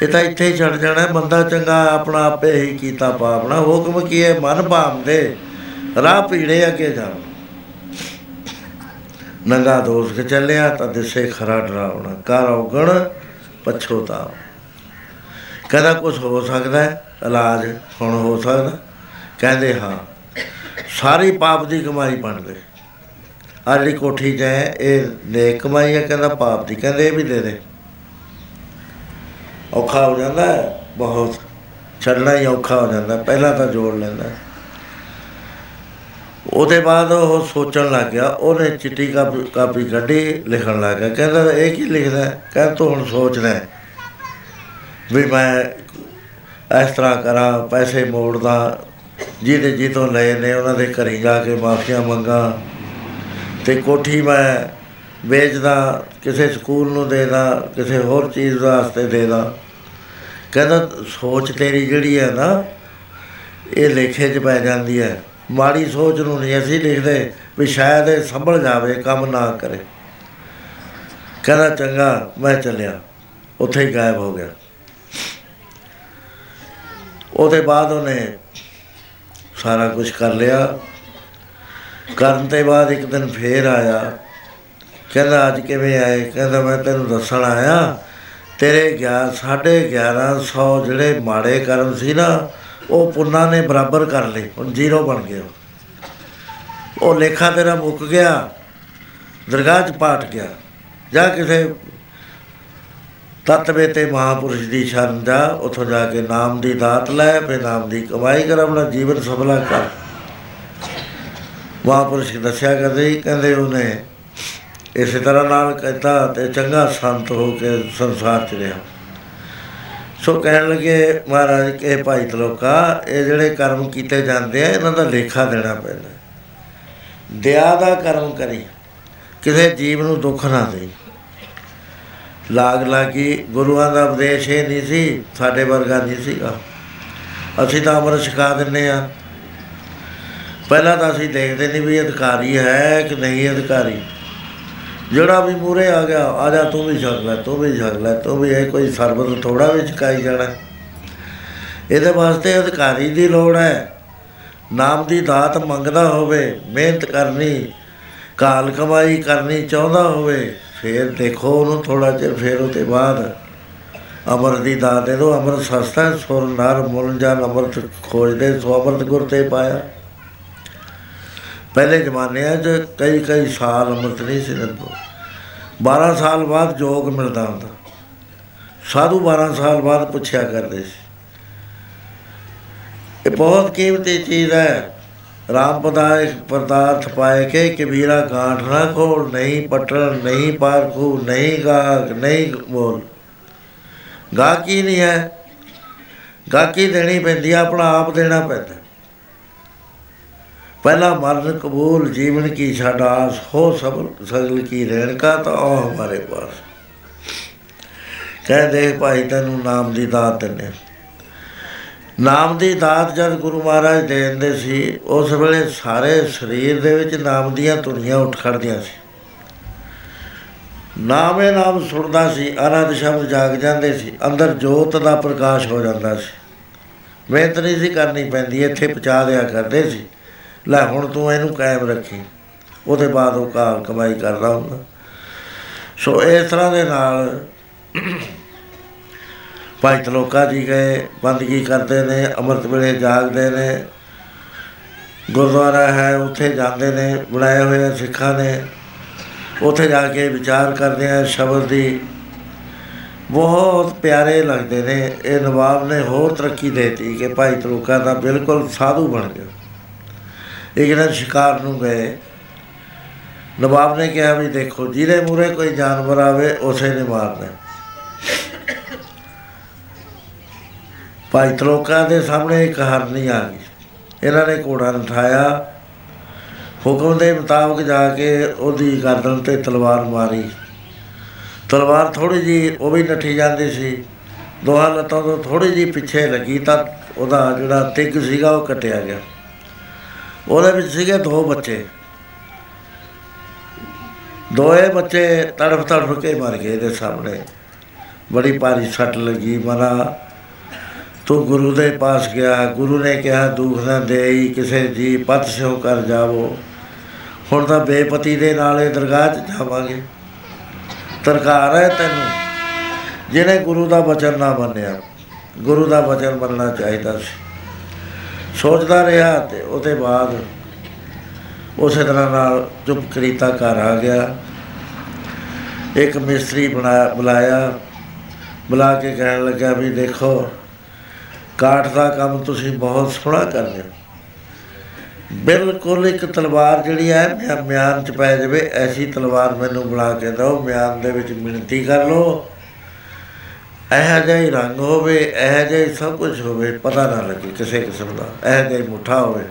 ਇਹ ਤਾਂ ਇੱਥੇ ਹੀ ਛੱਡ ਜਾਣਾ ਹੈ। ਬੰਦਾ ਚੰਗਾ ਆਪਣਾ ਆਪੇ ਹੀ ਕੀਤਾ ਪਾਪਣਾ ਹੁਕਮ ਕੀ ਹੈ? ਮਨ ਭਾਵਦੇ ਰਾਹ ਪੀੜੇ ਅੱਗੇ ਜਾਵ ਨੰਗਾ ਦੋਸ ਕੇ ਚੱਲਿਆ ਤਾਂ ਦਿਸੇ ਖਰਾ ਡਰਾਵਣਾ ਕਰ ਔਗਣ ਪਛੋਤਾ ਕਹਿੰਦਾ ਕੁਝ ਹੋ ਸਕਦਾ ਹੈ ਇਲਾਜ ਹੁਣ ਹੋ ਸਕਦਾ ਕਹਿੰਦੇ ਹਾਂ, ਸਾਰੀ ਪਾਪ ਦੀ ਕਮਾਈ ਬਣ ਗਈ ਆਹ ਜਿਹੜੀ ਕੋਠੀ 'ਚ ਹੈ, ਇਹ ਨੇਕ ਕਮਾਈ ਹੈ, ਕਹਿੰਦਾ ਪਾਪ ਦੀ, ਕਹਿੰਦੇ ਇਹ ਵੀ ਦੇ ਦੇ ਔਖਾ ਹੋ ਜਾਂਦਾ ਹੈ, ਬਹੁਤ ਛੱਡਣਾ ਹੀ ਔਖਾ ਹੋ ਜਾਂਦਾ ਹੈ। ਪਹਿਲਾਂ ਤਾਂ ਜੋੜ ਲੈਂਦਾ ਹੈ। ਉਹਦੇ ਬਾਅਦ ਉਹ ਸੋਚਣ ਲੱਗ ਗਿਆ, ਉਹਨੇ ਚਿੱਟੀ ਕਾਪੀ ਕਾਪੀ ਕੱਢੀ, ਲਿਖਣ ਲੱਗ ਗਿਆ ਕਹਿੰਦਾ ਇਹ ਕੀ ਲਿਖਦਾ ਹੈ? ਕਹਿੰਦਾ ਤੂੰ ਹੁਣ ਸੋਚਦਾ ਹੈ ਵੀ ਮੈਂ ਇਸ ਤਰ੍ਹਾਂ ਕਰਾਂ, ਪੈਸੇ ਮੋੜਦਾ, ਜਿਹਦੇ ਜਿੱਤੋਂ ਲਏ ਨੇ ਉਹਨਾਂ ਦੇ ਘਰੀ ਜਾ ਕੇ ਮਾਫੀਆਂ ਮੰਗਾ। ਤੇ ਕੋਠੀ ਮੈਂ ਵੇਚਦਾ, ਕਿਸੇ ਸਕੂਲ ਨੂੰ ਦੇਦਾ, ਕਿਸੇ ਹੋਰ ਚੀਜ਼ ਵਾਸਤੇ ਦੇਦਾ। ਕਹਿੰਦਾ, ਸੋਚ ਤੇਰੀ ਜਿਹੜੀ ਹੈ ਨਾ, ਇਹ ਲੇਖੇ 'ਚ ਪੈ ਜਾਂਦੀ ਹੈ। ਮਾੜੀ ਸੋਚ ਨੂੰ ਨਹੀਂ ਅਸੀਂ ਲਿਖਦੇ, ਵੀ ਸ਼ਾਇਦ ਇਹ ਸੰਭਲ ਜਾਵੇ, ਕੰਮ ਨਾ ਕਰੇ। ਕਹਿੰਦਾ, ਚੰਗਾ, ਮੈਂ ਚੱਲਿਆ। ਉੱਥੇ ਹੀ ਗਾਇਬ ਹੋ ਗਿਆ। ਉਹਦੇ ਬਾਅਦ ਉਹਨੇ ਸਾਰਾ ਕੁਝ ਕਰ ਲਿਆ। ਕਰਨ ਤੋਂ ਬਾਅਦ ਇੱਕ ਦਿਨ ਫੇਰ ਆਇਆ। ਕਹਿੰਦਾ, ਅੱਜ ਕਿਵੇਂ ਆਏ? ਕਹਿੰਦਾ, ਮੈਂ ਤੈਨੂੰ ਦੱਸਣ ਆਇਆ, ਤੇਰੇ ਗਿਆ ਸਾਢੇ 1100 ਜਿਹੜੇ ਮਾੜੇ ਕਰਮ ਸੀ ਨਾ, ਉਹ ਪੁੰਨਾ ਨੇ ਬਰਾਬਰ ਕਰ ਲਏ, ਹੁਣ ਜ਼ੀਰੋ ਬਣ ਗਿਆ ਉਹ। ਲੇਖਾ ਤੇਰਾ ਮੁੱਕ ਗਿਆ, ਦਰਗਾਹ 'ਚ ਪਾਟ ਗਿਆ, ਜਾਂ ਕਿਸੇ ਤਤਵੇ ਤੇ ਮਹਾਪੁਰਸ਼ ਦੀ ਸ਼ਰਨ ਜਾ ਉਥੋਂ ਜਾ ਕੇ ਨਾਮ ਦੀ ਦਾਤ ਲੈ ਤੇ ਨਾਮ ਦੀ ਕਮਾਈ ਕਰ ਆਪਣਾ ਜੀਵਨ ਸਫਲਾ ਕਰ। ਮਹਾਪੁਰਸ਼ ਦੱਸਿਆ ਕਰਦੇ ਸੀ, ਕਹਿੰਦੇ ਉਹਨੇ ਇਸੇ ਤਰ੍ਹਾਂ ਨਾਲ ਕਹਿੰਦਾ ਤੇ ਚੰਗਾ ਸੰਤ ਹੋ ਕੇ ਸੰਸਾਰ ਚ ਰਿਹਾ। ਸੋ ਕਹਿਣ ਲੱਗੇ ਮਹਾਰਾਜ ਕਿ ਇਹ ਭਾਈ ਤਲੋਕਾ ਇਹ ਜਿਹੜੇ ਕਰਮ ਕੀਤੇ ਜਾਂਦੇ ਆ ਇਹਨਾਂ ਦਾ ਲੇਖਾ ਦੇਣਾ ਪੈਂਦਾ। ਦਇਆ ਦਾ ਕਰਮ ਕਰੀ ਕਿਸੇ ਜੀਵ ਨੂੰ ਦੁੱਖ ਨਾ ਦੇ ਲਾਗ ਲਾਗੀ ਗੁਰੂਆਂ ਦਾ ਉਪਦੇਸ਼ ਇਹ ਨਹੀਂ ਸੀ, ਸਾਡੇ ਵਰਗਾ ਨਹੀਂ ਸੀਗਾ। ਅਸੀਂ ਤਾਂ ਅਮਰ ਛਕਾ ਦਿੰਨੇ ਆ ਪਹਿਲਾਂ ਤਾਂ ਅਸੀਂ ਦੇਖਦੇ ਨਹੀਂ ਵੀ ਅਧਿਕਾਰੀ ਹੈ ਕਿ ਨਹੀਂ ਅਧਿਕਾਰੀ। ਜਿਹੜਾ ਵੀ ਮੂਰੇ ਆ ਗਿਆ, ਆ ਜਾ, ਤੂੰ ਵੀ ਛਕ ਲੈ, ਤੂੰ ਵੀ ਛਕ ਲੈ, ਤੂੰ ਵੀ ਇਹ ਕੋਈ ਸਰਬਤ ਥੋੜਾ ਵੀ ਚਕਾਈ ਜਾਣਾ। ਇਹਦੇ ਵਾਸਤੇ ਅਧਿਕਾਰੀ ਦੀ ਲੋੜ ਹੈ। ਨਾਮ ਦੀ ਦਾਤ ਮੰਗਦਾ ਹੋਵੇ, ਮਿਹਨਤ ਕਰਨੀ, ਕਾਲ ਕਮਾਈ ਕਰਨੀ ਚਾਹੁੰਦਾ ਹੋਵੇ ਫਿਰ ਦੇਖੋ ਉਹਨੂੰ ਥੋੜਾ ਚਿਰ ਫਿਰ ਉਹਦੇ ਬਾਅਦ ਅਮਰ ਦੀ ਦਾਤ ਦੇ ਦੋ ਅਮਰ ਸਸਤਾ ਹੈ, ਸੁਰ ਨਰ ਮੁਲ ਜਨ ਅਮਰਤ ਖੋਜਦੇ ਸੋ ਅਮਰਤ ਗੁਰ ਤੇ ਪਾਇਆ। ਪਹਿਲੇ ਜ਼ਮਾਨਿਆਂ 'ਚ ਕਈ ਕਈ ਸਾਲ ਅੰਮ੍ਰਿਤ ਨਹੀਂ ਸੀ ਦਿੰਦੇ। 12 ਸਾਲ ਬਾਅਦ ਜੋਗ ਮਿਲਦਾ ਹੁੰਦਾ। ਸਾਧੂ 12 ਸਾਲ ਬਾਅਦ ਪੁੱਛਿਆ ਕਰਦੇ ਸੀ। ਇਹ ਬਹੁਤ ਕੀਮਤੀ ਚੀਜ਼ ਹੈ। RAM ਪਦਾਇ ਪਰਦਾਰਥ ਪਾਏ ਕੇ ਕਬੀਰਾ ਗਾਂਠ ਨਾ ਕੋਲ ਨਹੀਂ ਪਟਣ, ਨਹੀਂ ਪਾਰਖੂ, ਨਹੀਂ ਗਾਗ ਨਹੀਂ ਬੋਲ। ਗਾਕੀ ਨਹੀਂ ਹੈ? ਗਾਕੀ ਦੇਣੀ ਪੈਂਦੀ ਆ ਆਪਣਾ ਆਪ ਦੇਣਾ ਪੈਂਦਾ। ਪਹਿਲਾ ਮਰਨ ਕਬੂਲ, ਜੀਵਨ ਕੀ ਛਾਡਾਸ ਹੋ ਸਬਰ ਸਗਲ ਕੀ ਰਹਿਣ ਕਾ ਤਾਂ ਉਹ ਹਮਾਰੇ ਪਾਸ। ਕਹਿ ਦੇ ਭਾਈ ਤੈਨੂੰ ਨਾਮ ਦੀ ਦਾਤ ਦਿੰਨੇ ਨਾਮ ਦੀ ਦਾਤ ਜਦ ਗੁਰੂ ਮਹਾਰਾਜ ਦੇ ਦਿੰਦੇ ਸੀ, ਉਸ ਵੇਲੇ ਸਾਰੇ ਸਰੀਰ ਦੇ ਵਿੱਚ ਨਾਮ ਦੀਆਂ ਧੁਨੀਆਂ ਉੱਠ ਖੜਦੀਆਂ ਸੀ। ਨਾਮੇ ਨਾਮ ਸੁਣਦਾ ਸੀ ਅਨੰਦ ਸ਼ਬਦ ਜਾਗ ਜਾਂਦੇ ਸੀ, ਅੰਦਰ ਜੋਤ ਦਾ ਪ੍ਰਕਾਸ਼ ਹੋ ਜਾਂਦਾ ਸੀ। ਮਿਹਨਤ ਨਹੀਂ ਸੀ ਕਰਨੀ ਪੈਂਦੀ, ਇੱਥੇ ਪਹੁੰਚਾ ਦਿਆ ਕਰਦੇ ਸੀ। ਲੈ ਹੁਣ ਤੂੰ ਇਹਨੂੰ ਕਾਇਮ ਰੱਖੀ, ਉਹਦੇ ਬਾਅਦ ਉਹ ਕਾਲ ਕਮਾਈ ਕਰਦਾ ਹੁੰਦਾ। ਸੋ ਇਸ ਤਰ੍ਹਾਂ ਦੇ ਨਾਲ ਭਾਈ ਤਲੋਕਾ ਜੀ ਗਏ ਬੰਦਗੀ ਕਰਦੇ ਨੇ, ਅੰਮ੍ਰਿਤ ਵੇਲੇ ਜਾਗਦੇ ਨੇ। ਗੁਰਦੁਆਰਾ ਹੈ, ਉੱਥੇ ਜਾਂਦੇ ਨੇ, ਬਣਾਏ ਹੋਏ ਆ ਸਿੱਖਾਂ ਨੇ। ਉੱਥੇ ਜਾ ਕੇ ਵਿਚਾਰ ਕਰਦੇ ਆ ਸ਼ਬਦ ਦੀ। ਬਹੁਤ ਪਿਆਰੇ ਲੱਗਦੇ ਨੇ। ਇਹ ਨਵਾਬ ਨੇ ਹੋਰ ਤਰੱਕੀ ਦੇਤੀ ਕਿ ਭਾਈ ਤਲੋਕਾ ਦਾ ਬਿਲਕੁਲ ਸਾਧੂ ਬਣ ਗਿਆ। ਇੱਕ ਦਿਨ ਸ਼ਿਕਾਰ ਨੂੰ ਗਏ। ਨਵਾਬ ਨੇ ਕਿਹਾ ਵੀ ਦੇਖੋ, ਜਿਹਦੇ ਮੂਰੇ ਕੋਈ ਜਾਨਵਰ ਆਵੇ, ਉਸੇ ਨੇ ਮਾਰਨਾ। ਭਾਈ ਤਲੋਕਾ ਦੇ ਸਾਹਮਣੇ ਇੱਕ ਹਰਨੀ ਆ ਗਈ। ਇਹਨਾਂ ਨੇ ਘੋੜਾ ਨਠਾਇਆ। ਹੁਕਮ ਦੇ ਮੁਤਾਬਕ ਜਾ ਕੇ ਉਹਦੀ ਗਰਦਨ ਤੇ ਤਲਵਾਰ ਮਾਰੀ। ਤਲਵਾਰ ਥੋੜੀ ਜੀ ਉਹ ਵੀ ਨੱਠੀ ਜਾਂਦੀ ਸੀ। ਦੋਹਾਂ ਲੱਤਾਂ ਤੋਂ ਥੋੜੀ ਜੀ ਪਿੱਛੇ ਲੱਗੀ ਤਾਂ ਉਹਦਾ ਜਿਹੜਾ ਤਿੱਗ ਸੀਗਾ ਉਹ ਕੱਟਿਆ ਗਿਆ। ਉਹਦੇ ਵਿੱਚ ਸੀਗੇ ਦੋ ਬੱਚੇ। ਦੋਏ ਬੱਚੇ ਤੜਫ ਤੜਫ ਕੇ ਮਰ ਗਏ ਇਹਦੇ ਸਾਹਮਣੇ। ਬੜੀ ਭਾਰੀ ਸੱਟ ਲੱਗੀ, ਮਰਾ। ਤੂੰ ਗੁਰੂ ਦੇ ਪਾਸ ਗਿਆ, ਗੁਰੂ ਨੇ ਕਿਹਾ, ਦੁੱਖ ਨਾ ਦੇਈ, ਕਿਸੇ ਜੀ ਪਤ ਸਿਓ ਕਰ ਜਾਵੋ। ਹੁਣ ਤਾਂ ਬੇਪਤੀ ਦੇ ਨਾਲੇ ਦਰਗਾਹ 'ਚ ਜਾਵਾਂਗੇ। ਤਰਕਾਰ ਹੈ ਤੈਨੂੰ, ਜਿਹਨੇ ਗੁਰੂ ਦਾ ਬਚਨ ਨਾ ਮੰਨਿਆ। ਗੁਰੂ ਦਾ ਬਚਨ ਮੰਨਣਾ ਚਾਹੀਦਾ ਸੀ। ਸੋਚਦਾ ਰਿਹਾ ਤੇ ਉਹਦੇ ਬਾਅਦ ਉਸੇ ਤਰ੍ਹਾਂ ਨਾਲ ਚੁੱਪ ਕਰੀਤਾ ਘਰ ਆ ਗਿਆ। ਇੱਕ ਮਿਸਤਰੀ ਬਣਾ, ਬੁਲਾਇਆ। ਬੁਲਾ ਕੇ ਕਹਿਣ ਲੱਗਾ ਵੀ ਦੇਖੋ ਕਾਠ ਦਾ ਕੰਮ ਤੁਸੀਂ ਬਹੁਤ ਸੋਹਣਾ ਕਰਦੇ ਹੋ। ਬਿਲਕੁਲ ਇੱਕ ਤਲਵਾਰ ਜਿਹੜੀ ਹੈ ਮਿਆ- ਮਿਆਨ ਚ ਪੈ ਜਾਵੇ, ਐਸੀ ਤਲਵਾਰ ਮੈਨੂੰ ਬਣਾ ਕੇ ਦਿਓ, ਮਿਆਨ ਦੇ ਵਿੱਚ ਮਿਣਤੀ ਕਰ ਲਓ। ਇਹੋ ਜਿਹਾ ਹੀ ਰੰਗ ਹੋਵੇ, ਇਹੋ ਜਿਹਾ ਹੀ ਸਭ ਕੁਝ ਹੋਵੇ, ਪਤਾ ਨਾ ਲੱਗੇ ਕਿਸੇ ਕਿਸਮ ਦਾ, ਇਹੋ ਜਿਹਾ ਹੀ ਮੁੱਠਾ ਹੋਵੇ।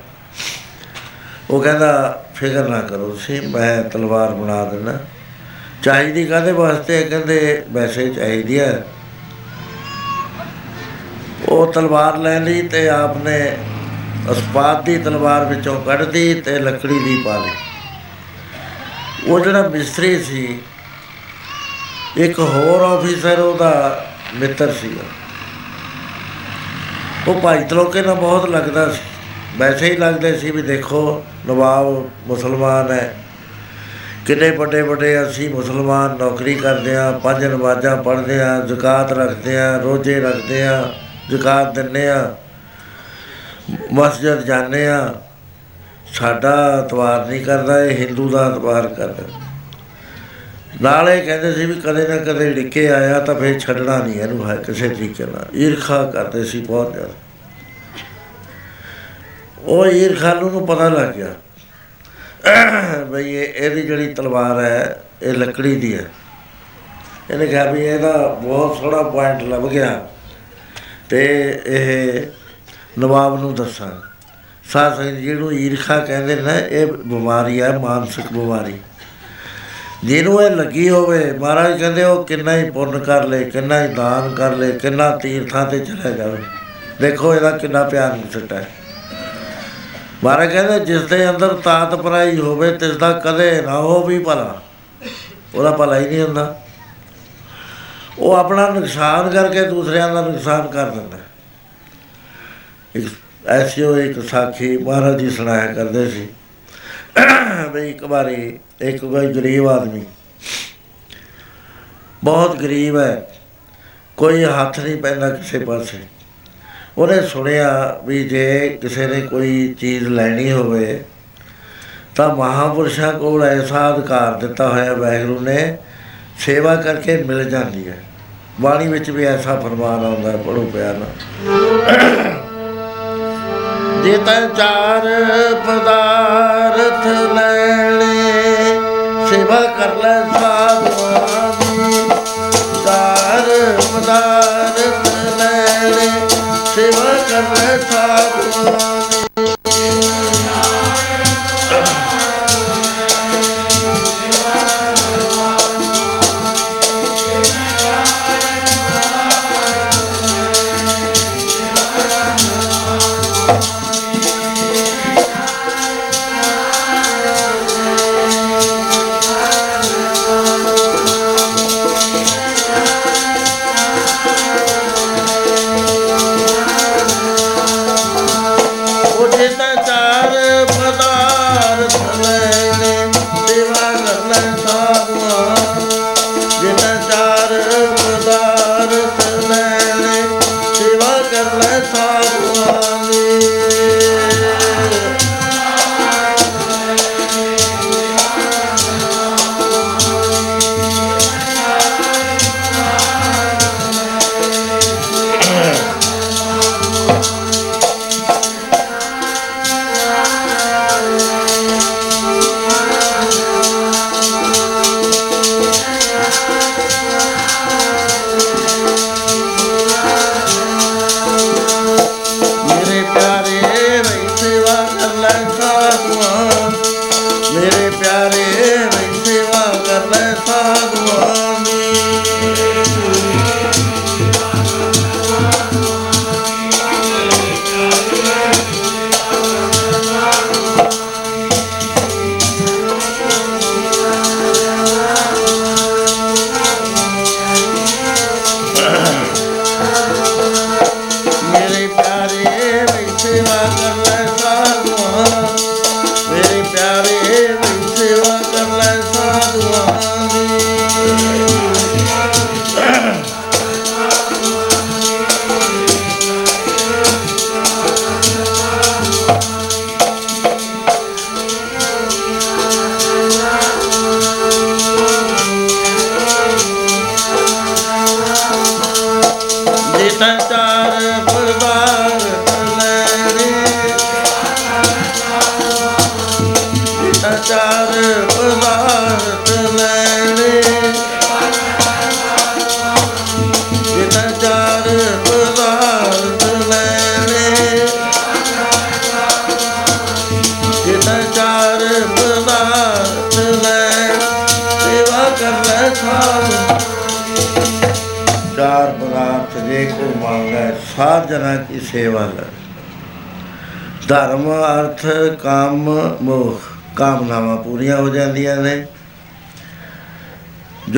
ਉਹ ਕਹਿੰਦਾ, ਫਿਕਰ ਨਾ ਕਰੋ ਤੁਸੀਂ, ਮੈਂ ਤਲਵਾਰ ਬਣਾ ਦਿੰਦਾ। ਚਾਹੀਦੀ ਕਾਹਦੇ ਵਾਸਤੇ? ਕਹਿੰਦੇ, ਵੈਸੇ ਹੀ ਚਾਹੀਦੀ ਹੈ। ਉਹ ਤਲਵਾਰ ਲੈ ਲਈ ਤੇ ਆਪਨੇ ਅਸਪਾਤ ਦੀ ਤਲਵਾਰ ਵਿੱਚੋਂ ਕੱਢਦੀ ਤੇ ਲੱਕੜੀ ਦੀ ਪਾ ਲਈ। ਉਹ ਜਿਹੜਾ ਮਿਸਤਰੀ ਸੀ, ਇੱਕ ਹੋਰ ਆਫੀਸਰ ਉਹਦਾ ਮਿੱਤਰ ਸੀਗਾ। ਉਹ ਭਾਈ ਤਲੋਕੇ ਨਾਲ ਬਹੁਤ ਲੱਗਦਾ ਸੀ। ਵੈਸੇ ਹੀ ਲੱਗਦੇ ਸੀ ਵੀ ਦੇਖੋ, ਨਵਾਬ ਮੁਸਲਮਾਨ ਹੈ। ਕਿੰਨੇ ਵੱਡੇ ਵੱਡੇ ਅਸੀਂ ਮੁਸਲਮਾਨ ਨੌਕਰੀ ਕਰਦੇ ਆ ਪੰਜ ਨਮਾਜ਼ਾਂ ਪੜ੍ਹਦੇ ਆ ਜ਼ਕਾਤ ਰੱਖਦੇ ਆ ਰੋਜ਼ੇ ਰੱਖਦੇ ਆ ਜ਼ਕਾਤ ਦਿੰਦੇ ਆ। ਮਸਜਿਦ ਜਾਂਦੇ ਆ। ਸਾਡਾ ਇਤਵਾਰ ਨਹੀਂ ਕਰਦਾ, ਇਹ ਹਿੰਦੂ ਦਾ ਇਤਵਾਰ ਕਰਦਾ। ਨਾਲੇ ਕਹਿੰਦੇ ਸੀ ਵੀ ਕਦੇ ਨਾ ਕਦੇ ਲਿਖੇ ਆਇਆ ਤਾਂ ਫੇਰ ਛੱਡਣਾ ਨਹੀਂ ਇਹਨੂੰ ਹੈ ਕਿਸੇ ਤਰੀਕੇ ਨਾਲ। ਈਰਖਾ ਕਰਦੇ ਸੀ ਬਹੁਤ ਜ਼ਿਆਦਾ। ਉਹ ਈਰਖਾ ਨੂੰ ਪਤਾ ਲੱਗ ਗਿਆ। ਬਈ ਇਹ, ਇਹਦੀ ਜਿਹੜੀ ਤਲਵਾਰ ਹੈ, ਇਹ ਲੱਕੜੀ ਦੀ ਹੈ। ਇਹਨੇ ਕਿਹਾ ਵੀ ਇਹਦਾ ਬਹੁਤ ਸੋਹਣਾ ਪੁਆਇੰਟ ਲੱਭ ਗਿਆ। ਤੇ ਇਹ ਨਵਾਬ ਨੂੰ ਦੱਸਾਂ। ਸਾਧ ਸੰਗਤ ਜੀ, ਜਿਹਨੂੰ ਈਰਖਾ ਕਹਿੰਦੇ ਨੇ ਇਹ ਬਿਮਾਰੀ ਹੈ ਮਾਨਸਿਕ ਬਿਮਾਰੀ। ਜਿਹਨੂੰ ਇਹ ਲੱਗੀ ਹੋਵੇ ਮਹਾਰਾਜ ਕਹਿੰਦੇ ਉਹ ਕਿੰਨਾ ਹੀ ਪੁੰਨ ਕਰ ਲੇ ਕਿੰਨਾ ਹੀ ਦਾਨ ਕਰ ਲੇ ਕਿੰਨਾ ਤੀਰਥਾਂ ਤੇ ਚਲਾ ਜਾਵੇ। ਦੇਖੋ ਇਹਦਾ ਕਿੰਨਾ ਪਿਆਰ ਨਿਕਟਾ ਹੈ। ਮਹਾਰਾਜ ਕਹਿੰਦੇ ਜਿਸ ਦੇ ਅੰਦਰ ਤਾਤ ਪਰਾਈ ਹੋਵੇ ਤਿਸ ਦਾ ਕਦੇ ਨਾ ਹੋ ਵੀ ਭਲਾ। ਉਹਦਾ ਭਲਾ ਹੀ ਨਹੀਂ ਹੁੰਦਾ। ਉਹ ਆਪਣਾ ਨੁਕਸਾਨ ਕਰਕੇ ਦੂਸਰਿਆਂ ਦਾ ਨੁਕਸਾਨ ਕਰ ਦਿੰਦਾ ਹੈ। ਇੱਕ ਐਸੀ ਉਹ ਇੱਕ ਸਾਖੀ ਮਹਾਰਾਜ ਜੀ ਸੁਣਾਇਆ ਕਰਦੇ ਸੀ, ਵੀ ਇੱਕ ਵਾਰੀ ਇੱਕ ਕੋਈ ਗਰੀਬ ਆਦਮੀ, ਬਹੁਤ ਗਰੀਬ ਹੈ, ਕੋਈ ਹੱਥ ਨਹੀਂ ਪੈਂਦਾ ਕਿਸੇ ਪਾਸੇ ਉਹਨੇ ਸੁਣਿਆ ਵੀ ਜੇ ਕਿਸੇ ਨੇ ਕੋਈ ਚੀਜ਼ ਲੈਣੀ ਹੋਵੇ, ਤਾਂ ਮਹਾਪੁਰਸ਼ਾਂ ਕੋਲ ਐਸਾ ਅਧਿਕਾਰ ਦਿੱਤਾ ਹੋਇਆ ਵਾਹਿਗੁਰੂ ਨੇ, ਸੇਵਾ ਕਰਕੇ ਮਿਲ ਜਾਂਦੀ ਹੈ ਬਾਣੀ ਵਿੱਚ ਵੀ ਐਸਾ ਫਰਮਾਨ ਆਉਂਦਾ ਹੈ ਪੜੋ ਪਿਆਰ ਨਾਲ। ਜੇ ਤੈ ਚਾਰ ਪਦਾਰਥ ਲੈਣੇ, ਸੇਵਾ ਕਰ ਲੈ ਸਾਧਵਾਨੀ ਚਾਰ ਪਦਾਰਥ ਲੈਣੇ, ਸੇਵਾ ਕਰ ਲੈ ਸਾਧਵਾਨੀ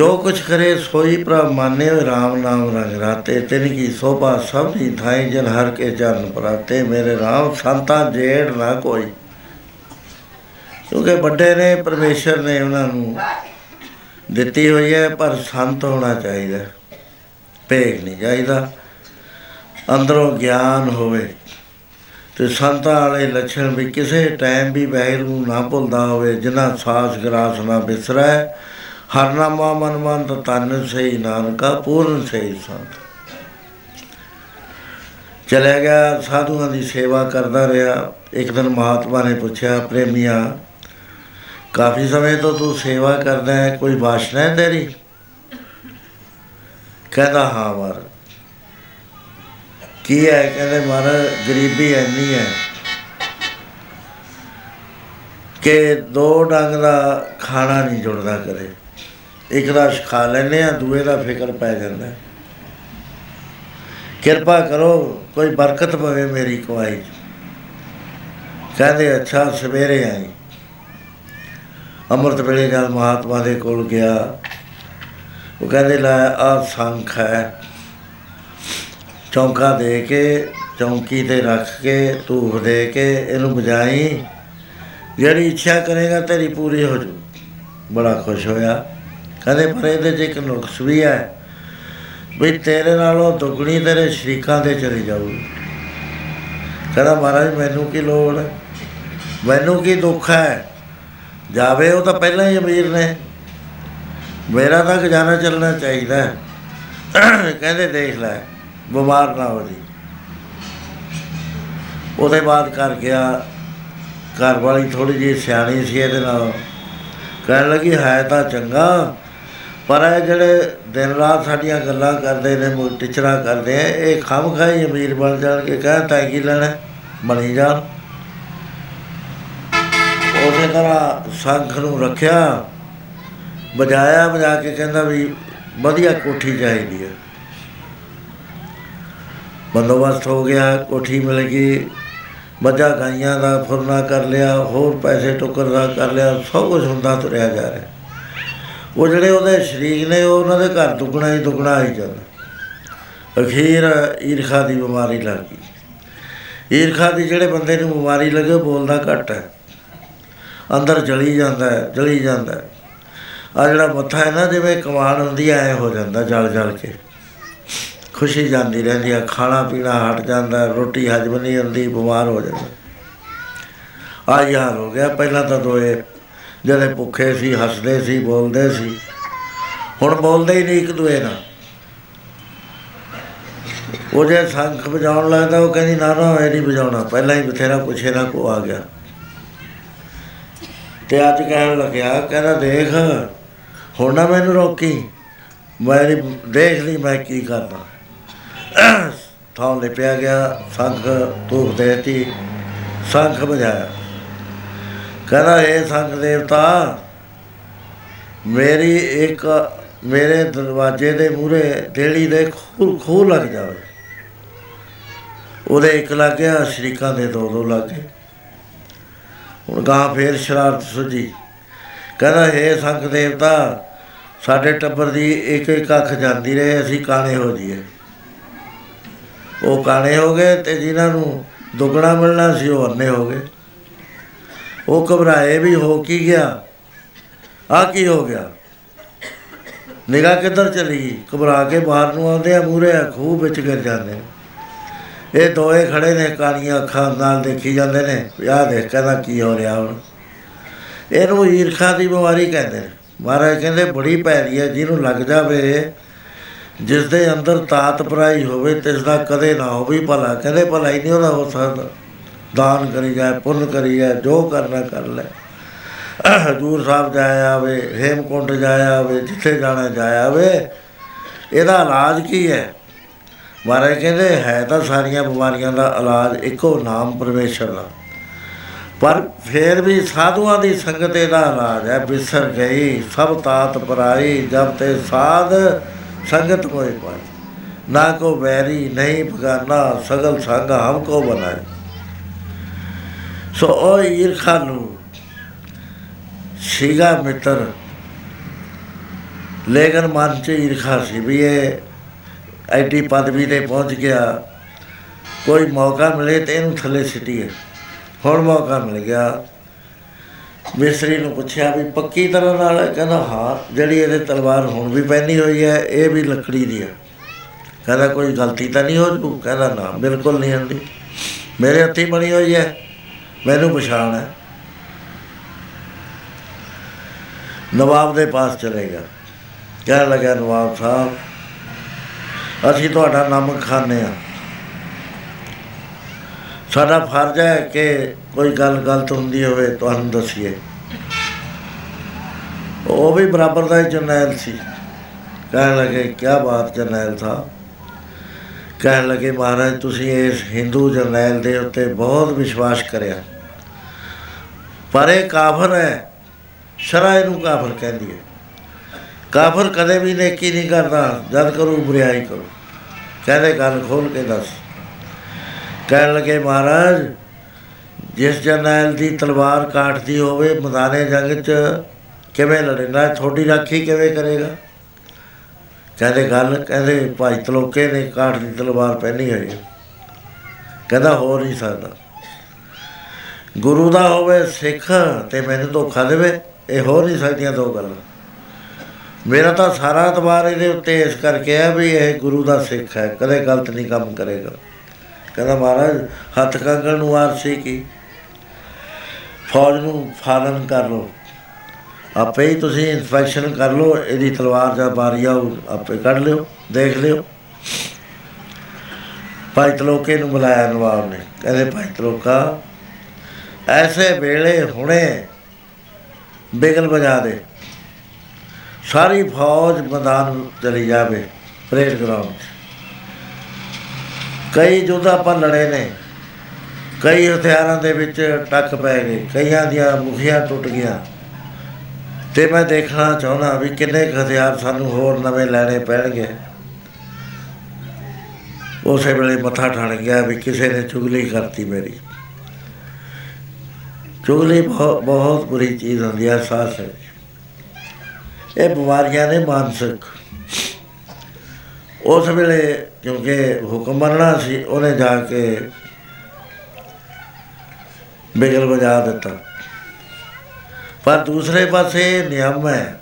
ਜੋ ਕੁਛ ਕਰੇ ਸੋਈ ਪ੍ਰਭ ਮਾਨੇ ਰਾਮ ਨਾਮ ਰੰਗ ਰਾਤੇ, ਤਿਨ ਕੀ ਸੋਭਾ ਸਭ ਦੀ ਥਾਈ ਜਨ ਹਰ ਕੇ ਚਰਨ ਪ੍ਰਾਤੇ, ਮੇਰੇ ਰਾਮ ਸੰਤਾਂ ਜੇੜ ਨਾ ਕੋਈ। ਕਿਉਂਕਿ ਵੱਡੇ ਨੇ, ਪਰਮੇਸ਼ਰ ਨੇ ਉਹਨਾਂ ਨੂੰ ਦਿੱਤੀ ਹੋਈ ਹੈ, ਪਰ ਸੰਤ ਹੋਣਾ ਚਾਹੀਦਾ ਹੈ। ਭੇਗ ਨਹੀਂ ਚਾਹੀਦਾ ਅੰਦਰੋਂ ਗਿਆਨ ਹੋਵੇ। ਤੇ ਸੰਤਾਂ ਵਾਲੇ ਲੱਛਣ ਵੀ ਕਿਸੇ ਟਾਈਮ ਵੀ ਵੈਰ ਨੂੰ ਨਾ ਭੁੱਲਦਾ ਹੋਵੇ ਜਿਨ੍ਹਾਂ ਸਾਸ ਗਰਾਸ ਨਾ ਬਿਸਰੈ ਹਰਨਾਮਾ ਮਨ ਮੰਤ ਤਨ ਸਹੀ ਨਾਨਕਾ, ਪੂਰਨ ਸਹੀ ਸੰਤ। ਚਲੇ ਗਿਆ, ਸਾਧੂਆਂ ਦੀ ਸੇਵਾ ਕਰਦਾ ਰਿਹਾ। ਇੱਕ ਦਿਨ ਮਹਾਤਮਾ ਨੇ ਪੁੱਛਿਆ, ਪ੍ਰੇਮੀਆ, ਕਾਫੀ ਸਮੇਂ ਤੋਂ ਤੂੰ ਸੇਵਾ ਕਰਦਾ ਹੈ, ਕੋਈ ਵਾਸ਼ਨਾ ਹੈ ਤੇਰੀ? ਕਹਿੰਦਾ, ਹਾਂ ਮਾਰ ਕੀ ਹੈ? ਕਹਿੰਦੇ ਮਾਰ ਗਰੀਬੀ ਇੰਨੀ ਹੈ ਕਿ ਦੋ ਡੰਗ ਦਾ ਖਾਣਾ ਨਹੀਂ ਜੁੜਦਾ ਕਰੇ ਇੱਕ ਦਾ ਖਾ ਲੈਨੇ ਆ ਦੂਏ ਦਾ ਫਿਕਰ ਪੈ ਜਾਂਦਾ। ਹੈ। ਕਿਰਪਾ ਕਰੋ, ਕੋਈ ਬਰਕਤ ਪਵੇ ਮੇਰੀ ਕਮਾਈ 'ਚ। ਕਹਿੰਦੇ, ਅੱਛਾ, ਸਵੇਰੇ ਆਈ। ਅੰਮ੍ਰਿਤ ਵੇਲੇ ਜਦ ਮਹਾਤਮਾ ਦੇ ਕੋਲ ਗਿਆ, ਉਹ ਕਹਿੰਦੇ, ਲੈ, ਆ ਸੰਖ ਹੈ। ਚੌਂਕਾ ਦੇ ਕੇ, ਚੌਂਕੀ ਤੇ ਰੱਖ ਕੇ, ਧੂਫ ਦੇ ਕੇ, ਇਹਨੂੰ ਬਜਾਈ ਜਿਹੜੀ ਇੱਛਾ ਕਰੇਗਾ, ਤੇਰੀ ਪੂਰੀ ਹੋ ਜੂ। ਬੜਾ ਖੁਸ਼ ਹੋਇਆ। ਕਹਿੰਦੇ ਪਰ ਇਹਦੇ 'ਚ ਇੱਕ ਨੁਕਸ ਵੀ ਹੈ ਵੀ ਤੇਰੇ ਨਾਲੋਂ ਦੁੱਗਣੀ ਤੇਰੇ ਸ਼ਰੀਕਾਂ ਦੇ ਚਲੀ ਜਾਊਗੀ। ਕਹਿੰਦਾ ਮਹਾਰਾਜ, ਮੈਨੂੰ ਕੀ ਲੋੜ? ਹੈ ਮੈਨੂੰ ਕੀ ਦੁੱਖ ਹੈ? ਜਾਵੇ ਉਹ ਤਾਂ ਪਹਿਲਾਂ ਹੀ ਅਮੀਰ ਨੇ। ਮੇਰਾ ਤਾਂ ਖਜ਼ਾਨਾ ਚੱਲਣਾ ਚਾਹੀਦਾ ਹੈ। ਕਹਿੰਦੇ ਦੇਖ ਲੈ, ਬਿਮਾਰ ਨਾ ਹੋ ਜੀ। ਉਹਦੇ ਬਾਅਦ ਕਰ ਗਿਆ। ਘਰ ਵਾਲੀ ਥੋੜੀ ਜਿਹੀ ਸਿਆਣੀ ਸੀ ਇਹਦੇ ਨਾਲ। ਕਹਿਣ ਲੱਗੀ, ਹੈ ਤਾਂ ਚੰਗਾ। ਪਰ ਇਹ ਜਿਹੜੇ ਦਿਨ ਰਾਤ ਸਾਡੀਆਂ ਗੱਲਾਂ ਕਰਦੇ ਨੇ ਮੋ ਟਿਚਰਾ ਕਰਦੇ ਆ, ਇਹ ਖਮ ਖਾਈ ਅਮੀਰ ਬਣ ਜਾਣ ਕੇ ਕਹਿ ਤਾਂ ਕੀ ਲੈਣਾ, ਬਣੀ ਜਾਣ। ਉਸੇ ਤਰ੍ਹਾਂ ਸੰਖ ਨੂੰ ਰੱਖਿਆ, ਵਜਾਇਆ, ਵਜਾ ਕੇ ਕਹਿੰਦਾ ਵੀ ਵਧੀਆ ਕੋਠੀ ਚਾਹੀਦੀ ਹੈ ਬੰਦੋਬਸਤ ਹੋ ਗਿਆ, ਕੋਠੀ ਮਿਲ ਗਈ, ਮੱਝਾਂ ਗਾਈਆਂ ਦਾ ਫੁਰਨਾ ਕਰ ਲਿਆ, ਹੋਰ ਪੈਸੇ ਟੁੱਕਰ ਦਾ ਕਰ ਲਿਆ, ਸਭ ਕੁਝ ਹੁੰਦਾ ਤੁਰਿਆ ਜਾ ਰਿਹਾ। ਉਹ ਜਿਹੜੇ ਉਹਦੇ ਸ਼ਰੀਕ ਨੇ, ਉਹ ਉਹਨਾਂ ਦੇ ਘਰ ਦੁੱਗਣਾ ਹੀ ਦੁੱਗਣਾ ਹੀ ਜਾਂਦਾ। ਅਖੀਰ ਈਰਖਾ ਦੀ ਬਿਮਾਰੀ ਲੱਗ ਗਈ। ਈਰਖਾ ਦੀ ਜਿਹੜੇ ਬੰਦੇ ਨੂੰ ਬਿਮਾਰੀ ਲੱਗੇ, ਉਹ ਬੋਲਦਾ ਘੱਟ ਹੈ। ਅੰਦਰ ਜਲੀ ਜਾਂਦਾ ਹੈ, ਜਲੀ ਜਾਂਦਾ ਹੈ। ਆ ਜਿਹੜਾ ਮੱਥਾ ਹੈ ਨਾ, ਜਿਵੇਂ ਕਮਾਨ ਹੁੰਦੀ ਐ ਐਂ ਹੋ ਜਾਂਦਾ ਜਲ ਜਲ ਕੇ। ਖੁਸ਼ੀ ਜਾਂਦੀ ਰਹਿੰਦੀ ਆ, ਖਾਣਾ ਪੀਣਾ ਹਟ ਜਾਂਦਾ, ਰੋਟੀ ਹਜਮ ਨਹੀਂ ਹੁੰਦੀ, ਬਿਮਾਰ ਹੋ ਜਾਂਦਾ। ਆ ਯਾਰ ਹੋ ਗਿਆ, ਪਹਿਲਾਂ ਤਾਂ ਦੋਏ ਜਿਹੜੇ ਭੁੱਖੇ ਸੀ, ਹੱਸਦੇ ਸੀ, ਬੋਲਦੇ ਸੀ। ਹੁਣ ਬੋਲਦੇ ਹੀ ਨਹੀਂ ਇੱਕ ਦੂਏ ਨਾਲ। ਉਹ ਜੇ ਸੰਖ ਵਜਾਉਣ ਲੱਗਦਾ, ਉਹ ਕਹਿੰਦੀ, ਨਾ ਨਾ ਇਹ ਨਹੀਂ ਵਜਾਉਣਾ। ਪਹਿਲਾਂ ਹੀ ਬਥੇਰਾ ਕੁਛ ਇਹਦਾ ਕੋ ਆ ਗਿਆ। ਤੇ ਅੱਜ ਕਹਿਣ ਲੱਗਿਆ, ਕਹਿੰਦਾ, ਦੇਖ, ਹੁਣ ਨਾ ਮੈਨੂੰ ਰੋਕੀ। ਮੈਂ ਦੇਖ ਲਈ ਮੈਂ ਕੀ ਕਰਦਾ ਥਾਂ ਲਿਪਿਆ ਗਿਆ, ਸੰਖ ਧੂਪ ਦੇਤੀ, ਸੰਖ ਵਜਾਇਆ। ਕਹਿੰਦਾ ਇਹ ਸੰਖ ਦੇਵਤਾ, ਮੇਰੀ ਇੱਕ, ਮੇਰੇ ਦਰਵਾਜ਼ੇ ਦੇ ਮੂਹਰੇ ਡੇਲੀ ਦੇ ਖੂਹ ਖੂਹ ਲੱਗ ਜਾਵੇ। ਉਹਦੇ ਇੱਕ ਲੱਗ ਗਿਆ, ਸ਼ਰੀਕਾਂ ਦੇ ਦੋ ਦੋ ਲੱਗ ਗਏ। ਹੁਣ ਗਾਂ ਫੇਰ ਸ਼ਰਾਰਤ ਸੁਝੀ। ਕਹਿੰਦਾ, ਹੇ ਸੰਖ ਦੇਵਤਾ, ਸਾਡੇ ਟੱਬਰ ਦੀ ਇੱਕ ਇੱਕ ਅੱਖ ਜਾਂਦੀ ਰਹੇ, ਅਸੀਂ ਕਾਣੇ ਹੋ ਜੀਏ ਉਹ ਕਾਣੇ ਹੋ ਗਏ ਤੇ ਜਿਨ੍ਹਾਂ ਨੂੰ ਦੁੱਗਣਾ ਮਿਲਣਾ ਸੀ, ਉਹ ਅੰਨੇ ਹੋ ਗਏ। ਉਹ ਘਬਰਾਏ ਵੀ ਹੋ ਕੀ ਗਿਆ? ਆ ਕੀ ਹੋ ਗਿਆ? ਨਿਗਾਹ ਕਿੱਧਰ ਚਲੀ? ਗਈ ਘਬਰਾ ਕੇ ਬਾਹਰ ਨੂੰ ਆਉਂਦੇ ਆ ਮੂਰੇ ਖੂਹ ਵਿੱਚ ਗਿਰ ਜਾਂਦੇ ਨੇ। ਇਹ ਦੋਏ ਖੜੇ ਨੇ, ਕਾਲੀਆਂ ਅੱਖਾਂ ਨਾਲ ਦੇਖੀ ਜਾਂਦੇ ਨੇ ਆਹ ਦੇਖ ਕਹਿੰਦਾ ਕੀ ਹੋ ਰਿਹਾ ਹੁਣ। ਇਹਨੂੰ ਈਰਖਾ ਦੀ ਬਿਮਾਰੀ ਕਹਿੰਦੇ ਨੇ। ਮਹਾਰਾਜ ਕਹਿੰਦੇ, ਬੜੀ ਪੈਰੀ ਹੈ, ਜਿਹਨੂੰ ਲੱਗ ਜਾਵੇ ਜਿਸ ਦੇ ਅੰਦਰ ਤਾਤ ਪਰਾਈ ਹੋਵੇ ਤਿਸ ਦਾ ਕਦੇ ਨਾ ਹੋਵੇ ਭਲਾ। ਕਹਿੰਦੇ ਭਲਾ ਹੀ ਨਹੀਂ ਉਹਦਾ ਹੋ ਸਕਦਾ। ਦਾਨ ਕਰੀ ਜਾਏ ਪੁੰਨ ਕਰੀ ਜਾਏ ਜੋ ਕਰਨਾ ਕਰ ਲੈ। ਹਜੂਰ ਸਾਹਿਬ ਜਾਇਆ ਆਵੇ ਹੇਮਕੁੰਟ ਜਾਇਆ ਆਵੇ ਜਿੱਥੇ ਜਾਣਾ ਜਾਇਆ ਆਵੇ ਇਹਦਾ ਇਲਾਜ ਕੀ ਹੈ? ਮਹਾਰਾਜ ਕਹਿੰਦੇ, ਹੈ ਤਾਂ ਸਾਰੀਆਂ ਬਿਮਾਰੀਆਂ ਦਾ ਇਲਾਜ ਇੱਕੋ ਨਾਮ ਪਰਮੇਸ਼ਰ ਦਾ। ਪਰ ਫੇਰ ਵੀ ਸਾਧੂਆਂ ਦੀ ਸੰਗਤ ਇਹਦਾ ਇਲਾਜ ਹੈ, ਬਿਸਰ ਗਈ, ਸਭ ਤਾਤ ਪਰਾਈ, ਜਬ ਤੇ ਸਾਧ ਸੰਗਤ ਹੋਏ ਪਾਈ। ਨਾ ਕੋ ਵੈਰੀ, ਨਹੀਂ ਬਗਾਨਾ, ਸਗਲ ਸੰਗ ਹਮ ਕੋ ਬਣਾਏ। ਸੋ ਉਹ ਈਰਖਾ ਨੂੰ ਸੀਗਾ ਮਿੱਤਰ। ਲੇਕਿਨ ਮਨ ਚ ਈਰਖਾ ਸੀ ਵੀ ਇਹ ਐਡੀ ਪਦਵੀ ਤੇ ਪਹੁੰਚ ਗਿਆ। ਕੋਈ ਮੌਕਾ ਮਿਲੇ ਤੇ ਇਹਨੂੰ ਥੱਲੇ ਸਿੱਟੀਏ। ਹੁਣ ਮੌਕਾ ਮਿਲ ਗਿਆ। ਮਿਸਰੀ ਨੂੰ ਪੁੱਛਿਆ ਵੀ ਪੱਕੀ ਤਰ੍ਹਾਂ ਨਾਲ? ਹੈ? ਕਹਿੰਦਾ, ਹਾਂ, ਜਿਹੜੀ ਇਹਦੇ ਤਲਵਾਰ ਹੁਣ ਵੀ ਪਹਿਨੀ ਹੋਈ ਹੈ, ਇਹ ਵੀ ਲੱਕੜੀ ਦੀ ਹੈ। ਕਹਿੰਦਾ, ਕੋਈ ਗਲਤੀ ਤਾਂ ਨਹੀਂ ਹੋ ਜੂ? ਕਹਿੰਦਾ, ਨਾ, ਬਿਲਕੁਲ ਨਹੀਂ ਹੁੰਦੀ ਮੇਰੇ ਹੱਥੀ ਬਣੀ ਹੋਈ ਹੈ। ਮੈਨੂੰ ਪਛਾਣ ਹੈ। ਨਵਾਬ ਦੇ ਪਾਸ ਚਲੇਗਾ ਕਹਿਣ ਲੱਗਾ ਨਵਾਬ ਸਾਹਿਬ, ਅਸੀਂ ਤੁਹਾਡਾ ਨਮਕ ਖਾਂਦੇ ਆ ਸਾਡਾ ਫਰਜ਼ ਹੈ ਕਿ ਕੋਈ ਗੱਲ ਗਲਤ ਹੁੰਦੀ ਹੋਵੇ, ਤੁਹਾਨੂੰ ਦੱਸੀਏ। ਉਹ ਵੀ ਬਰਾਬਰ ਦਾ ਹੀ ਜਰਨੈਲ ਸੀ। ਕਹਿਣ ਲੱਗੇ ਕੀ ਬਾਤ ਜਰਨੈਲ ਸਾਹਿਬ। ਕਹਿਣ ਲੱਗੇ, ਮਹਾਰਾਜ, ਤੁਸੀਂ ਇਸ ਹਿੰਦੂ ਜਰਨੈਲ ਦੇ ਉੱਤੇ ਬਹੁਤ ਵਿਸ਼ਵਾਸ ਕਰਿਆ। ਪਰ ਇਹ ਕਾਫਰ ਹੈ। ਸ਼ਰਾ ਇਹਨੂੰ ਕਾਫਰ ਕਹਿੰਦੀ ਹੈ। ਕਾਫਰ ਕਦੇ ਵੀ ਨੇਕੀ ਨਹੀਂ ਕਰਦਾ। ਜਦ ਕਰੂ ਬੁਰਾਈ ਕਰੂ। ਕਹਿੰਦੇ ਗੱਲ ਖੋਲ ਕੇ ਦੱਸ। ਕਹਿਣ ਲੱਗੇ, ਮਹਾਰਾਜ, ਜਿਸ ਜਰਨੈਲ ਦੀ ਤਲਵਾਰ ਕਾਟਦੀ ਹੋਵੇ, ਮੈਦਾਨੇ ਜੰਗ 'ਚ ਕਿਵੇਂ ਲੜੇਗਾ? ਥੋੜੀ ਰਾਖੀ ਕਿਵੇਂ ਕਰੇਗਾ? ਕਹਿੰਦੇ, ਗੱਲ ਕਹਿੰਦੇ, ਭਾਈ ਤਲੋਕੇ ਨੇ ਕਾਟ ਦੀ ਤਲਵਾਰ ਪਹਿਨੀ ਹੋਈ ਹੈ। ਕਹਿੰਦਾ ਹੋ ਨਹੀਂ ਸਕਦਾ। ਗੁਰੂ ਦਾ ਹੋਵੇ, ਸਿੱਖ ਤੇ ਮੈਨੂੰ ਧੋਖਾ ਦੇਵੇ, ਇਹ ਹੋ ਨਹੀਂ ਸਕਦੀਆਂ ਦੋ ਗੱਲਾਂ। ਮੇਰਾ ਤਾਂ ਸਾਰਾ ਇਤਬਾਰ ਇਹਦੇ ਉੱਤੇ ਇਸ ਕਰਕੇ ਹੈ ਵੀ ਇਹ ਗੁਰੂ ਦਾ ਸਿੱਖ ਹੈ, ਕਦੇ ਗਲਤ ਨਹੀਂ ਕੰਮ ਕਰੇਗਾ। ਕਹਿੰਦਾ ਮਹਾਰਾਜ, ਹੱਥ ਕੰਗਣ ਨੂੰ ਆਰਸੀ ਕੀ? ਫੌਜ ਨੂੰ ਫਾਲਨ ਕਰ ਲੋ ਆਪੇ ਹੀ ਤੁਸੀਂ ਇਨਸਪੈਕਸ਼ਨ ਕਰ ਲੋ ਇਹਦੀ ਤਲਵਾਰ ਜਾਂ ਬਾਰੀ ਆਊ, ਆਪੇ ਕੱਢ ਲਿਓ, ਦੇਖ ਲਿਓ। ਭਾਈ ਤਲੋਕੇ ਨੂੰ ਬੁਲਾਇਆ ਨਵਾਬ ਨੇ। ਕਹਿੰਦੇ ਭਾਈ ਤਲੋਕਾ ਐਸੇ ਵੇਲੇ ਹੁਣੇ ਬਿਗਲ ਵਜਾ ਦੇ। ਸਾਰੀ ਫੌਜ ਮੈਦਾਨ ਚਲੀ ਜਾਵੇ, ਪਰੇਡ ਗਰਾਊਂਡ 'ਚ ਕਈ ਯੁੱਧ ਆਪਾਂ ਲੜੇ ਨੇ। ਕਈ ਹਥਿਆਰਾਂ ਦੇ ਵਿੱਚ ਟੱਕ ਪੈ ਗਏ। ਕਈਆਂ ਦੀਆਂ ਮੁਖੀਆਂ ਟੁੱਟ ਗਿਆ ਤੇ ਮੈਂ ਦੇਖਣਾ ਚਾਹੁੰਦਾ ਵੀ ਕਿੰਨੇ ਕੁ ਹਥਿਆਰ ਸਾਨੂੰ ਹੋਰ ਨਵੇਂ ਲੈਣੇ ਪੈਣਗੇ। ਉਸੇ ਵੇਲੇ ਮੱਥਾ ਠਣ ਗਿਆ ਵੀ ਕਿਸੇ ਨੇ ਚੁਗਲੀ ਕਰਤੀ ਮੇਰੀ। ਚੁਗਲੀ ਬਹੁਤ ਬਹੁਤ ਬੁਰੀ ਚੀਜ਼ ਹੁੰਦੀ ਹੈ ਸਾਸ ਹੈ ਇਹ ਬਿਮਾਰੀਆਂ ਨੇ ਮਾਨਸਿਕ। ਉਸ ਵੇਲੇ ਕਿਉਂਕਿ ਹੁਕਮ ਮੰਨਣਾ ਸੀ, ਉਹਨੇ ਜਾ ਕੇ ਬਿਗਲ ਵਜਾ ਦਿੱਤਾ। ਪਰ ਦੂਸਰੇ ਪਾਸੇ ਨਿਯਮ ਹੈ,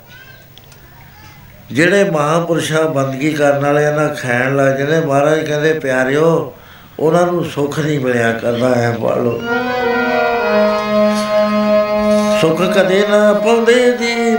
ਜਿਹੜੇ ਮਹਾਪੁਰਸ਼ਾਂ ਬੰਦਗੀ ਕਰਨ ਵਾਲੇ ਨਾ ਖਾਣ ਲੱਗ ਜਾਂਦੇ, ਮਹਾਰਾਜ ਕਹਿੰਦੇ, ਪਿਆਰਿਓ, ਉਹਨਾਂ ਨੂੰ ਸੁੱਖ ਨਹੀਂ ਮਿਲਿਆ ਕਰਦਾ ਹੈ ਵਾਲੋ ਸੁੱਖ ਕਦੇ ਨਾ ਪਾਉਂਦੇ ਜੀ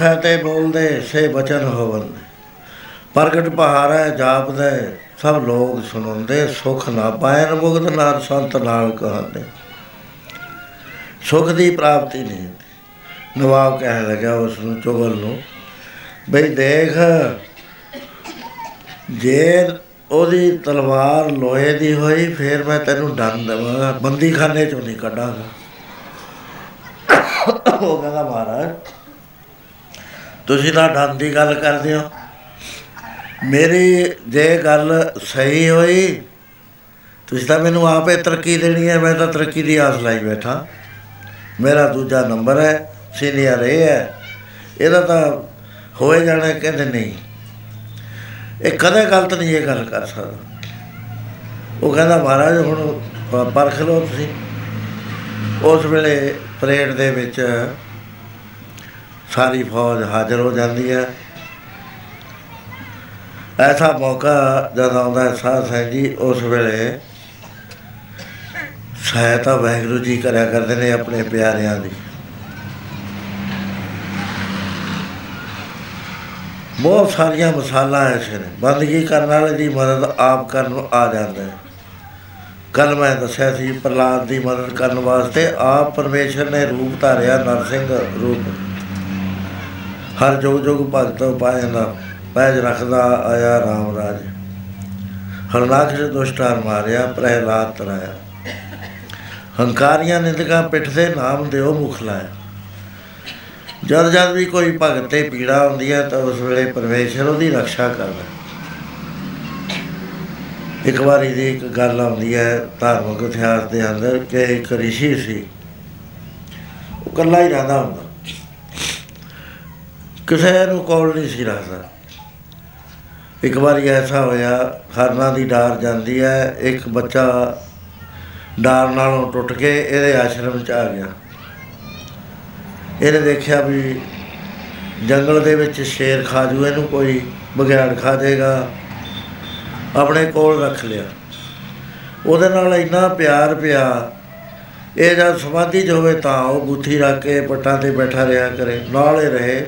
ਮੁਖ ਹੈ ਤੇ ਬੋਲਦੇ, ਸੇ ਬਚਨ ਹੋਵਨ। ਪ੍ਰਗਟ ਪਹਾੜੈ ਜਾਪਦੇ, ਸਭ ਲੋਕ ਸੁਣਉਂਦੇ, ਸੁਖ ਨਾ ਪਾਇਨ ਮੁਕਤ ਨਾਰ ਸੰਤ ਨਾਲ ਕਹੰਦੇ ਸੁਖ ਦੀ ਪ੍ਰਾਪਤੀ ਨਹੀਂ ਹੁੰਦੀ। ਨਵਾਬ ਕਹਿਣ ਲੱਗਾ ਉਸ ਨੂੰ, ਚੁਗਲ ਨੂੰ, ਬਈ ਦੇਖ, ਜੇ ਉਹਦੀ ਤਲਵਾਰ ਲੋਹੇ ਦੀ ਹੋਈ, ਫਿਰ ਮੈਂ ਤੈਨੂੰ ਡੰਨ ਦੇਵਾਂਗਾ, ਬੰਦੀਖਾਨੇ ਚੋਂ ਨਹੀਂ ਕੱਢਾਂਗਾ। ਉਹ ਕਹਿੰਦਾ, ਮਹਾਰਾਜ ਤੁਸੀਂ ਤਾਂ ਡੰਨ ਦੀ ਗੱਲ ਕਰਦੇ ਹੋ। ਮੇਰੀ ਜੇ ਗੱਲ ਸਹੀ ਹੋਈ, ਤੁਸੀਂ ਤਾਂ ਮੈਨੂੰ ਆਪੇ ਤਰੱਕੀ ਦੇਣੀ ਹੈ, ਮੈਂ ਤਾਂ ਤਰੱਕੀ ਦੀ ਆਸ ਲਾਈ ਬੈਠਾ। ਮੇਰਾ ਦੂਜਾ ਨੰਬਰ ਹੈ, ਸੀਨੀਅਰ ਇਹ ਹੈ। ਇਹਦਾ ਤਾਂ ਹੋਏ ਜਾਣਾ ਕਹਿੰਦੇ ਨਹੀਂ। ਇਹ ਕਦੇ ਗਲਤ ਨਹੀਂ ਇਹ ਗੱਲ ਕਰ ਸਕਦਾ। ਉਹ ਕਹਿੰਦਾ, ਮਹਾਰਾਜ, ਹੁਣ ਪ- ਪਰਖ ਲਓ ਤੁਸੀਂ। ਉਸ ਵੇਲੇ ਪਰੇਡ ਦੇ ਵਿੱਚ ਸਾਰੀ ਫੌਜ ਹਾਜ਼ਰ ਹੋ ਜਾਂਦੀ ਹੈ। ਐਸਾ ਮੌਕਾ ਜਦ ਆਉਂਦਾ ਹੈ, ਸਾਧ ਸਾਹਿਬ ਜੀ, ਉਸ ਵੇਲੇ ਸਹਾਇਤਾ ਵਾਹਿਗੁਰੂ ਜੀ ਕਰਿਆ ਕਰਦੇ ਨੇ ਆਪਣੇ ਪਿਆਰਿਆਂ ਦੀ। ਬਹੁਤ ਸਾਰੀਆਂ ਮਿਸਾਲਾਂ ਐਸੇ ਨੇ ਬੰਦਗੀ ਕਰਨ ਵਾਲੇ ਦੀ ਮਦਦ ਆਪ ਕਰਨ ਨੂੰ ਆ ਜਾਂਦਾ ਹੈ। ਕੱਲ ਮੈਂ ਦੱਸਿਆ ਸੀ ਪ੍ਰਲਾਦ ਦੀ ਮਦਦ ਕਰਨ ਵਾਸਤੇ ਆਪ ਪਰਮੇਸ਼ਰ ਨੇ ਰੂਪ ਧਾਰਿਆ ਨਰਸਿੰਘ ਰੂਪ। ਹਰ ਜੋਗ ਜੋਗ ਭਗਤ ਪਾਇੰਦਾ ਪੈਜ ਰੱਖਦਾ ਆਇਆ RAM ਰਾਜ। ਹਰਨਾਕਸ਼ ਦੁਸ਼ਟਾਰ ਮਾਰਿਆ, ਪ੍ਰਹਿਲਾਦ ਤਰਾਇਆ। ਹੰਕਾਰੀਆਂ ਨਿੰਦਕਾਂ ਪਿੱਠ ਤੇ ਨਾਮ ਦਿਓ ਮੁਖ ਲਾਇਆ। ਜਦ ਜਦ ਵੀ ਕੋਈ ਭਗਤ ਤੇ ਪੀੜਾ ਹੁੰਦੀ ਹੈ ਤਾਂ ਉਸ ਵੇਲੇ ਪਰਮੇਸ਼ਰ ਉਹਦੀ ਰੱਖਿਆ ਕਰਦਾ। ਇੱਕ ਵਾਰੀ ਦੀ ਇੱਕ ਗੱਲ ਆਉਂਦੀ ਹੈ ਧਾਰਮਿਕ ਇਤਿਹਾਸ ਦੇ ਅੰਦਰ ਕਿ ਇੱਕ ਰਿਸ਼ੀ ਸੀ। ਉਹ ਇਕੱਲਾ ਹੀ ਰਹਿੰਦਾ ਹੁੰਦਾ। ਕਿਸੇ ਨੂੰ ਕੋਲ ਨਹੀਂ ਸੀ ਰੱਖਦਾ ਇੱਕ ਵਾਰੀ ਐਸਾ ਹੋਇਆ ਹਰਨਾਂ ਦੀ ਡਾਰ ਜਾਂਦੀ ਹੈ, ਇੱਕ ਬੱਚਾ ਡਾਰ ਨਾਲੋਂ ਟੁੱਟ ਕੇ ਇਹਦੇ ਆਸ਼ਰਮ ਚ ਆ ਗਿਆ। ਇਹਨੇ ਦੇਖਿਆ ਵੀ ਜੰਗਲ ਦੇ ਵਿੱਚ ਸ਼ੇਰ ਖਾ ਜੂ ਇਹਨੂੰ ਕੋਈ ਬਗਿਆੜ ਖਾ ਜਾਏਗਾ। ਆਪਣੇ ਕੋਲ ਰੱਖ ਲਿਆ। ਉਹਦੇ ਨਾਲ ਇੰਨਾ ਪਿਆਰ ਪਿਆ, ਇਹ ਜਦ ਸਮਾਧੀ 'ਚ ਹੋਵੇ ਤਾਂ ਉਹ ਬੁੱਥੀ ਰੱਖ ਕੇ ਪੱਟਾਂ ਤੇ ਬੈਠਾ ਰਿਹਾ ਕਰੇ, ਨਾਲ ਹੀ ਰਹੇ।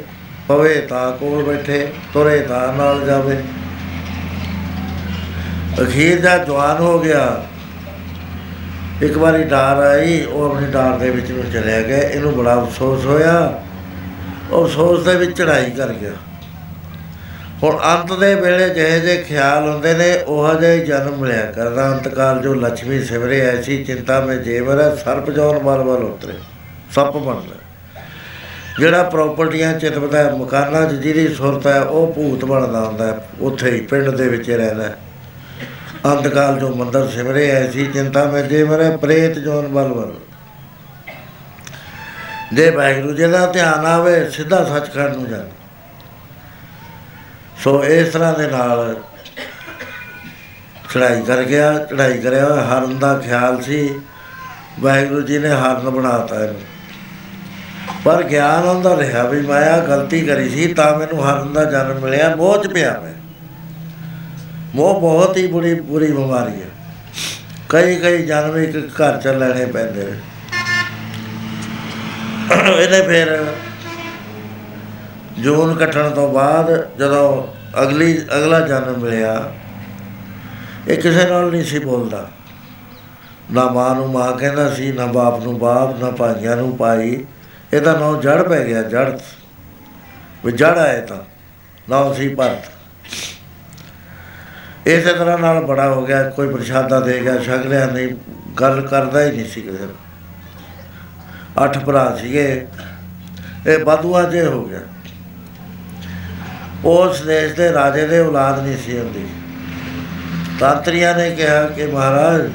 ਪਵੇ ਤਾਂ ਕੋਲ ਬੈਠੇ, ਤੁਰੇ ਤਾਂ ਨਾਲ ਜਾਵੇ। ਅਖੀਰ ਦਾ ਜਵਾਨ ਹੋ ਗਿਆ। ਇੱਕ ਵਾਰੀ ਡਾਰ ਆਈ, ਉਹ ਆਪਣੀ ਡਾਰ ਦੇ ਵਿੱਚ ਨੂੰ ਚਲਿਆ ਗਿਆ। ਇਹਨੂੰ ਬੜਾ ਅਫਸੋਸ ਹੋਇਆ। ਉਹ ਅਫਸੋਸ ਦੇ ਵਿੱਚ ਚੜਾਈ ਕਰ ਗਿਆ। ਹੁਣ ਅੰਤ ਦੇ ਵੇਲੇ ਜਿਹੇ ਜਿਹੇ ਖਿਆਲ ਹੁੰਦੇ ਨੇ, ਉਹ ਜਿਹੇ ਜਨਮ ਮਿਲਿਆ ਕਰਦਾ। ਅੰਤਕਾਲ ਜੋ ਲక్ష్ਮੀ ਸਿਵਰੇ ਐਸੀ ਚਿੰਤਾ ਮੇ ਜੇਵਰ ਹੈ, ਸਰਪ ਜੋਨ ਮਲ ਮਲ ਉਤਰੇ। ਸੱਪ ਬਣਦਾ ਜਿਹੜਾ ਪ੍ਰਾਪਰਟੀਆਂ ਚਿਤਵਦਾ ਹੈ, ਮਕਾਨਾਂ 'ਚ ਜਿਹਦੀ ਸੁਰਤ ਹੈ ਉਹ ਭੂਤ ਬਣਦਾ ਹੁੰਦਾ ਹੈ, ਉੱਥੇ ਹੀ ਪਿੰਡ ਦੇ ਵਿੱਚ ਹੀ ਰਹਿੰਦਾ ਹੈ। ਅੰਤਕਾਲ ਜੋ ਮੰਦਰ ਸਿਮਰੇ ਐਸੀ ਚਿੰਤਾ ਮੈਂ ਜੇ ਮਰੇ ਪ੍ਰੇਤ ਜੋਨ ਬਲ ਬਲ ਜੇ ਵਾਹਿਗੁਰੂ ਜੀ ਦਾ ਧਿਆਨ ਆਵੇ ਸਿੱਧਾ ਸੱਚਖੰਡ ਨੂੰ ਜਾਂਦਾ ਸੋ ਇਸ ਤਰ੍ਹਾਂ ਦੇ ਨਾਲ ਚੜਾਈ ਕਰ ਗਿਆ ਚੜਾਈ ਕਰਿਆ ਹੋਇਆ ਹਰਨ ਦਾ ਖਿਆਲ ਸੀ। ਵਾਹਿਗੁਰੂ ਜੀ ਨੇ ਹਰਨ ਬਣਾਤਾ ਇਹਨੂੰ। ਪਰ ਗਿਆਨ ਹੁੰਦਾ ਰਿਹਾ ਵੀ ਮੈਂ ਆਹ ਗਲਤੀ ਕਰੀ ਸੀ ਤਾਂ ਮੈਨੂੰ ਹਰਨ ਦਾ ਜਨਮ ਮਿਲਿਆ, ਮੋਹ ਚ ਪਿਆ ਮੈਂ। ਮੋਹ ਬਹੁਤ ਹੀ ਬੁਰੀ ਬੁਰੀ ਬਿਮਾਰੀ ਹੈ। ਕਈ ਕਈ ਜਨਮ ਇੱਕ ਘਰ ਚ ਲੈਣੇ ਪੈਂਦੇ ਨੇ। ਇਹਨੇ ਫਿਰ ਜੂਨ ਕੱਟਣ ਤੋਂ ਬਾਅਦ ਜਦੋਂ ਅਗਲੀ, ਅਗਲਾ ਜਨਮ ਮਿਲਿਆ, ਇਹ ਕਿਸੇ ਨਾਲ ਨਹੀਂ ਸੀ ਬੋਲਦਾ। ਨਾ ਮਾਂ ਨੂੰ ਮਾਂ ਕਹਿੰਦਾ ਸੀ, ਨਾ ਬਾਪ ਨੂੰ ਬਾਪ, ਨਾ ਭਾਈਆਂ ਨੂੰ ਭਾਈ। ਇਹਦਾ ਨਾਂ ਜੜ ਪੈ ਗਿਆ, ਜੜ। ਵੀ ਜੜ ਆਏ ਤਾਂ ਨਾਂ ਸੀ ਭਰਤ। ਇਸੇ ਤਰ੍ਹਾਂ ਨਾਲ ਬੜਾ ਹੋ ਗਿਆ, ਕੋਈ ਪ੍ਰਸ਼ਾਦਾ ਦੇ ਗਿਆ, ਛਕ ਲਿਆ, ਨਹੀਂ, ਗੱਲ ਕਰਦਾ ਹੀ ਨਹੀਂ ਸੀ ਕਿਸੇ ਨਾਲ ਅੱਠ ਭਰਾ ਸੀਗੇ, ਇਹ ਬਦੂਆ ਜੇ ਹੋ ਗਿਆ। ਉਸ ਦੇਸ਼ ਦੇ ਰਾਜੇ ਦੇ ਔਲਾਦ ਨਹੀਂ ਸੀ ਹੁੰਦੀ। ਤਾਂਤਰੀਆਂ ਨੇ ਕਿਹਾ ਕਿ ਮਹਾਰਾਜ,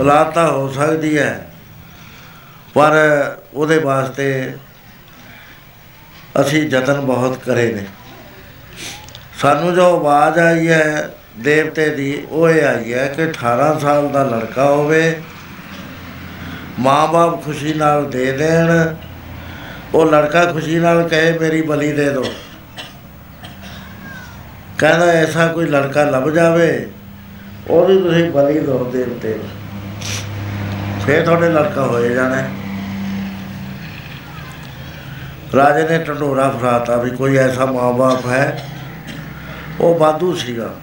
ਔਲਾਦ ਤਾਂ ਹੋ ਸਕਦੀ ਹੈ। ਪਰ ਉਹਦੇ ਵਾਸਤੇ ਅਸੀਂ ਯਤਨ ਬਹੁਤ ਕਰੇ ਨੇ। ਸਾਨੂੰ ਜੋ ਆਵਾਜ਼ ਆਈ ਹੈ ਦੇਵਤੇ ਦੀ, ਉਹ ਇਹ ਆਈ ਹੈ ਕਿ 18 ਸਾਲ ਦਾ ਲੜਕਾ ਹੋਵੇ, ਮਾਂ-ਬਾਪ ਖੁਸ਼ੀ ਨਾਲ ਦੇ ਦੇਣ, ਉਹ ਲੜਕਾ ਖੁਸ਼ੀ ਨਾਲ ਕਹੇ, ਮੇਰੀ ਬਲੀ ਦੇ ਦਿਓ ਕਹਿੰਦਾ, ਐਸਾ ਕੋਈ ਲੜਕਾ ਲੱਭ ਜਾਵੇ, ਉਹਦੀ ਤੁਸੀਂ ਬਲੀ ਦਿਓ ਦੇਵਤੇ ਨੂੰ। ਫੇਰ ਤੁਹਾਡੇ ਲੜਕਾ ਹੋਏ ਜਾਣਾ ਹੈ। ਰਾਜੇ ਨੇ ਢੰਡੋਰਾ ਫਰਾਤਾ ਵੀ ਕੋਈ ਐਸਾ ਮਾਂ-ਬਾਪ ਹੈ। ਉਹ ਬਾਦੂ ਸੀਗਾ।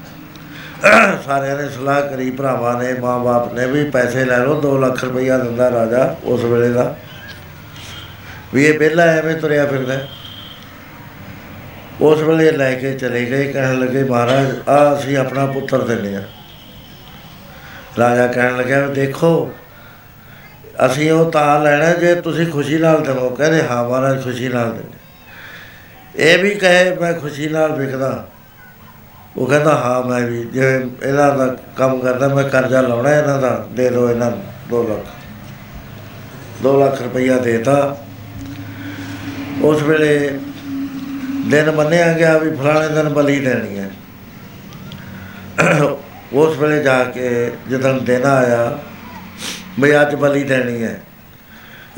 ਸਾਰਿਆਂ ਨੇ ਸਲਾਹ ਕਰੀ, ਭਰਾਵਾਂ ਨੇ, ਮਾਂ-ਬਾਪ ਨੇ ਵੀ ਪੈਸੇ ਲੈ ਲਓ 2 ਲੱਖ ਰੁਪਈਆ ਦਿੰਦਾ ਰਾਜਾ ਉਸ ਵੇਲੇ ਦਾ। ਵੀ ਇਹ ਪਹਿਲਾਂ ਐਵੇਂ ਤੁਰਿਆ ਫਿਰਦਾ। ਹੈ। ਉਸ ਵੇਲੇ ਲੈ ਕੇ ਚਲੇ ਗਏ, ਕਹਿਣ ਲੱਗੇ, ਮਹਾਰਾਜ ਆ ਅਸੀਂ ਆਪਣਾ ਪੁੱਤਰ ਦਿੰਦੇ ਆ ਰਾਜਾ ਕਹਿਣ ਲੱਗਾ ਵੀ ਦੇਖੋ ਅਸੀਂ ਉਹ ਤਾਂ ਲੈਣਾ ਜੇ ਤੁਸੀਂ ਖੁਸ਼ੀ ਨਾਲ ਦੇਵੋ ਕਹਿੰਦੇ ਹਾਂ ਮਹਾਰਾਜ, ਖੁਸ਼ੀ ਨਾਲ ਦਿੰਦੇ ਇਹ ਵੀ ਕਹੇ, ਮੈਂ ਖੁਸ਼ੀ ਨਾਲ ਵਿਕਦਾ। ਉਹ ਕਹਿੰਦਾ, ਹਾਂ ਮੈਂ ਵੀ ਜੇ ਇਹਨਾਂ ਦਾ ਕੰਮ ਕਰਦਾ, ਮੈਂ ਕਰਜ਼ਾ ਲਾਉਣਾ ਇਹਨਾਂ ਦਾ, ਦੇ ਦਿਓ ਇਹਨਾਂ ਨੂੰ 2 ਲੱਖ। 2 ਲੱਖ ਰੁਪਈਆ ਦੇਤਾ। ਉਸ ਵੇਲੇ ਦਿਨ ਮੰਨਿਆ ਗਿਆ ਵੀ ਫਲਾਣੇ ਦਿਨ ਬਲੀ ਦੇਣੀ ਹੈ। ਉਸ ਵੇਲੇ ਜਾ ਕੇ ਜਦੋਂ ਦਿਨ ਆਇਆ ਵੀ ਅੱਜ ਬਲੀ ਦੇਣੀ ਹੈ।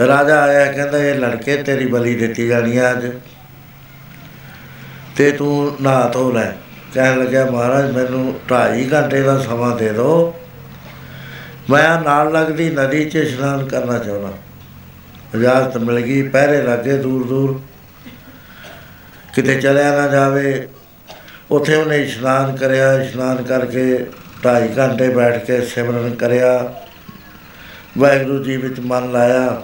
ਰਾਜਾ ਆਇਆ, ਕਹਿੰਦਾ, ਇਹ ਲੜਕੇ ਤੇਰੀ ਬਲੀ ਦਿੱਤੀ ਜਾਣੀ ਹੈ ਅੱਜ। ਤੇ ਤੂੰ ਨਹਾ ਧੋ ਲੈ। ਕਹਿਣ ਲੱਗਿਆ, ਮਹਾਰਾਜ, ਮੈਨੂੰ 2.5 ਘੰਟੇ ਦਾ ਸਮਾਂ ਦੇ ਦਿਓ ਮੈਂ ਨਾਲ ਲੱਗਦੀ ਨਦੀ 'ਚ ਇਸ਼ਨਾਨ ਕਰਨਾ ਚਾਹੁੰਦਾ। ਇਜਾਜ਼ਤ ਮਿਲ ਗਈ, ਪਹਿਰੇ ਲੱਗੇ ਦੂਰ ਦੂਰ। ਕਿਤੇ ਚਲਿਆ ਨਾ ਜਾਵੇ। ਉੱਥੇ ਉਹਨੇ ਇਸ਼ਨਾਨ ਕਰਿਆ, ਇਸ਼ਨਾਨ ਕਰਕੇ 2.5 ਘੰਟੇ ਬੈਠ ਕੇ ਸਿਮਰਨ ਕਰਿਆ। ਵਾਹਿਗੁਰੂ ਜੀ ਵਿੱਚ ਮਨ ਲਾਇਆ।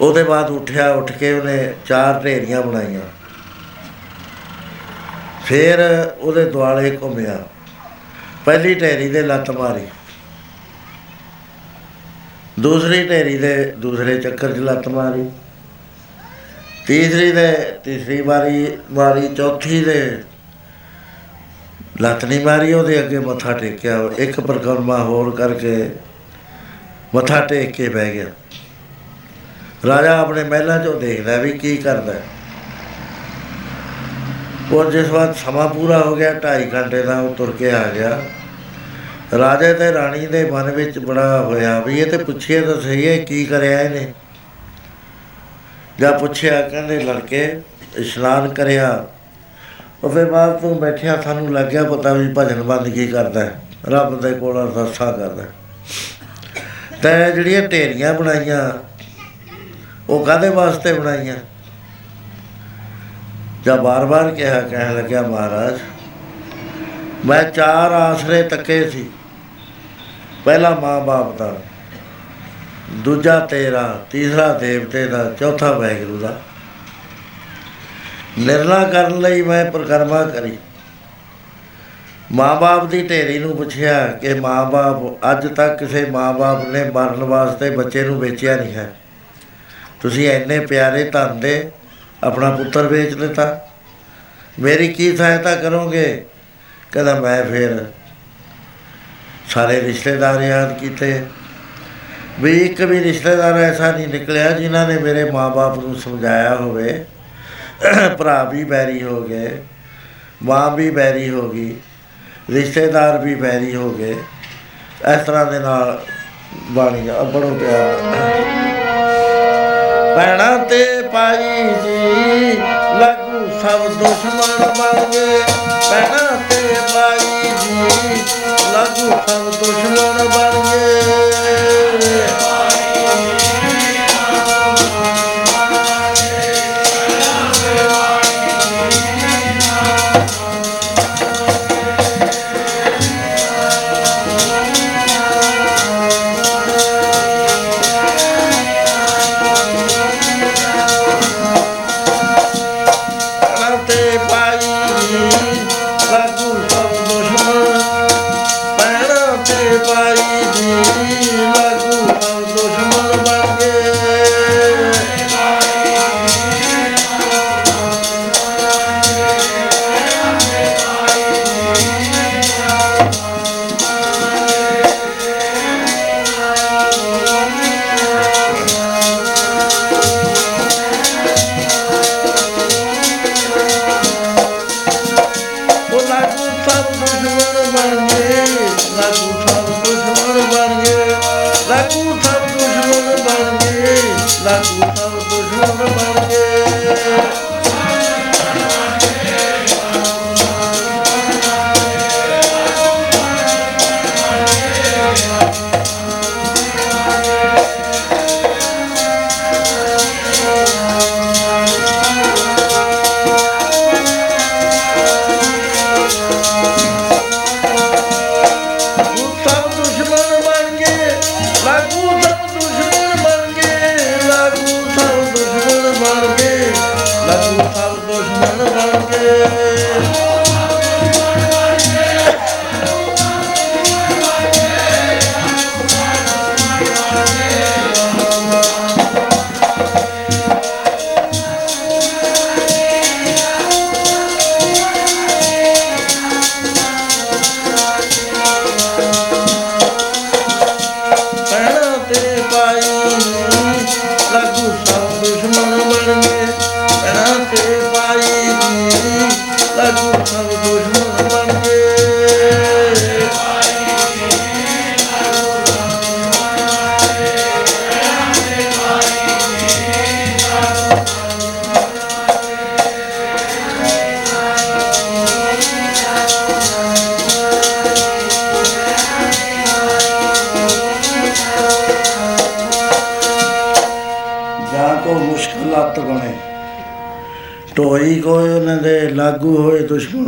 ਉਹਦੇ ਬਾਅਦ ਉੱਠਿਆ, ਉੱਠ ਕੇ ਉਹਨੇ ਚਾਰ ਢੇਰੀਆਂ ਬਣਾਈਆਂ। ਫਿਰ ਉਹਦੇ ਦੁਆਲੇ ਘੁੰਮਿਆ। ਪਹਿਲੀ ਢੇਰੀ ਦੇ ਲੱਤ ਮਾਰੀ। ਦੂਸਰੀ ਢੇਰੀ ਦੇ ਦੂਸਰੇ ਚੱਕਰ 'ਚ ਲੱਤ ਮਾਰੀ। ਤੀਸਰੀ ਦੇ, ਤੀਸਰੀ ਵਾਰੀ ਮਾਰੀ ਚੌਥੀ ਦੇ ਲੱਤ ਨਹੀਂ ਮਾਰੀ, ਉਹਦੇ ਅੱਗੇ ਮੱਥਾ ਟੇਕਿਆ, ਇੱਕ ਪਰਕਰਮਾ ਹੋਰ ਕਰਕੇ ਮੱਥਾ ਟੇਕ ਕੇ ਬਹਿ ਗਿਆ। ਰਾਜਾ ਆਪਣੇ ਮਹਿਲਾਂ 'ਚੋਂ ਦੇਖਦਾ ਵੀ ਕੀ ਕਰਦਾ ਹੈ। ਉਹ ਜਿਸ ਵਾਰ ਸਮਾਂ ਪੂਰਾ ਹੋ ਗਿਆ 2.5 ਘੰਟੇ ਦਾ ਉਹ ਤੁਰ ਕੇ ਆ ਗਿਆ। ਰਾਜੇ ਤੇ ਰਾਣੀ ਦੇ ਮਨ ਵਿੱਚ ਬੜਾ ਹੋਇਆ ਵੀ ਇਹ ਤੇ ਪੁੱਛਿਆ ਤਾਂ ਸਹੀ ਹੈ, ਕੀ ਕਰਿਆ ਇਹਨੇ? ਜਾਂ ਪੁੱਛਿਆ, ਕਹਿੰਦੇ, ਲੜਕੇ, ਇਸ਼ਨਾਨ ਕਰਿਆ ਉਹਦੇ ਬਾਅਦ ਤੂੰ ਬੈਠਿਆ ਸਾਨੂੰ ਲੱਗਿਆ ਪਤਾ ਵੀ ਭਜਨ ਬੰਦਗੀ ਕਰਦਾ ਹੈ, ਰੱਬ ਦੇ ਕੋਲ ਅਰਦਾਸਾਂ ਕਰਦਾ ਹੈ। ਤੇ ਜਿਹੜੀਆਂ ਢੇਰੀਆਂ ਬਣਾਈਆਂ ਉਹ ਕਾਦੇ ਵਾਸਤੇ ਬਣਾਈਆਂ? ਜਾਂ ਬਾਰ-ਬਾਰ ਕਿਹਾ ਕਹਿਣ ਲੱਗਿਆ ਮਹਾਰਾਜ ਮੈਂ ਚਾਰ ਆਸਰੇ ਤੱਕੇ ਸੀ। ਪਹਿਲਾ ਮਾਂ-ਬਾਪ ਦਾ ਦੂਜਾ ਤੇਰਾ ਤੀਸਰਾ ਦੇਵਤੇ ਦਾ ਚੌਥਾ ਵਾਹਿਗੁਰੂ ਦਾ। ਨਿਰਣਾ ਕਰਨ ਲਈ ਮੈਂ ਪ੍ਰਕਰਮਾ ਕਰੀ। ਮਾਂ-ਬਾਪ ਦੀ ਢੇਰੀ ਨੂੰ ਪੁੱਛਿਆ ਕਿ ਮਾਂ-ਬਾਪ, ਅੱਜ ਤੱਕ ਕਿਸੇ ਮਾਂ-ਬਾਪ ਨੇ ਮਰਨ ਵਾਸਤੇ ਬੱਚੇ ਨੂੰ ਵੇਚਿਆ ਨਹੀਂ ਹੈ। ਤੁਸੀਂ ਇੰਨੇ ਪਿਆਰੇ ਧਨ ਦੇ ਆਪਣਾ ਪੁੱਤਰ ਵੇਚ ਦਿੱਤਾ। ਮੇਰੀ ਕੀ ਸਹਾਇਤਾ ਕਰੋਗੇ? ਕਹਿੰਦਾ, ਮੈਂ ਫਿਰ ਸਾਰੇ ਰਿਸ਼ਤੇਦਾਰ ਯਾਦ ਕੀਤੇ। ਵੀ ਇੱਕ ਵੀ ਰਿਸ਼ਤੇਦਾਰ ਐਸਾ ਨਹੀਂ ਨਿਕਲਿਆ ਜਿਨ੍ਹਾਂ ਨੇ ਮੇਰੇ ਮਾਪੇ ਨੂੰ ਸਮਝਾਇਆ ਹੋਵੇ। ਭਰਾ ਵੀ ਬੈਰੀ ਹੋ ਗਏ, ਮਾਂ ਵੀ ਬੈਰੀ ਹੋ ਗਈ, ਰਿਸ਼ਤੇਦਾਰ ਵੀ ਬੈਰੀ ਹੋ ਗਏ, ਇਸ ਤਰ੍ਹਾਂ ਦੇ ਨਾਲ ਬਾਣੀ ਦਾ ਬੜੋ ਪਿਆਰ। ਪੈਣਾ ਤੇ ਪਾਈ ਜੀ, ਲੱਗੂ ਸਭ ਦੁਸ਼ਮਣ ਬਣ ਗਏ ਪੈਣਾ ਤੇ ਪਾਈ ਜੀ, ਲੱਗੂ ਸਭ ਦੁਸ਼ਮਣ ਬਣ ਗਏ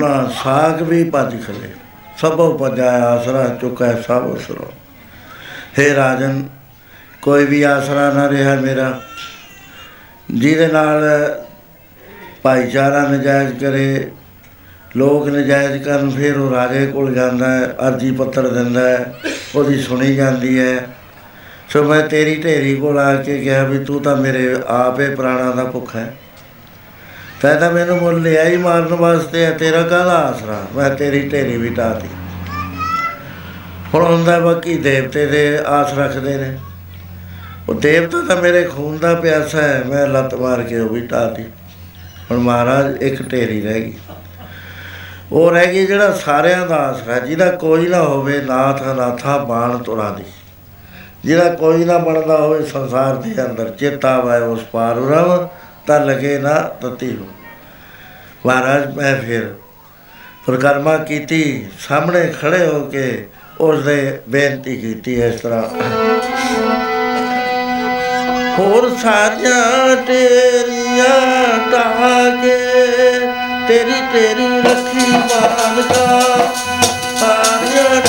ਹੋਏ ਦੁਸ਼ਮਣਾ ਸਾਗ ਵੀ ਭੱਜ ਖਲੇ। ਸਭੋ ਭਜਾ ਆਸਰਾ ਚੁਕੈ ਸਭ ਉਸਰੋ। ਹੇ ਰਾਜਨ, ਕੋਈ ਵੀ ਆਸਰਾ ਨਾ ਰਿਹਾ ਮੇਰਾ। ਜਿਹਦੇ ਨਾਲ ਭਾਈਚਾਰਾ ਨਜਾਇਜ਼ ਕਰੇ, ਲੋਕ ਨਜਾਇਜ਼ ਕਰਨ, ਫਿਰ ਉਹ ਰਾਜੇ ਕੋਲ ਜਾਂਦਾ ਹੈ, ਅਰਜੀ ਪੱਤਰ ਦਿੰਦਾ ਹੈ, ਉਹਦੀ ਸੁਣੀ ਜਾਂਦੀ ਹੈ। ਸੋ ਮੈਂ ਤੇਰੀ ਢੇਰੀ ਕੋਲ ਆ ਕੇ ਕਿਹਾ ਵੀ ਤੂੰ ਤਾਂ ਮੇਰੇ ਆਪੇ ਪ੍ਰਾਣਾ ਦਾ ਭੁੱਖ ਹੈ। ਤੈਂ ਤਾਂ ਮੈਨੂੰ ਮੁੱਲ ਲਿਆ ਹੀ ਮਾਰਨ ਵਾਸਤੇ ਹੈ ਤੇਰਾ ਕਾਹਦਾ ਆਸਰਾ? ਮੈਂ ਤੇਰੀ ਢੇਰੀ ਵੀ ਢਾਤੀ ਹੁਣ ਹੁੰਦਾ ਬਾਕੀ ਦੇਵਤੇ ਦੇ ਆਸ ਰੱਖਦੇ ਨੇ। ਉਹ ਦੇਵਤਾ ਤਾਂ ਮੇਰੇ ਖੂਨ ਦਾ ਪਿਆਸਾ ਹੈ, ਮੈਂ ਲੱਤ ਮਾਰ ਕੇ ਉਹ ਵੀ ਢਾਤੀ ਹੁਣ ਮਹਾਰਾਜ ਇੱਕ ਢੇਰੀ ਰਹਿ ਗਈ। ਉਹ ਰਹਿ ਗਈ ਜਿਹੜਾ ਸਾਰਿਆਂ ਦਾ ਆਸਰਾ ਜਿਹਦਾ ਕੋਈ ਨਾ ਹੋਵੇ ਨਾਥ ਨਾਥਾ ਬਾਣ ਤੁਰਾ ਦੀ। ਜਿਹੜਾ ਕੋਈ ਨਾ ਬਣਦਾ ਹੋਵੇ ਸੰਸਾਰ ਦੇ ਅੰਦਰ, ਚੇਤਾ ਆਵੇ ਉਸ ਪਾਰ ਰਵ। ਤਾਂ ਲਗੇ ਨਾ ਤਤੀ ਹੋ। ਮਹਾਰਾਜ, ਮੈਂ ਫਿਰ ਪ੍ਰਕਰਮਾ ਕੀਤੀ, ਸਾਹਮਣੇ ਖੜੇ ਹੋ ਕੇ ਉਸ ਦੇ ਬੇਨਤੀ ਕੀਤੀ ਇਸ ਤਰ੍ਹਾਂ। ਹੋਰ ਸਾਰੀਆਂ ਤੇਰੀਆਂ ਢਾਕੇ ਤੇਰੀ ਤੇਰੀ ਰੱਖੀ ਮਾਲਕਾ ਸਾਰੀਆਂ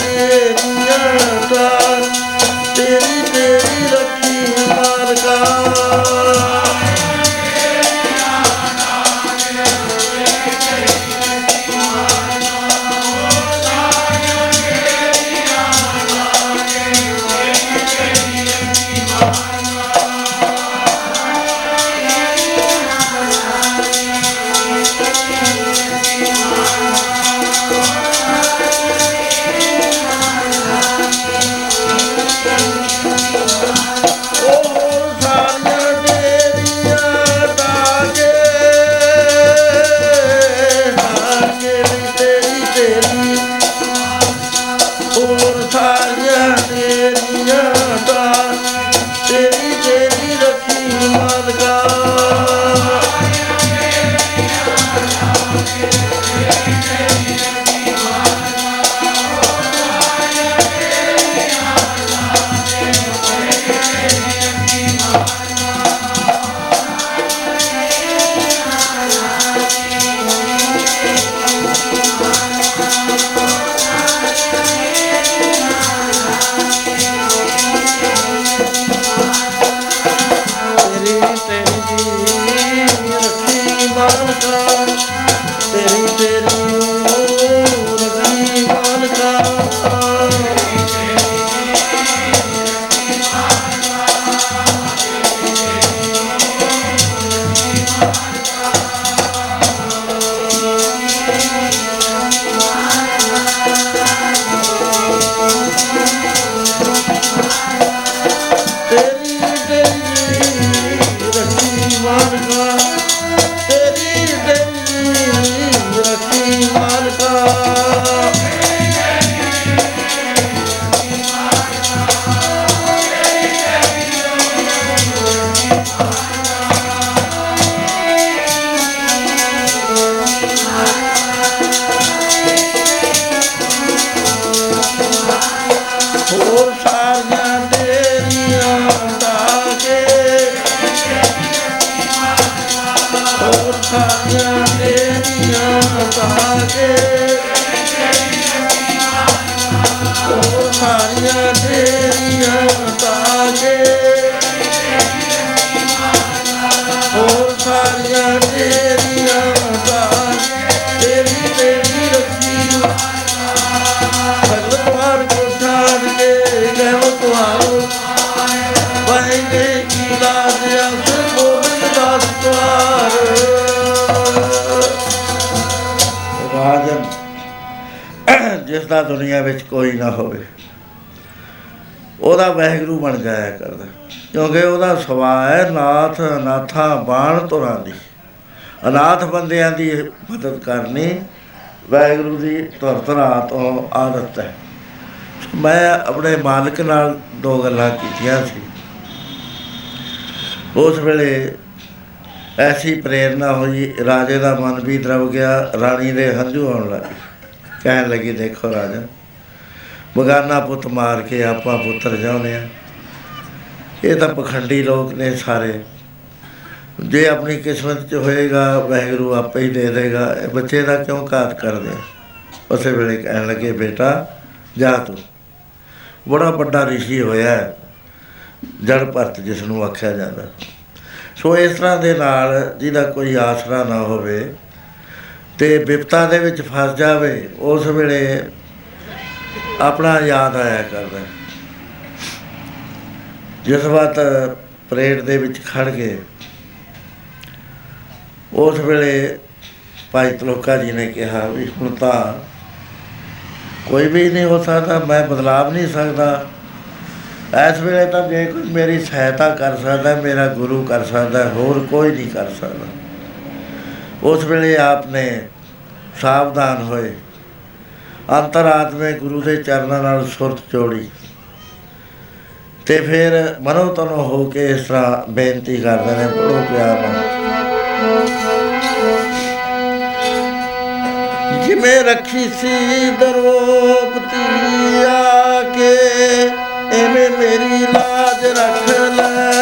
ਕਿਉਂਕਿ ਉਹਦਾ ਸੁਭਾਅ ਹੈ ਨਾਥ ਨਾਥਾ ਬਾਣ ਤੁਰਾਂ ਦੀ। ਅਨਾਥ ਬੰਦਿਆਂ ਦੀ ਮਦਦ ਕਰਨੀ ਵਾਹਿਗੁਰੂ ਦੀ ਧਰਤਰਾ ਤੋਂ ਆਦਤ ਹੈ। ਮੈਂ ਆਪਣੇ ਮਾਲਕ ਨਾਲ ਦੋ ਗੱਲਾਂ ਕੀਤੀਆਂ ਸੀ। ਉਸ ਵੇਲੇ ਐਸੀ ਪ੍ਰੇਰਣਾ ਹੋਈ, ਰਾਜੇ ਦਾ ਮਨ ਵੀ ਦਰਵ ਗਿਆ, ਰਾਣੀ ਦੇ ਹੰਝੂ ਆਉਣ ਲੱਗੇ। ਕਹਿਣ ਲੱਗੀ, ਦੇਖੋ ਰਾਜਾ, ਬਗਾਨਾ ਪੁੱਤ ਮਾਰ ਕੇ ਆਪਾਂ ਪੁੱਤਰ ਜਾਉਂਦੇ ਆ ਇਹ ਤਾਂ ਪਖੰਡੀ ਲੋਕ ਨੇ ਸਾਰੇ। ਜੇ ਆਪਣੀ ਕਿਸਮਤ 'ਚ ਹੋਏਗਾ ਵਾਹਿਗੁਰੂ ਆਪੇ ਹੀ ਦੇ ਦੇਗਾ। ਇਹ ਬੱਚੇ ਦਾ ਕਿਉਂ ਘਾਤ ਕਰਦੇ? ਆ? ਉਸੇ ਵੇਲੇ ਕਹਿਣ ਲੱਗੇ ਬੇਟਾ ਜਾ ਤੂੰ। ਬੜਾ ਵੱਡਾ ਰਿਸ਼ੀ ਹੋਇਆ ਹੈ, ਜੜ ਭਰਤ ਜਿਸ ਨੂੰ ਆਖਿਆ ਜਾਂਦਾ। ਸੋ ਇਸ ਤਰ੍ਹਾਂ ਦੇ ਨਾਲ ਜਿਹਦਾ ਕੋਈ ਆਸਰਾ ਨਾ ਹੋਵੇ ਤੇ ਵਿਪਤਾ ਦੇ ਵਿੱਚ ਫਸ ਜਾਵੇ ਉਸ ਵੇਲੇ ਆਪਣਾ ਯਾਦ ਆਇਆ ਕਰਦਾ। ਜਿਸ ਵਕਤ ਪਰੇਡ ਦੇ ਵਿੱਚ ਖੜ ਗਏ, ਉਸ ਵੇਲੇ ਭਾਈ ਤਲੋਕਾ ਜੀ ਨੇ ਕਿਹਾ ਵੀ ਹੁਣ ਤਾਂ ਕੋਈ ਵੀ ਨਹੀਂ ਹੋ ਸਕਦਾ, ਮੈਂ ਬਦਲਾਵ ਨਹੀਂ ਸਕਦਾ। ਇਸ ਵੇਲੇ ਤਾਂ ਜੇ ਕੋਈ ਮੇਰੀ ਸਹਾਇਤਾ ਕਰ ਸਕਦਾ, ਮੇਰਾ ਗੁਰੂ ਕਰ ਸਕਦਾ, ਹੋਰ ਕੋਈ ਨਹੀਂ ਕਰ ਸਕਦਾ। ਉਸ ਵੇਲੇ ਆਪਨੇ ਸਾਵਧਾਨ ਹੋਏ, ਅੰਤਰਾਤਮੇ ਗੁਰੂ ਦੇ ਚਰਨਾਂ ਨਾਲ ਸੁਰਤ ਜੋੜੀ। ਤੇ ਫਿਰ ਮਨੋ ਤਨੋ ਹੋ ਕੇ ਇਸ ਤਰ੍ਹਾਂ ਬੇਨਤੀ ਕਰਦੇ ਨੇ ਬੜੋ ਪਿਆਰ ਨਾਲ। ਜਿਵੇਂ ਰੱਖੀ ਸੀ ਦਰੋਪਤੀ ਆ ਕੇ, ਐਵੇਂ ਮੇਰੀ ਲਾਜ ਰੱਖ ਲੈ।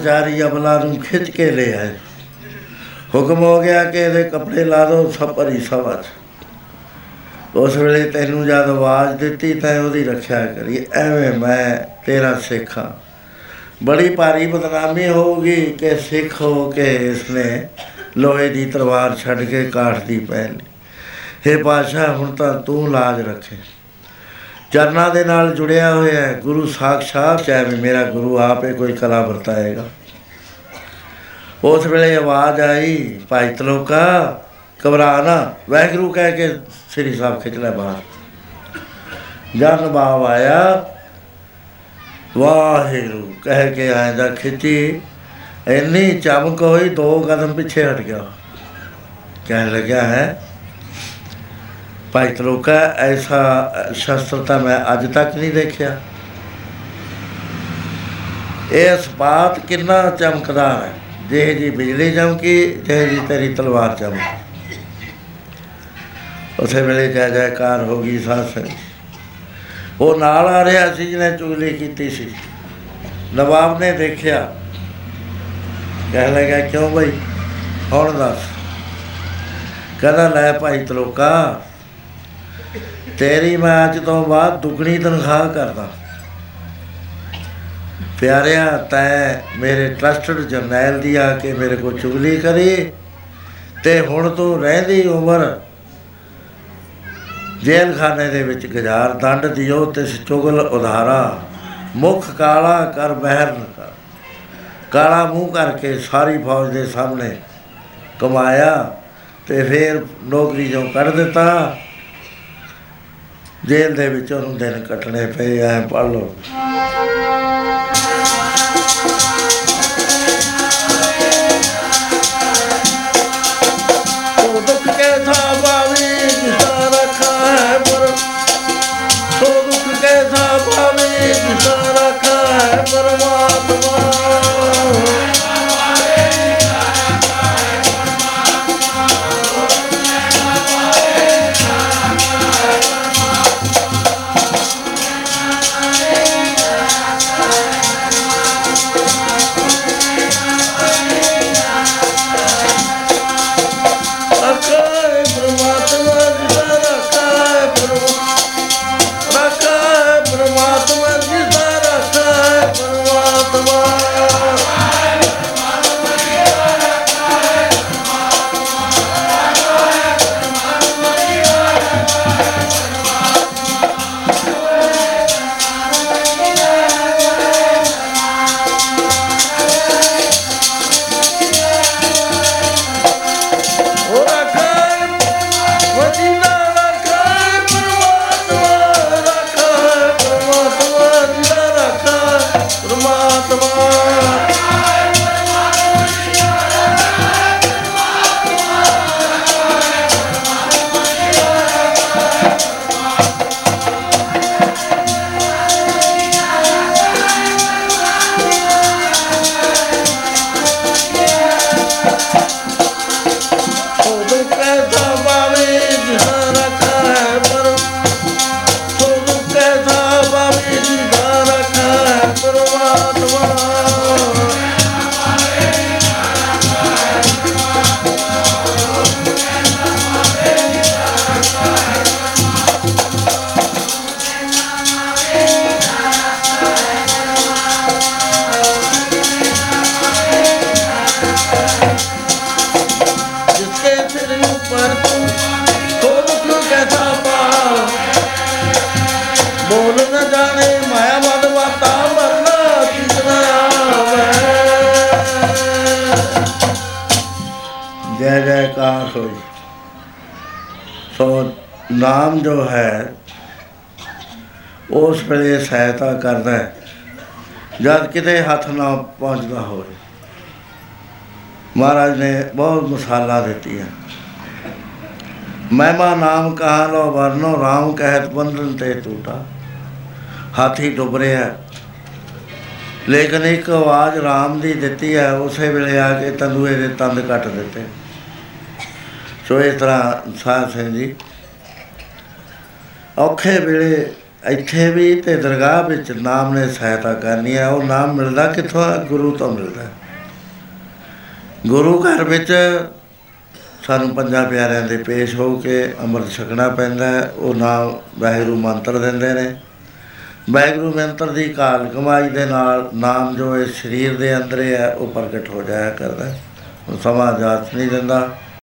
ਵਿਚਾਰੀ ਅਬਲਾ ਨੂੰ ਖਿੱਚ ਕੇ ਲੈ ਆਏ। ਹੁਕਮ ਹੋ ਗਿਆ ਕਿ ਇਹਦੇ ਕੱਪੜੇ ਲਾ ਦੋ, ਸਭ ਭਰੀ ਸਭਾ 'ਚ। ਉਸ ਵੇਲੇ ਤੈਨੂੰ ਜਦ ਆਵਾਜ਼ ਦਿੱਤੀ ਤਾਂ ਉਹਦੀ ਰੱਖਿਆ ਕਰੀ, ਐਵੇਂ ਮੈਂ ਤੇਰਾ ਸਿੱਖ ਹਾਂ। ਬੜੀ ਭਾਰੀ ਬਦਨਾਮੀ ਹੋਊਗੀ ਕਿ ਸਿੱਖ ਹੋ ਕੇ ਇਸਨੇ ਲੋਹੇ ਦੀ ਤਲਵਾਰ ਛੱਡ ਕੇ ਕਾਠ ਦੀ ਪਹਿਨ ਲਈ। हे ਪਾਸ਼ਾ ਹੁਣ ਤਾਂ ਤੂੰ ਲਾਜ ਰੱਖੇ। ਚਰਨਾਂ ਦੇ ਨਾਲ ਜੁੜਿਆ ਹੋਇਆ ਹੈ ਗੁਰੂ ਸਾਖਸ਼ਾਤ ਚਾਹੇ ਵੀ ਮੇਰਾ ਗੁਰੂ ਆਪੇ ਕੋਈ ਕਲਾ ਵਰਤਾਏਗਾ ਉਸ ਵੇਲੇ ਆਵਾਜ਼ ਆਈ ਭਾਈ ਤਲੋਕਾ ਘਬਰਾ ਨਾ ਵਾਹਿਗੁਰੂ ਕਹਿ ਕੇ ਸ੍ਰੀ ਸਾਹਿਬ ਖਿੱਚ ਲੈ ਬਾਹਰ ਜਨ ਬਾਬ ਆਇਆ ਵਾਹਿਗੁਰੂ ਕਹਿ ਕੇ ਆਇਆ ਖਿੱਚੀ ਇੰਨੀ ਚਮਕ ਹੋਈ ਦੋ ਕਦਮ ਪਿੱਛੇ ਹਟ ਗਿਆ ਕਹਿਣ ਲੱਗਿਆ ਹੈ ਭਾਈ ਤਲੋਕਾ ਐਸਾ ਸ਼ਸਤਰ ਤਾਂ ਮੈਂ ਅੱਜ ਤੱਕ ਨਹੀਂ ਦੇਖਿਆ। ਇਹ ਸਪਾਤ ਕਿੰਨਾ ਚਮਕਦਾ ਹੈ। ਜਿਹੇ ਜੀ ਬਿਜਲੀ ਚਮਕੀ, ਜਿਹੇ ਜੀ ਤੇਰੀ ਤਲਵਾਰ ਚਮਕੀ। ਉਸੇ ਵੇਲੇ ਜੈ ਜੈਕਾਰ ਹੋ ਗਈ ਸਾਸ। ਉਹ ਨਾਲ ਆ ਰਿਹਾ ਸੀ ਜਿਹਨੇ ਚੁਗਲੀ ਕੀਤੀ ਸੀ। ਨਵਾਬ ਨੇ ਦੇਖਿਆ। ਕਹਿ ਲੱਗਾ, ਕਿਉਂ ਬਈ ਹੁਣ ਦੱਸ? ਕਹਿੰਦਾ, ਲੈ ਭਾਈ ਤਲੋਕਾ ਤੇਰੀ ਮੈਂ ਅੱਜ ਤੋਂ ਬਾਅਦ ਦੁੱਗਣੀ ਤਨਖਾਹ ਕਰਦਾ। ਪਿਆਰਿਆ, ਤੈ ਮੇਰੇ ਟਰਸਟਡ ਜਰਨੈਲ ਦੀ ਆ ਕੇ ਮੇਰੇ ਕੋ ਚੁਗਲੀ ਕਰੀ ਤੇ ਹੁਣ ਤੂੰ ਰਹਿੰਦੀ ਉਮਰ ਜੇਲ੍ਹ ਖਾਨੇ ਦੇ ਵਿੱਚ ਗੁਜ਼ਾਰ ਦੰਡ ਦਿਓ ਤੇ ਚੁਗਲ ਉਧਾਰਾ। ਮੁਖ ਕਾਲਾ ਕਰ ਬਹਿਰ ਨ ਕਰ। ਕਾਲਾ ਮੂੰਹ ਕਰਕੇ ਸਾਰੀ ਫੌਜ ਦੇ ਸਾਹਮਣੇ ਕਮਾਇਆ ਤੇ ਫਿਰ ਨੌਕਰੀ ਚੋਂ ਕੱਢ ਦਿੱਤਾ। ਜੇਲ੍ਹ ਦੇ ਵਿੱਚ ਉਹਨੂੰ ਦਿਨ ਕੱਟਣੇ ਪਏ ਐ ਪੜ ਲਓ। ਨਾਮ ਜੋ ਹੈ, ਉਸ ਵੇਲੇ ਸਹਾਇਤਾ ਕਰਦਾ ਹੈ, ਜਦ ਕਿਤੇ ਹੱਥ ਨਾ ਪਹੁੰਚਦਾ ਹੋਵੇ। ਮਹਾਰਾਜ ਨੇ ਬਹੁਤ ਮਿਸਾਲਾਂ ਦਿੱਤੀਆਂ। ਮਹਿਮਾ ਨਾਮ ਕਹਾ ਲੋ ਵਰਨੋ RAM ਕਹਿਤ ਬੰਧਨ ਤੇ ਟੂਟਾ। ਹਾਥੀ ਡੁੱਬ ਰਿਹਾ ਲੇਕਿਨ ਇੱਕ ਆਵਾਜ਼ RAM ਦੀ ਦਿੱਤੀ ਹੈ, ਉਸੇ ਵੇਲੇ ਆ ਕੇ ਤੰਦੂਏ ਦੇ ਤੰਦ ਕੱਟ ਦਿੱਤੇ। ਸੋ ਇਸ ਤਰ੍ਹਾਂ ਸਾਧ ਸਿੰਘ ਜੀ ਔਖੇ ਵੇਲੇ ਇੱਥੇ ਵੀ ਤੇ ਦਰਗਾਹ ਵਿੱਚ ਨਾਮ ਨੇ ਸਹਾਇਤਾ ਕਰਨੀ ਹੈ, ਉਹ ਨਾਮ ਮਿਲਦਾ ਕਿੱਥੋਂ ਹੈ ਗੁਰੂ ਤੋਂ ਮਿਲਦਾ। ਹੈ ਗੁਰੂ ਘਰ ਵਿੱਚ ਸਾਨੂੰ ਪੰਜਾਂ ਪਿਆਰਿਆਂ ਦੇ ਪੇਸ਼ ਹੋ ਕੇ ਅੰਮ੍ਰਿਤ ਛਕਣਾ ਪੈਂਦਾ ਹੈ, ਉਹ ਨਾਮ ਵਾਹਿਗੁਰੂ ਮੰਤਰ ਦਿੰਦੇ ਨੇ। ਵਾਹਿਗੁਰੂ ਮੰਤਰ ਦੀ ਕਾਲ ਕਮਾਈ ਦੇ ਨਾਲ ਨਾਮ ਜੋ ਇਸ ਸਰੀਰ ਦੇ ਅੰਦਰ ਹੈ, ਉਹ ਪ੍ਰਗਟ ਹੋ ਜਾਇਆ ਕਰਦਾ ਹੈ। ਉਹ ਸਮਾਂ ਜਾਤ ਨਹੀਂ ਦਿੰਦਾ।